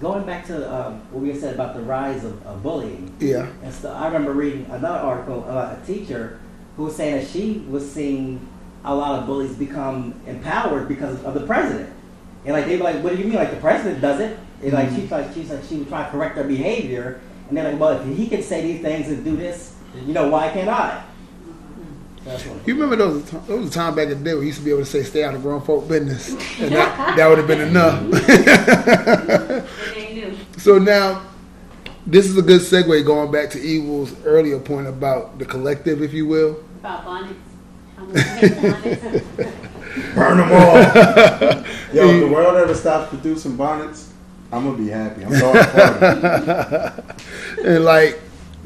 B: Going back to um, what we said about the rise of, of bullying.
A: Yeah.
B: And so I remember reading another article about a teacher who was saying that she was seeing a lot of bullies become empowered because of the president. And like they were like, what do you mean? Like the president does it? And like she's like she's like she would try to correct their behavior, and they're like, well, if he can say these things and do this, you know, why can't I? So that's what-
A: You remember those there was a time back in the day where you used to be able to say stay out of grown folk business, and that, that would have been enough.
D: And they knew.
A: so now, this is a good segue going back to Evil's earlier point about the collective, if you will.
D: About bonnets. I'm gonna hate bonnets.
E: Burn them all. Yo, if the world ever stops producing bonnets, I'm gonna be happy. I'm going to party.
A: and like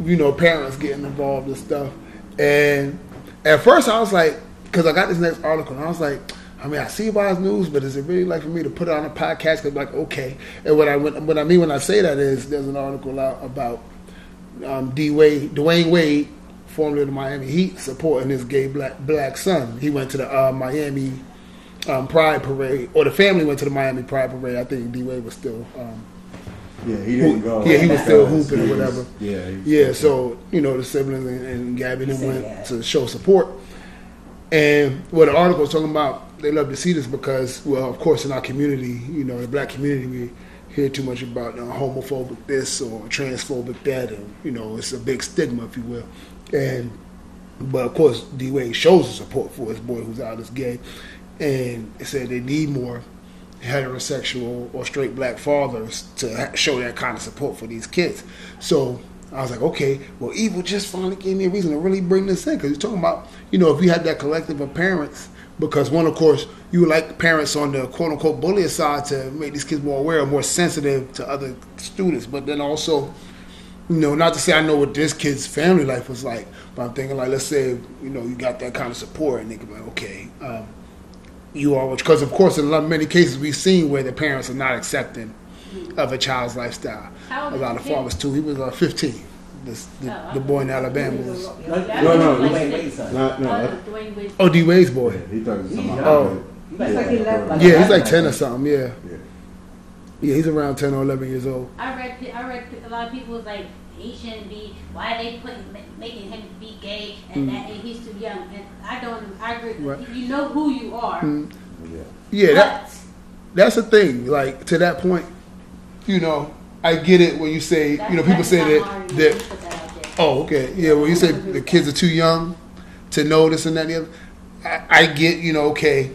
A: you know parents getting involved and stuff and at first i was like because i got this next article and i was like i mean i see wise news but is it really like for me to put it on a podcast because like okay and what i what i mean when i say that is there's an article out about um, D Wade, Dwyane Wade, formerly of the Miami Heat, supporting his gay black black son. He went to the uh, Miami um, Pride Parade, or the family went to the Miami Pride Parade. I think D Wade was still um,
E: Yeah, he didn't go.
A: Yeah, he was still
E: because
A: hooping or whatever.
E: Yeah,
A: Yeah, so you know the siblings and, and Gabby and them
B: Say
A: went
B: that.
A: to show support. And what the article was talking about, they love to see this because, well, of course, in our community, you know, the black community, we hear too much about you know, homophobic this or transphobic that, and you know, it's a big stigma, if you will. And but of course, D Wade shows the support for his boy who's out as gay, and it said they need more heterosexual or straight black fathers to show that kind of support for these kids. So I was like, okay, well, Evil just finally gave me a reason to really bring this in because you're talking about, you know, if you had that collective of parents, because one, of course, you like parents on the quote unquote bully side to make these kids more aware, or more sensitive to other students, but then also, you know, not to say I know what this kid's family life was like, but I'm thinking like, let's say, you know, you got that kind of support, and they could be like, okay, um, you are, because of course, in a lot, many cases we've seen where the parents are not accepting of a child's lifestyle.
D: How
A: A lot of fathers too. He was uh, 15. This, the,
D: Oh,
A: the boy in Alabama was.
B: No,
E: No, no,
D: like
B: Dwayne
D: six.
B: Wade's son.
E: No, no,
D: Oh,
E: that-
D: Dwyane Wade.
A: Oh, D Wade's boy.
E: yeah, he thought it was.
B: Yeah.
A: Oh.
B: He's
C: He's like
A: Yeah, he's like 10 or something. Yeah.
E: Yeah.
A: Yeah, he's around 10 or 11 years old.
D: I read, I read a lot of people was like, he shouldn't be. Why are they putting making him be gay and
A: Mm.
D: that and he's too young? And I don't. I agree.
A: Right.
D: You know who you are.
A: Mm.
E: Yeah.
A: Yeah, that, that's the thing. Like to that point, you know, I get it when you say,
D: that-
A: you know, people say that that
D: that.
A: Oh, okay. Yeah, when you say the kids are too young to know this and that, and the other, I, I get, you know, okay,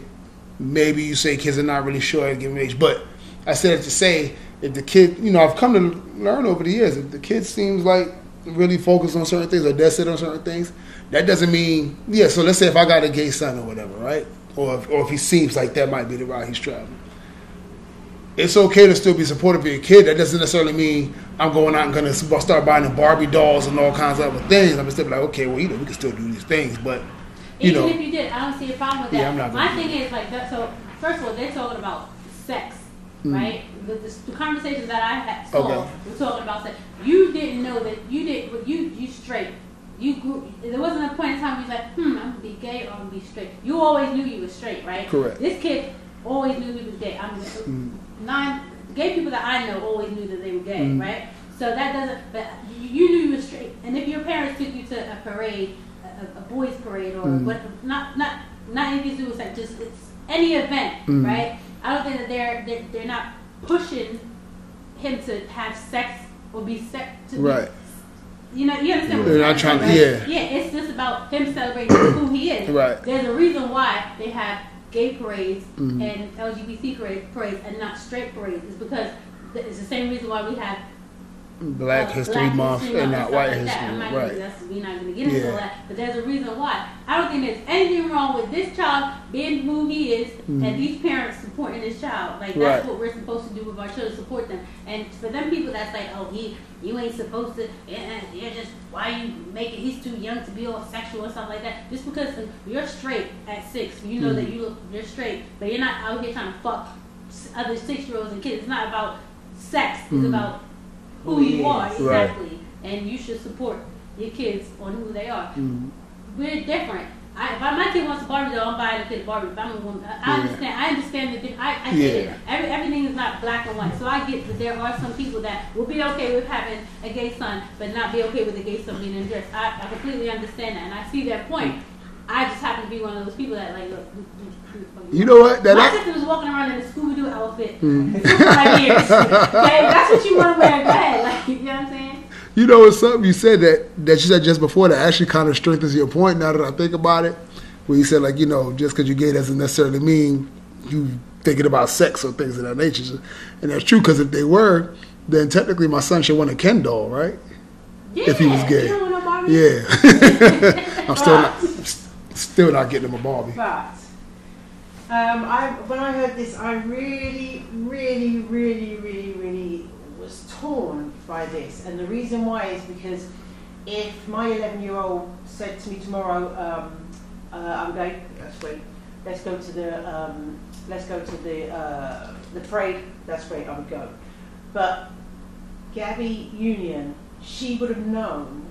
A: maybe you say kids are not really sure at a given age, but I said it to say if the kid, you know, I've come to learn over the years, if the kid seems like really focused on certain things or dead set on certain things, that doesn't mean, yeah, so let's say if I got a gay son or whatever, right? Or if, or if he seems like that might be the route he's traveling it's okay to still be supportive of your kid. That doesn't necessarily mean I'm going out and going to start buying them Barbie dolls and all kinds of other things. I'm still like, okay, well, you know, we can still do these things, but you
D: Even
A: know,
D: if you did, I don't see a problem with that.
A: Yeah, I'm not
D: My thing is like that. So first of all, they're talking about sex,
A: Mm.
D: right? The, the, the conversations that I had saw,
A: Okay.
D: we're talking about sex. You didn't know that you did. but You you straight. You grew. There wasn't a point in time where you was like, hmm, I'm gonna be gay or I'm gonna be straight. You always knew you were straight, right?
A: Correct.
D: This kid always knew he was gay. I'm
A: Mm.
D: nine gay people that I know always knew that they were gay,
A: Mm.
D: right? So that doesn't. But you, you knew you were straight. And if your parents took you to a parade, a, a boys' parade, or
A: Mm.
D: what, not not not anything to do with sex, just it's any event,
A: Mm.
D: right? I don't think that they're, they're they're not pushing him to have sex or be sex to
A: Right.
D: Be, you know, you understand what
A: They're
D: I'm
A: not trying to-
D: Yeah, it's just about him celebrating who he is.
A: Right.
D: There's a reason why they have gay parades
A: Mhm.
D: and LGBT parades, parades and not straight parades. It's because it's the same reason why we have
A: Black History
D: Black
A: Month
D: History
A: and not White
D: like
A: History
D: that.
A: Right?
D: that's, we're not going to get into
A: Yeah.
D: all that, but there's a reason why. I don't think there's anything wrong with this child being who he is and these parents supporting this child. Like that's
A: Mm-hmm. Right.
D: what we're supposed to do with our children, support them. And for them people that's like, oh, he, you ain't supposed to, yeah, you're just, why you making, he's too young to be all sexual and stuff like that. Just because you're straight at six, you know
A: Mm-hmm.
D: that you look, you're straight, but you're not out here trying to fuck other six year olds and kids. It's not about sex. It's
A: Mhm.
D: about who
B: Who he
D: you are
B: is.
A: Right.
D: exactly, and you should support your kids on who they are.
A: Mhm.
D: We're different. I, if I, my kid wants a Barbie doll, I'm buying a kid a Barbie. If I'm a woman, I, I
A: Yeah.
D: understand. I understand the. diff- I, I get it. Every, everything is not black and white. So I get that there are some people that will be okay with having a gay son, but not be okay with a gay son being in dress. I, I completely understand that, and I see their point. I just happen to be one of those people that like. Look,
A: You know what? That
D: my
A: I-
D: sister was walking around in a Scooby Doo outfit
A: Mm.
D: five okay, that's what you want to wear. Go ahead. Like, you know what I'm saying?
A: You know, it's something you said that that you said just before that actually kind of strengthens your point. Now that I think about it, where you said like you know just because you're gay doesn't necessarily mean you thinking about sex or things of that nature, and that's true because if they were, then technically my son should want a Ken doll, right?
D: Yeah.
A: If he was gay.
D: You don't want no Barbie?
A: Yeah, I'm still not still not getting him a Barbie.
C: Um, I, when I heard this, I really, really, really, really, really was torn by this. And the reason why is because if my 11 year old said to me tomorrow, um, uh, I'm going, that's great, let's go to the, um, let's go to the, uh, the parade, that's great, I would go. But Gabby Union, she would have known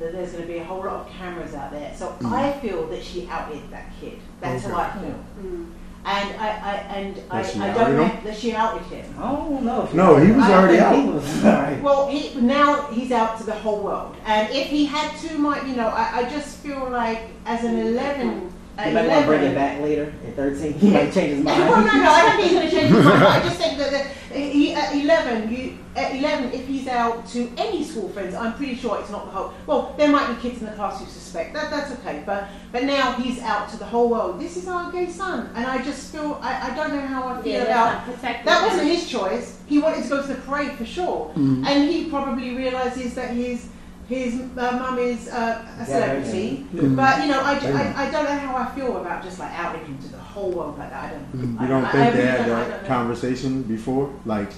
C: that there's going to be a whole lot of cameras out there. So I feel that she outed that kid. That's how I feel.
D: Mm.
C: And I, I and I, I don't know that she outed him.
B: Oh don't know. if
E: No, he was
B: I
E: already out.
B: He was alright.
C: Well, he, now he's out to the whole world. And if he had to, might you know, I, I just feel like as an 11,
B: He
C: at
B: might want to bring it back later at 13. He might change his mind.
C: well, no, no, I don't think he's going to change his mind. I just think that, that he, at 11, you, at 11, if he's out to any school friends, I'm pretty sure it's not the whole. Well, there might be kids in the class who suspect that. That's okay. But but now he's out to the whole world. This is our gay son, and I just feel I, I don't know how I feel
D: Yeah,
C: about.
D: that's not protected.
C: That wasn't his choice. He wanted to go to the parade for sure,
A: Mm.
C: and he probably realizes that his his uh, mum is uh, a celebrity.
A: Mm.
C: But you know, I, I, I don't know how I feel about just like outing him to the whole world like that. I don't.
A: Mm.
C: I,
E: You don't
C: I-
E: think
C: I
E: they had
C: don't-
E: that conversation before? Like,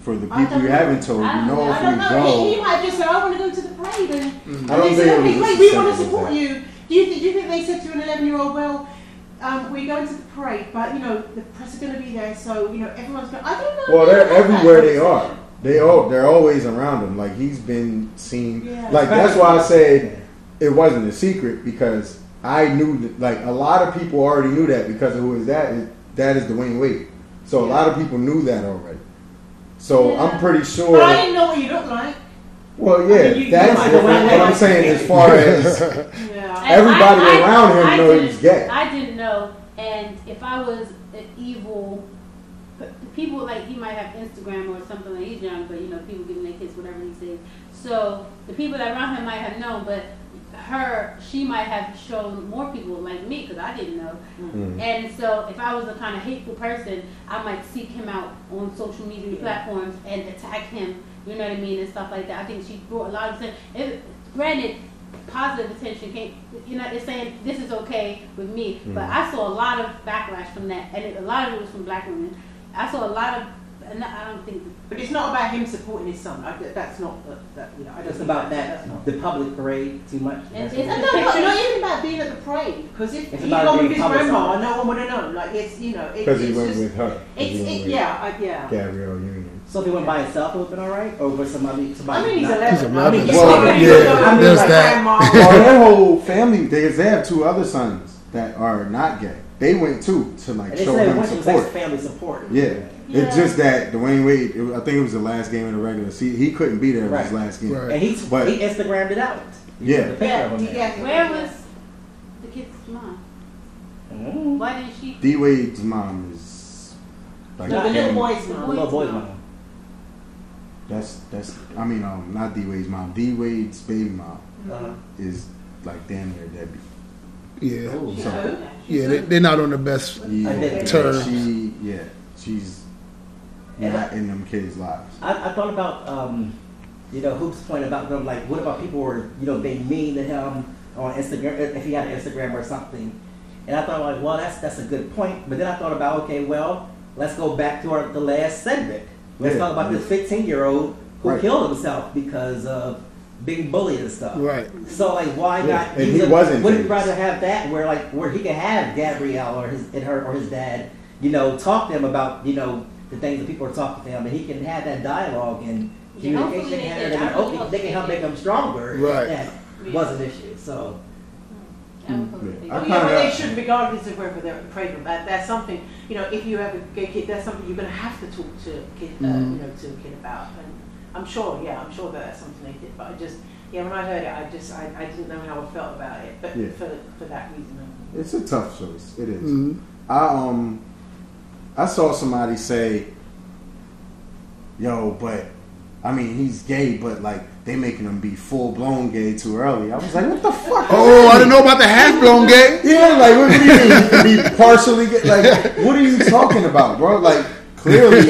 E: for the people
C: don't
E: you
C: know.
E: haven't told, you know
D: know.
E: if
C: I don't
E: we
C: know. He, he might just say, "I want to go to the parade," and, and
E: I don't
C: they
E: think
C: said, "Okay, great, we want to support
E: that.
C: you." Do you, think, do you think they said to an 11-year-old, "Well, um, we're going to the parade, but you know the press are going to be there, so you know everyone's going." I don't know.
E: Well, they're
C: don't know that
E: everywhere they are.
C: Conversation.
E: They all they're always around him. Like he's been seen.
C: Yeah.
E: Like that's why I said it wasn't a secret because I knew that. Like a lot of people already knew that because of who his dad is. Dad Dwyane Wade. So a lot of people knew that already. So
D: Yeah.
E: I'm pretty sure.
C: But I
E: sure.
C: didn't know what you looked like.
E: Well, yeah,
C: I mean, you-
E: that's
C: you
E: different.
C: might-
E: But I'm saying, as far as
C: Yeah.
E: Everybody
D: I- I-
E: around him
D: I
E: know
D: didn't-
E: he's gay.
D: I didn't know, and if I was an evil, but people like he might have Instagram or something. Like he's young, but you know people giving their kids whatever he says. So the people that around him might have known, but her, she might have shown more people like me because I didn't know.
E: Mm.
D: And so if I was a kind of hateful person, I might seek him out on social media platforms and attack him. You know what I mean and stuff like that. I think she brought a lot of attention. It, granted, positive attention came. You know, it's saying this is okay with me, but I saw a lot of backlash from that, and it, a lot of it was from black women. I saw a lot of, and I don't think.
C: But it's not about him supporting his son. I, that's not the, that. You know, I don't
B: It's about
C: that's
B: that the public parade too much.
D: And
B: That's
D: it's-
B: what
C: No, no, not even about being at the parade. Because if
B: It's
C: he'd gone with his grandma,
B: publicized.
C: no one would have known. Like it's you know,
E: because
C: it's
E: he went
C: just,
E: with her.
C: it's it,
E: with
C: yeah, I, yeah.
E: Gabrielle Union.
B: So if he went by himself, it would have been all right, or with somebody. somebody
C: I mean, he's
B: not-
C: 11.
A: He's
C: I mean,
A: 11.
C: he's
E: Well,
C: not
E: yeah,
C: really gonna
A: there's
C: like
A: that.
C: grandma.
E: Well, their whole family, because they have two other sons that are not gay. They went too to like show
B: said
E: him
B: once it was
E: support.
B: like family support.
E: Yeah.
D: Yeah.
E: It's just that Dwyane Wade, it, I think it was the last game of the regular season. He couldn't be there. It was his
B: Right.
E: last game.
A: Right.
B: And he
E: But-
B: he Instagrammed it out. He
E: Yeah.
B: the
C: Yeah,
B: of him
C: he-
B: there.
C: yeah.
D: Where was the kid's mom?
B: Mm.
D: Why didn't she?
E: D Wade's mom is like
C: No, the little
E: family-
C: boy's
B: The
C: mom.
B: little boy's
D: mom.
B: mom.
E: That's that's. I mean, um, not D Wade's mom. D Wade's baby mom
B: Uh-huh.
E: is like damn near Debbie.
A: Yeah,
E: So
A: yeah, they, they're not on the best.
E: yeah,
A: Terms.
E: she yeah, she's not
B: I-
E: in them kids' lives.
B: I, I thought about, um, you know, Hoop's point about them, like, what about people who are, you know, being mean to him on Instagram, if he had an Instagram or something. And I thought, like, well, that's that's a good point. But then I thought about, okay, well, let's go back to our the last segment. Let's
E: Yeah.
B: talk about this 15 year old who
E: Right.
B: killed himself because of being bullied and stuff.
A: Right.
B: So like, why
E: Yeah,
B: not?
E: And he
B: a,
E: wasn't.
B: Would you
E: famous.
B: rather have that where like where he could have Gabrielle or his and her or his dad, you know, talk to him about you know the things that people are talking to him, and he can have that dialogue and
D: Yeah, hopefully
B: communication.
D: they
B: and
D: did.
B: have it,
D: I really
B: okay,
D: hope
B: they can help make him stronger.
A: Right.
B: That was an issue. So
D: I would hope
E: Yeah.
D: that they
E: I
C: Oh, yeah,
E: kinda-
C: they shouldn't, regardless of whether they're afraid of that. That's something, you know, if you have a gay kid, that's something you're going to have to talk to a kid, uh,
A: Mhm.
C: you know, to a kid about. And I'm sure, yeah, I'm sure that that's something they did. But I just, yeah, when I heard it, I just, I, I didn't know how I felt about it. But
E: Yeah.
C: for for that reason, I-
E: It's a tough choice. It is.
A: hmm
E: I um I saw somebody say, "Yo, but I mean he's gay, but like they making him be full blown gay too early." I was like, "What the fuck?"
A: Oh, I didn't know about the half blown gay.
E: Yeah, like what do you mean? You can be partially gay? Like what are you talking about, bro? Like clearly,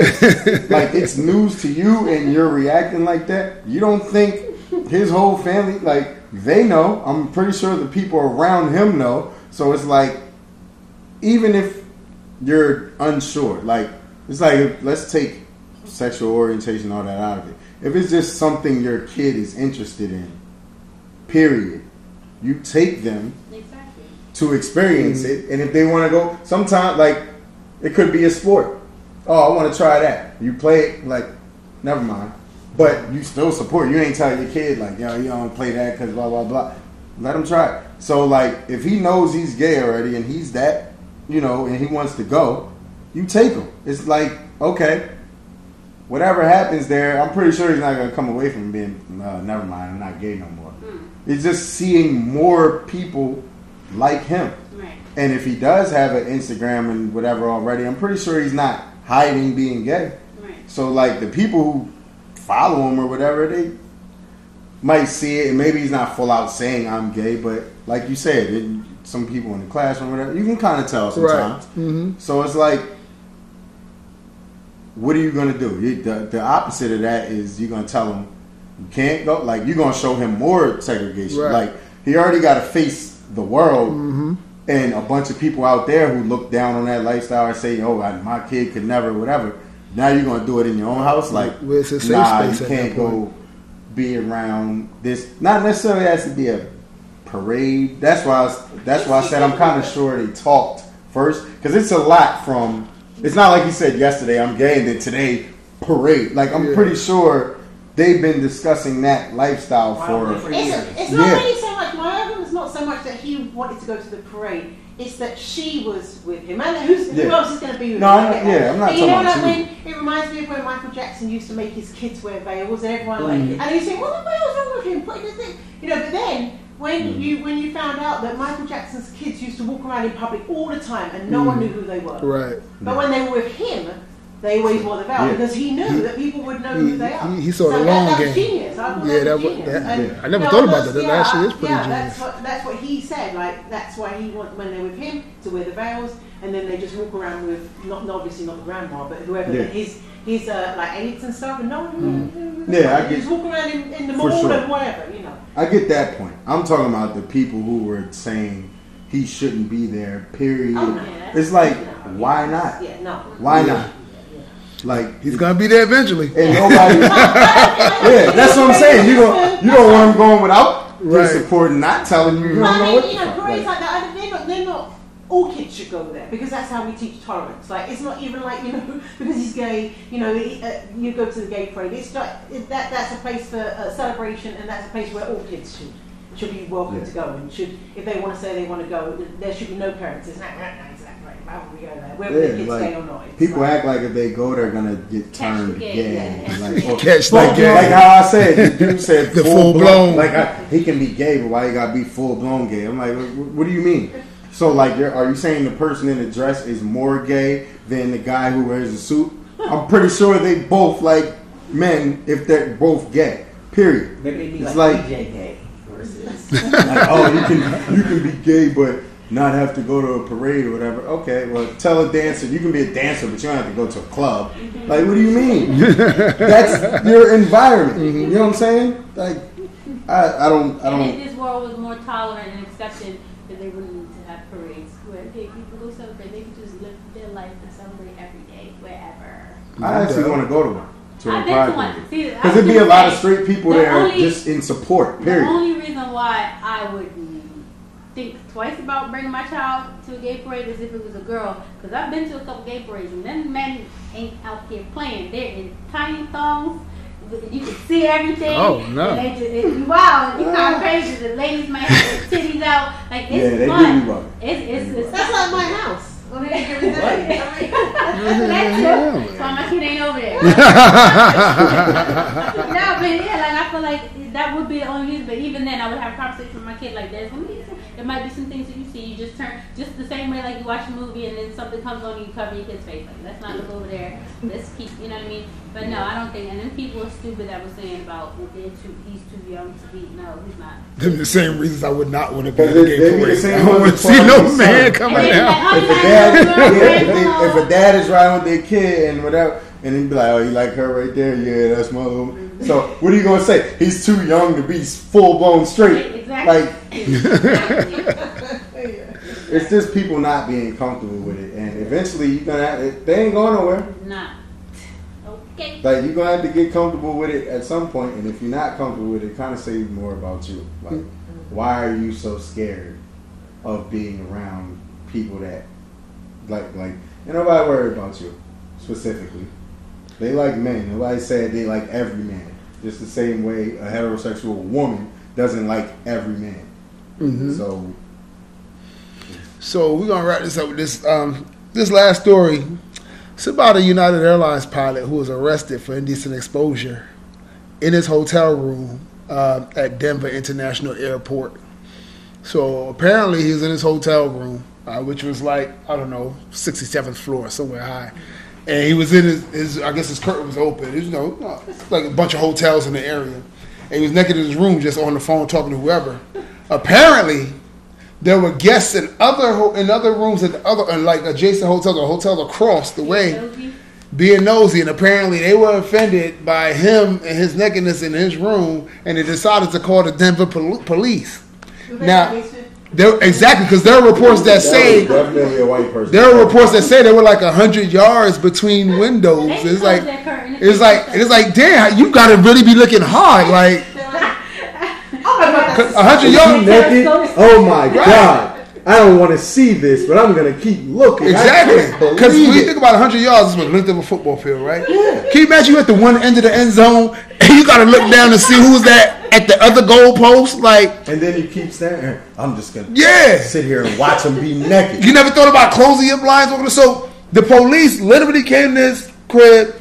E: like it's news to you, and you're reacting like that. You don't think his whole family, like they know? I'm pretty sure the people around him know. So it's like, even if you're unsure, like it's like let's take sexual orientation all that out of it. If it's just something your kid is interested in, period, you take them
D: Exactly.
E: to experience it. And if they want to go, sometimes like it could be a sport. Oh, I want to try that. You play it like, never mind. But you still support. You ain't telling your kid like, yo, you don't play that because blah blah blah. Let him try it. So like, if he knows he's gay already and he's that, you know, and he wants to go, you take him. It's like okay. Whatever happens there, I'm pretty sure he's not gonna come away from being. Uh, never mind, I'm not gay no more. It's just seeing more people like him.
D: Right.
E: And if he does have an Instagram and whatever already, I'm pretty sure he's not hiding being gay.
D: Right.
E: So like the people who follow him or whatever, they might see it and maybe he's not full out saying I'm gay, but like you said, it, some people in the classroom, whatever, you can kind of tell
A: Right.
E: sometimes.
A: hmm
E: So it's like, what are you gonna do? You, the, the opposite of that is you're gonna tell him you can't go. Like you're gonna show him more segregation.
A: Right.
E: Like he already got to face the world
A: hmm
E: and a bunch of people out there who look down on that lifestyle and say, "Oh, I, my kid could never, whatever." Now you're gonna do it in your own house, like
A: Where's his safe
E: nah,
A: space
E: you can't go be around this. Not necessarily has to be a parade. That's why I was, that's why I said I'm kind of sure they talked first because it's a lot from. It's not like you said yesterday I'm gay and then today parade. Like I'm
A: Yeah.
E: pretty sure they've been discussing that lifestyle
B: Probably
E: for.
B: for
C: It's,
B: years.
C: it's not
E: Yeah.
C: really so much. My argument is not so much that he wanted to go to the parade. It's that she was with him. And who's, who else is going to be with
E: No,
C: him?
E: I'm not- yeah, I'm not
C: But you know,
E: about
C: like
E: you.
C: when it reminds me of when Michael Jackson used to make his kids wear veils, and everyone like,
B: Mhm.
C: and you say, "What the hell's wrong with him? Put this thing," you know. But then when
E: Mm.
C: you when you found out that Michael Jackson's kids used to walk around in public all the time, and no one
E: Mm.
C: knew who they were.
A: Right.
C: But when they were with him, they always wore the veil
E: Yeah.
C: because he knew that people would know
A: he-
C: who they are.
A: he- he saw the
C: that,
A: long
C: that
A: game.
C: genius. I
A: Yeah,
C: that was genius.
A: that- yeah. I never
C: no,
A: thought about
C: that's-
A: that. That
C: yeah,
A: actually is pretty
C: yeah,
A: genius.
C: that's what that's what he said. Like that's why he want when they're with him to wear the veils, and then they just walk around with not obviously not the grandma, but whoever
E: Yeah.
C: his his uh, like aides and stuff, and no one.
E: Mm. Yeah, I get-
C: just walk around in, in the mall
E: sure.
C: and whatever, you know.
E: I get that point. I'm talking about the people who were saying he shouldn't be there. Period.
C: Oh, no.
E: It's like,
C: No.
E: why not?
C: Yeah, no.
E: Why not? Like
A: He's gonna be there eventually.
E: and nobody. yeah, that's what I'm saying. You don't you don't want him going without your
A: Right.
E: support and not telling you. You don't know
C: I
E: what
C: mean,
E: the
C: you know,
E: fuck.
C: parades
E: Like,
C: like that, they're not, they're not, all kids should go there because that's how we teach tolerance. Like, it's not even like, you know, because he's gay, you know, he- uh, you go to the gay parade. It's like, it, that, that's a place for uh, celebration and that's a place where all kids should should be welcome
E: Yeah.
C: to go and should, if they want to say they want to go, there should be no parents. It's not, right, it's not right. Why would we go there? Whether the
E: Yeah,
C: kid's
E: like,
C: gay or not.
E: People
C: like,
E: act like if they go, they're gonna get turned
D: gay,
E: gay.
C: yeah.
E: Like,
A: Catch
E: like,
A: gay.
E: like how I said, the dude said
A: The
E: full,
A: full blown.
E: blown. Like I, he can be gay, but why he gotta be full blown gay? I'm like, what, what do you mean? So like, you're, are you saying the person in the dress is more gay than the guy who wears a suit? I'm pretty sure they both like men if they're both gay. Period.
B: Maybe
E: It's
B: like,
E: like-
B: DJ gay versus.
E: like, oh, you can you can be gay, but not have to go to a parade or whatever. Okay, well, tell a dancer you can be a dancer, but you don't have to go to a club. Mm-hmm. Like, what do you mean? That's your environment. Mm-hmm. You know what I'm saying? Like, I, I don't, I
D: And if
E: don't.
D: this world was more tolerant and accepting, that they wouldn't need to have parades where gay people go celebrate. They could just live their life and celebrate every day, wherever.
E: I actually want to go to one. To a
D: I've been to one.
E: parade. Because
D: was
E: it'd be a lot of straight people
D: the
E: there
D: only-
E: just in support. Period.
D: The only reason why I would think twice about bringing my child to a gay parade as if it was a girl. Because I've been to a couple gay parades and then men ain't out here playing. They're in tiny thongs. You can see everything.
A: Oh, no.
D: And they just, it, wow, you kind of crazy. The ladies might have their titties out. Like it's
E: Yeah, they do
D: fun.
E: be bugging.
D: It's it's it's.
C: that's like my house. On any given day.
D: That's true. Why my kid ain't over there. no, but yeah, like I feel like that would be the only reason. But even then, I would have a conversation with my kid. Like, there's gonna be some, there might be some things that you see. You just turn just the same way like you watch a movie and then something comes on and you cover your kid's face. Like, let's not look over there. Let's keep, you know what I mean? But no, I don't think. And then people are stupid that was saying about well, they're too, he's too young to be. No, he's not.
A: Them the same reasons I would not want to be in
E: Because
A: a
E: they-
A: gay
E: they be the
A: parade.
E: same
A: I don't want to see no man
E: son.
A: coming out.
D: like, oh,
E: if a dad, yeah, if, they, if a dad is riding with their kid and whatever, and then be like, "Oh, you like her right there? Yeah, that's my little." So what are you gonna say? He's too young to be full blown straight.
D: Exactly.
E: Like
D: Exactly.
E: it's just people not being comfortable with it, and eventually you're gonna. Have, they ain't going nowhere.
D: Not. Okay.
E: Like you're gonna have to get comfortable with it at some point, and if you're not comfortable with it, kind of say more about you. Like, mm-hmm. why are you so scared of being around people that like like and nobody worry about you specifically. They like men. Nobody said they like every man. Just the same way a heterosexual woman doesn't like every man.
A: Mhm.
E: So
A: So we're gonna wrap this up with this um, this last story. It's about a United Airlines pilot who was arrested for indecent exposure in his hotel room uh, at Denver International Airport. So apparently he was in his hotel room, uh, which was like I don't know, 67th floor, somewhere high, and he was in his, his I guess his curtain was open. Was, you know, like a bunch of hotels in the area, and he was naked in his room, just on the phone talking to whoever. Apparently, there were guests in other ho- in other rooms at the other in like adjacent hotels or hotels across the way
D: Nosy.
A: being nosy and apparently they were offended by him and his nakedness in his room and they decided to call the Denver pol- police. Now, there exactly because there are reports that
E: that
A: say
E: definitely a white person.
A: there are reports that say there were like hundred yards between windows. It's like it's like it's like damn, you got to really be looking hard. Like
C: Oh my God, that's
A: a hundred yards.
E: naked? Oh my god! I don't want to see this, but I'm gonna keep looking.
A: Exactly. Because when
E: believe
A: you think about 100 yards, it's the length of a football field, right? Yeah. Can you imagine you at the one end of the end zone and you gotta look down to see who's that at the other goal post. Like,
E: And then you keep staring. I'm just gonna
A: Yeah.
E: sit here and watch him be naked.
A: you never thought about closing your blinds. Over the So the police literally came to this crib.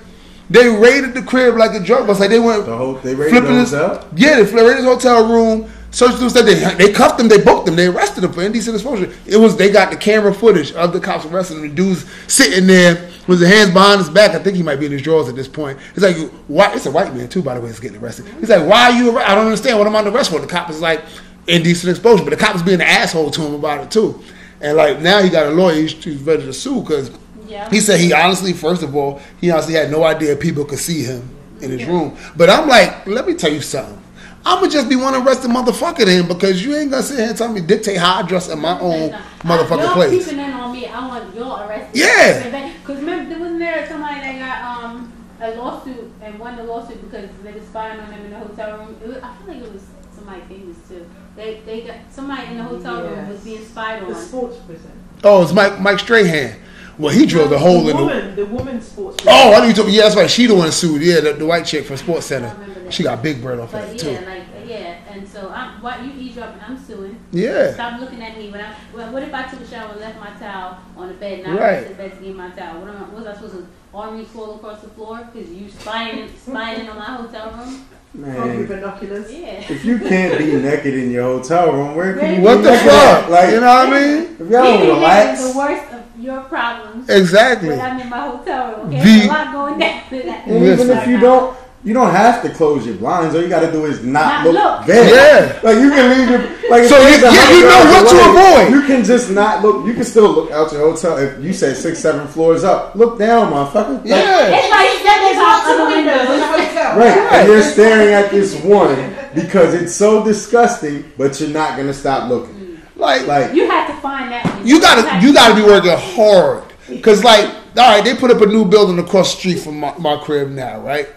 A: They raided the crib like a drug bust. Like they went
E: The whole they raided
A: flipping
E: the
A: his
E: hotel.
A: Yeah, they raided his hotel room. Searched through stuff. They, they cuffed them, They booked them, They arrested him for indecent exposure. It was they got the camera footage of the cops arresting him. The dude's sitting there with his hands behind his back. I think he might be in his drawers at this point. It's like why? It's a white man too, by the way. Is getting arrested. He's like, why are you? arre- I don't understand. What I'm on under arrest for? The cop is like indecent exposure, but the cop is being an asshole to him about it too. And like now he got a lawyer. He's, he's ready to sue because
D: Yeah.
A: he said he honestly, first of all, he honestly had no idea people could see him in his room. But I'm like, let me tell you something. I'm gonna just be one arrested motherfucker to him because you ain't gonna sit here and tell me dictate how I dress in my own motherfucking
D: y'all
A: place.
D: peeping in on me. I want y'all arrested.
A: Yeah.
D: Because remember, there wasn't there somebody that got um a lawsuit and won the lawsuit because they were spying on them in the hotel room. It was, I feel like it was somebody famous too. They they got somebody in the hotel room was being spied
C: The
D: on.
C: sports prison.
A: Oh, it's Mike Mike Strahan. Well, he drilled a hole
C: the
A: in the.
C: woman, the woman sports.
A: Oh, I knew you told me. Yeah, that's right. She the one sued. Yeah, the, the white chick from Sports Center.
D: I remember that.
A: She got big bread off that too.
D: yeah, like yeah, and so I'm what you eavesdropping, I'm suing.
A: Yeah.
D: Stop looking at me when I. Well, what if I took a shower and left my towel on the bed and I
A: Right.
D: went to the bed to get my towel? What am I? What Was I supposed to arm fall across the floor because you spying spying in on my hotel room?
C: From your
E: Man,
C: binoculars.
D: Yeah.
E: if you can't be naked in your hotel room, where can you
A: What
E: be
A: the
E: naked at?
A: fuck?
E: Like,
A: you know what I mean?
E: if y'all don't relax,
D: the worst of your problems.
A: Exactly.
D: When I'm in my hotel room, okay?
A: The-
D: There's a lot going down
E: and even if you don't, you don't have to close your blinds. All you got to do is not,
D: Not
E: look,
D: look.
E: there.
A: Yeah.
E: like you can leave your like.
A: So
E: there's
A: you-
E: a
A: yeah, you know
E: yards
A: what to
E: away,
A: avoid.
E: You can just not look. You can still look out your hotel. If you say six, seven floors up, look down, motherfucker. Like,
A: Yeah.
D: It's like
C: There's
D: stepping out
C: lots of windows in the
D: windows.
C: hotel.
E: Right, and you're staring at this one because it's so disgusting, but you're not gonna stop looking. Mm.
A: Like,
E: Like,
D: You have to find that.
A: you gotta you gotta be working hard because like all right they put up a new building across the street from my, my crib now right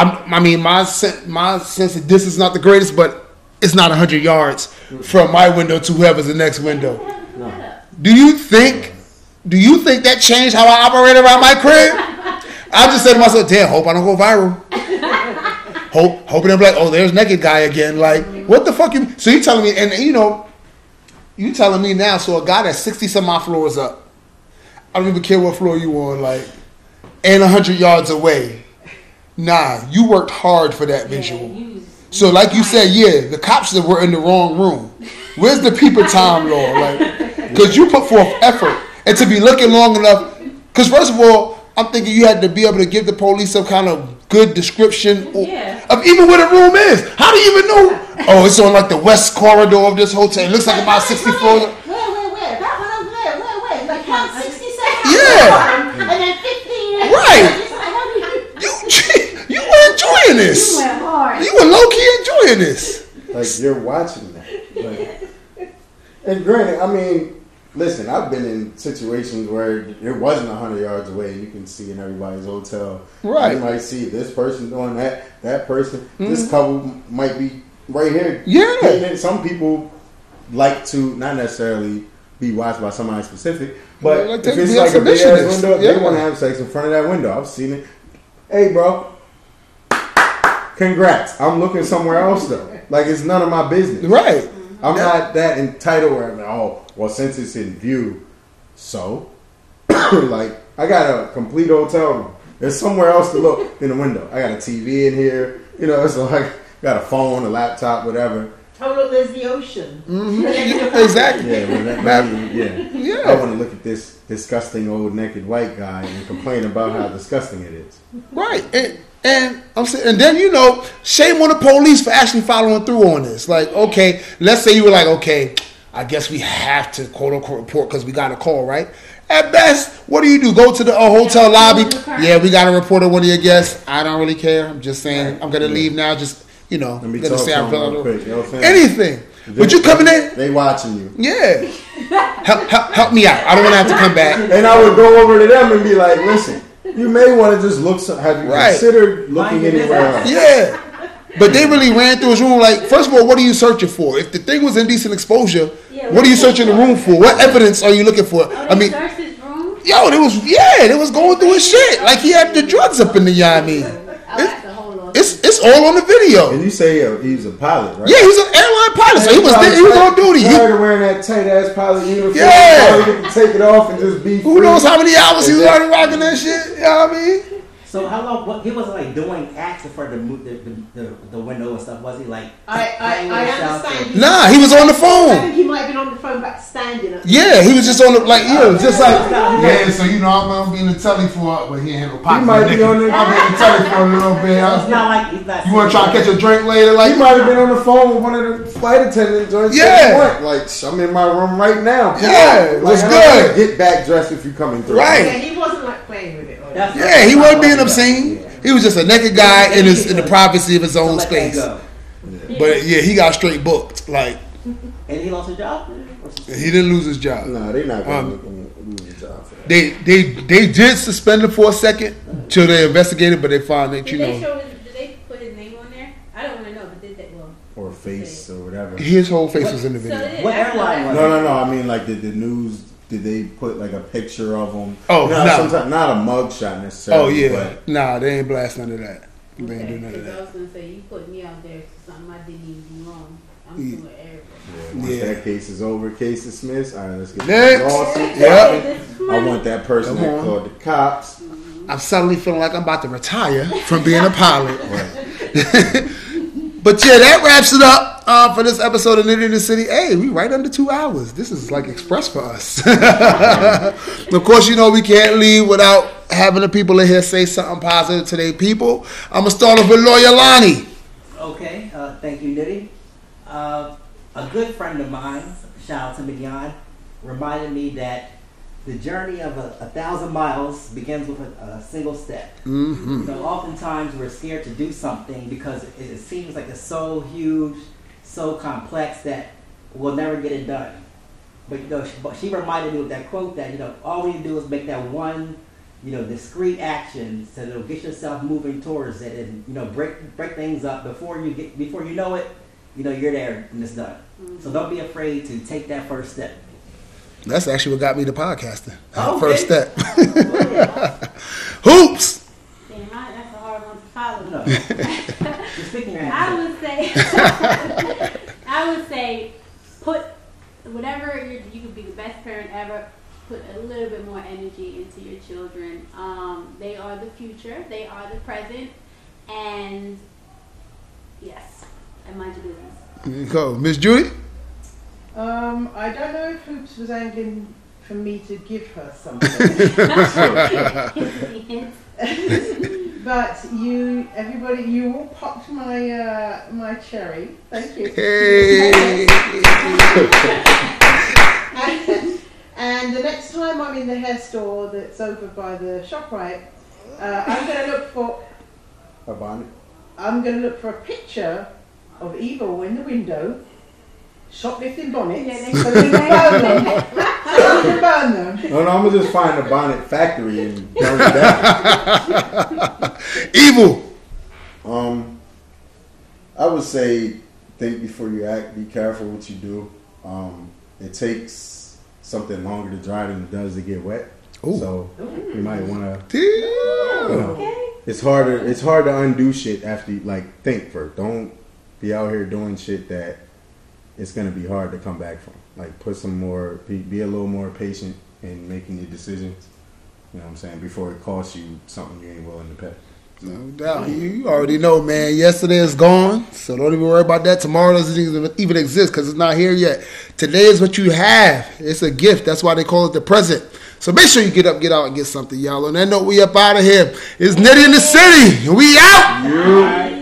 A: I'm, i mean my my sense of this is not the greatest but it's not 100 yards from my window to whoever's the next window. Do you think do you think that changed how i operate around my crib? I just said to myself damn hope i don't go viral. Hope hoping be like oh there's naked guy again. Like what the fuck you so you telling me and you know you telling me now, so a guy that's 60 some odd floors up, I don't even care what floor you on, like, and 100 yards away. Nah, you worked hard for that
D: Yeah,
A: visual.
D: you-
A: So, like you said, yeah, the cops that were in the wrong room. Where's the people time law? Like, because you put forth effort and to be looking long enough. Because first of all, I'm thinking you had to be able to give the police some kind of good description
D: Yeah.
A: of even where the room is. How do you even know? Oh, it's on like the west corridor of this hotel. It looks like about 60 floors.
C: Where, where, where? That one there. Where, where? Like count 67.
A: Yeah.
C: And then 15.
A: Right.
C: It's like, how do you-
A: You, you were enjoying
D: You
A: this.
D: went hard.
A: You were low key enjoying this.
E: like you're watching that. Like, and granted, I mean, listen, I've been in situations where it wasn't hundred yards away. and You can see in everybody's hotel.
A: Right.
E: You might see this person doing that, that person. This couple might be right here.
A: Mm-hmm. Yeah.
E: And then some people like to not necessarily be watched by somebody specific, but
A: They like
E: if it's like a big ass window,
A: Yeah.
E: they want to have sex in front of that window. I've seen it. Hey, bro. Congrats. I'm looking somewhere else though. Like it's none of my business.
A: Right.
E: I'm not that entitled where I'm like, oh, well, since it's in view, so like I got a complete hotel room. There's somewhere else to look in the window. I got a TV in here. You know, it's like got a phone, a laptop, whatever.
C: Total look, there's the ocean.
A: Yeah, mm-hmm. exactly.
E: Yeah, well, that, that, yeah.
A: Yeah.
E: I want to look at this disgusting old naked white guy and complain about how disgusting it is.
A: Right. And, and I'm saying, and then you know, shame on the police for actually following through on this. Like, okay, let's say you were like, okay, I guess we have to quote unquote report because we got a call, right? At best, what do you do? Go to the uh, hotel
D: Yeah,
A: lobby.
D: the.
A: Yeah, we got a report of one of your guests. I don't really care. I'm just saying, I'm gonna leave now. Just you know,
E: Let me
A: gonna
E: talk
A: say
E: to
A: I'm
E: real quick. You know what I'm
A: anything. But you coming in?
E: They watching you.
A: Yeah. help, help, help me out. I don't want to have to come back.
E: And I would go over to them and be like, listen, you may want to just look, some, have you
A: Right.
E: considered looking
C: Mind
E: anywhere else?
A: Yeah. But they really ran through his room like, first of all, what are you searching for? If the thing was indecent exposure,
D: Yeah,
A: what are you
D: what-
A: searching the room for? What evidence are you looking for?
D: Oh,
A: I mean,
D: his room.
A: yo, it was, yeah, it was going through his shit. Like he had the drugs up in the, yeah, I It's it's all on the video.
E: And you say uh, he was a pilot, right?
A: Yeah, he was an airline pilot, so he was there, he was on duty. He-
E: Tired of wearing that tight ass pilot uniform.
A: Yeah.
E: Get to take it off and just be.
A: who
E: free.
A: knows how many hours he was already rocking that shit? You know what I mean?
B: So how long? What, he wasn't like doing acts for the, mo- the, the, the, the window and stuff, was he? Like
C: I, I, I understand.
B: or-
A: Nah, he was on the phone.
C: I
A: phone.
C: think he might have been on the phone, but standing. Up.
A: Yeah, he was just on the like yeah, just like
B: Yeah,
A: So you know, I'm gonna be in the telly for, but he ain't no
E: He might be on the.
A: I'm in the telly for a little bit.
B: It's not like he's not.
A: You want to try to catch a drink later? Like
E: He might have been on the phone with one of the flight attendants. Joints
A: Yeah.
E: Like I'm in my room right now. Come
A: Yeah,
E: on.
A: what's good?
E: Get back dressed if you're coming through.
A: Right.
C: Yeah, he wasn't like playing with it. Or
B: That's-
A: Yeah, he wasn't being
B: Yeah.
A: obscene. He was just a naked guy in his in the privacy of his own space.
B: go.
A: But yeah, he got straight booked. Like
B: And he lost his job.
A: he didn't lose his job.
E: Nah, they're not gonna
A: Um,
E: look lose a job.
A: They they they did suspend him for a second till they investigated, but they found that you
D: Did they
A: know
D: show his, did they put his name on there? I don't want to know, but did they? Well,
E: Or face or whatever.
A: his whole face was in the video.
D: they-
B: What airline was
E: No, no, no. I mean, like, did the news? Did they put like a picture of him?
A: Oh,
E: no,
A: no.
E: sometimes not a mug shot necessarily.
A: Oh yeah,
E: but
A: nah, they ain't blast none of that. They ain't do
D: Okay,
A: none of
D: 'cause I was gonna say you put me out there for something I didn't even do wrong. I'm
A: Yeah.
D: doing everything.
E: yeah, once
A: Yeah.
E: that case is over, case dismissed. All right, let's get
A: Next.
E: the lawsuit.
A: Yeah.
E: I want that person
A: Come
E: that
A: on.
E: called the cops. Mm-hmm.
A: I'm suddenly feeling like I'm about to retire from being a pilot. but yeah, that wraps it up uh, for this episode of Nitty in the City. Hey, we right under two hours. This is like express for us. of course, you know we can't leave without having the people in here say something positive to their people. I'm gonna start off with Lawyer.
B: Okay, uh, thank you, Nitty. Uh, a good friend of mine, shout out to Mignon, reminded me that the journey of a, a thousand miles begins with a, a single step.
A: Mm-hmm.
B: You know, oftentimes we're scared to do something because it, it seems like it's so huge, so complex that we'll never get it done. But you know, she, but she reminded me with that quote that you know all we need to do is make that one, you know, discrete action so that'll get yourself moving towards it, and you know, break break things up before you get before you know it, you know, you're there and it's done. So don't be afraid to take that first step.
A: That's actually what got me to podcasting.
B: Okay.
A: First step. Hoops.
D: Damn, I, that's a hard one to follow.
B: no. You're speaking your
D: I would say, I would say, put whatever you you could be the best parent ever. Put a little bit more energy into your children. Um, they are the future. They are the present, and yes, and mind your business.
A: There you go, Miss Judy.
C: Um, I don't know if Hoops was angling for me to give her something, but you, everybody, you all popped my uh, my cherry. Thank you.
A: Hey.
C: And, and the next time I'm in the hair store that's over by the Shoprite, uh, I'm going to look for
E: A bonnet.
C: I'm going to look for a picture of Evil in the window, shoplifting bonnets,
D: Yeah, they-
C: so we can burn them. So we can burn them.
E: No, no, I'm gonna just find a bonnet factory and burn it down.
A: Evil.
E: Um, I would say think before you act. Be careful what you do. Um, it takes something longer to dry than it does to get wet.
A: Ooh.
E: So you might want to.
A: Damn.
E: You know, it's harder. It's hard to undo shit after you like think first. Don't be out here doing shit that it's gonna be hard to come back from. Like put some more. Be, be a little more patient in making your decisions. You know what I'm saying before it costs you something you ain't willing to pay.
A: No doubt. You, you already know, man. Yesterday is gone, so don't even worry about that. Tomorrow doesn't even, even exist because it's not here yet. Today is what you have. It's a gift. That's why they call it the present. So make sure you get up, get out, and get something, y'all. On that note, we up out of here. It's Nitty in the City. We out.
E: You.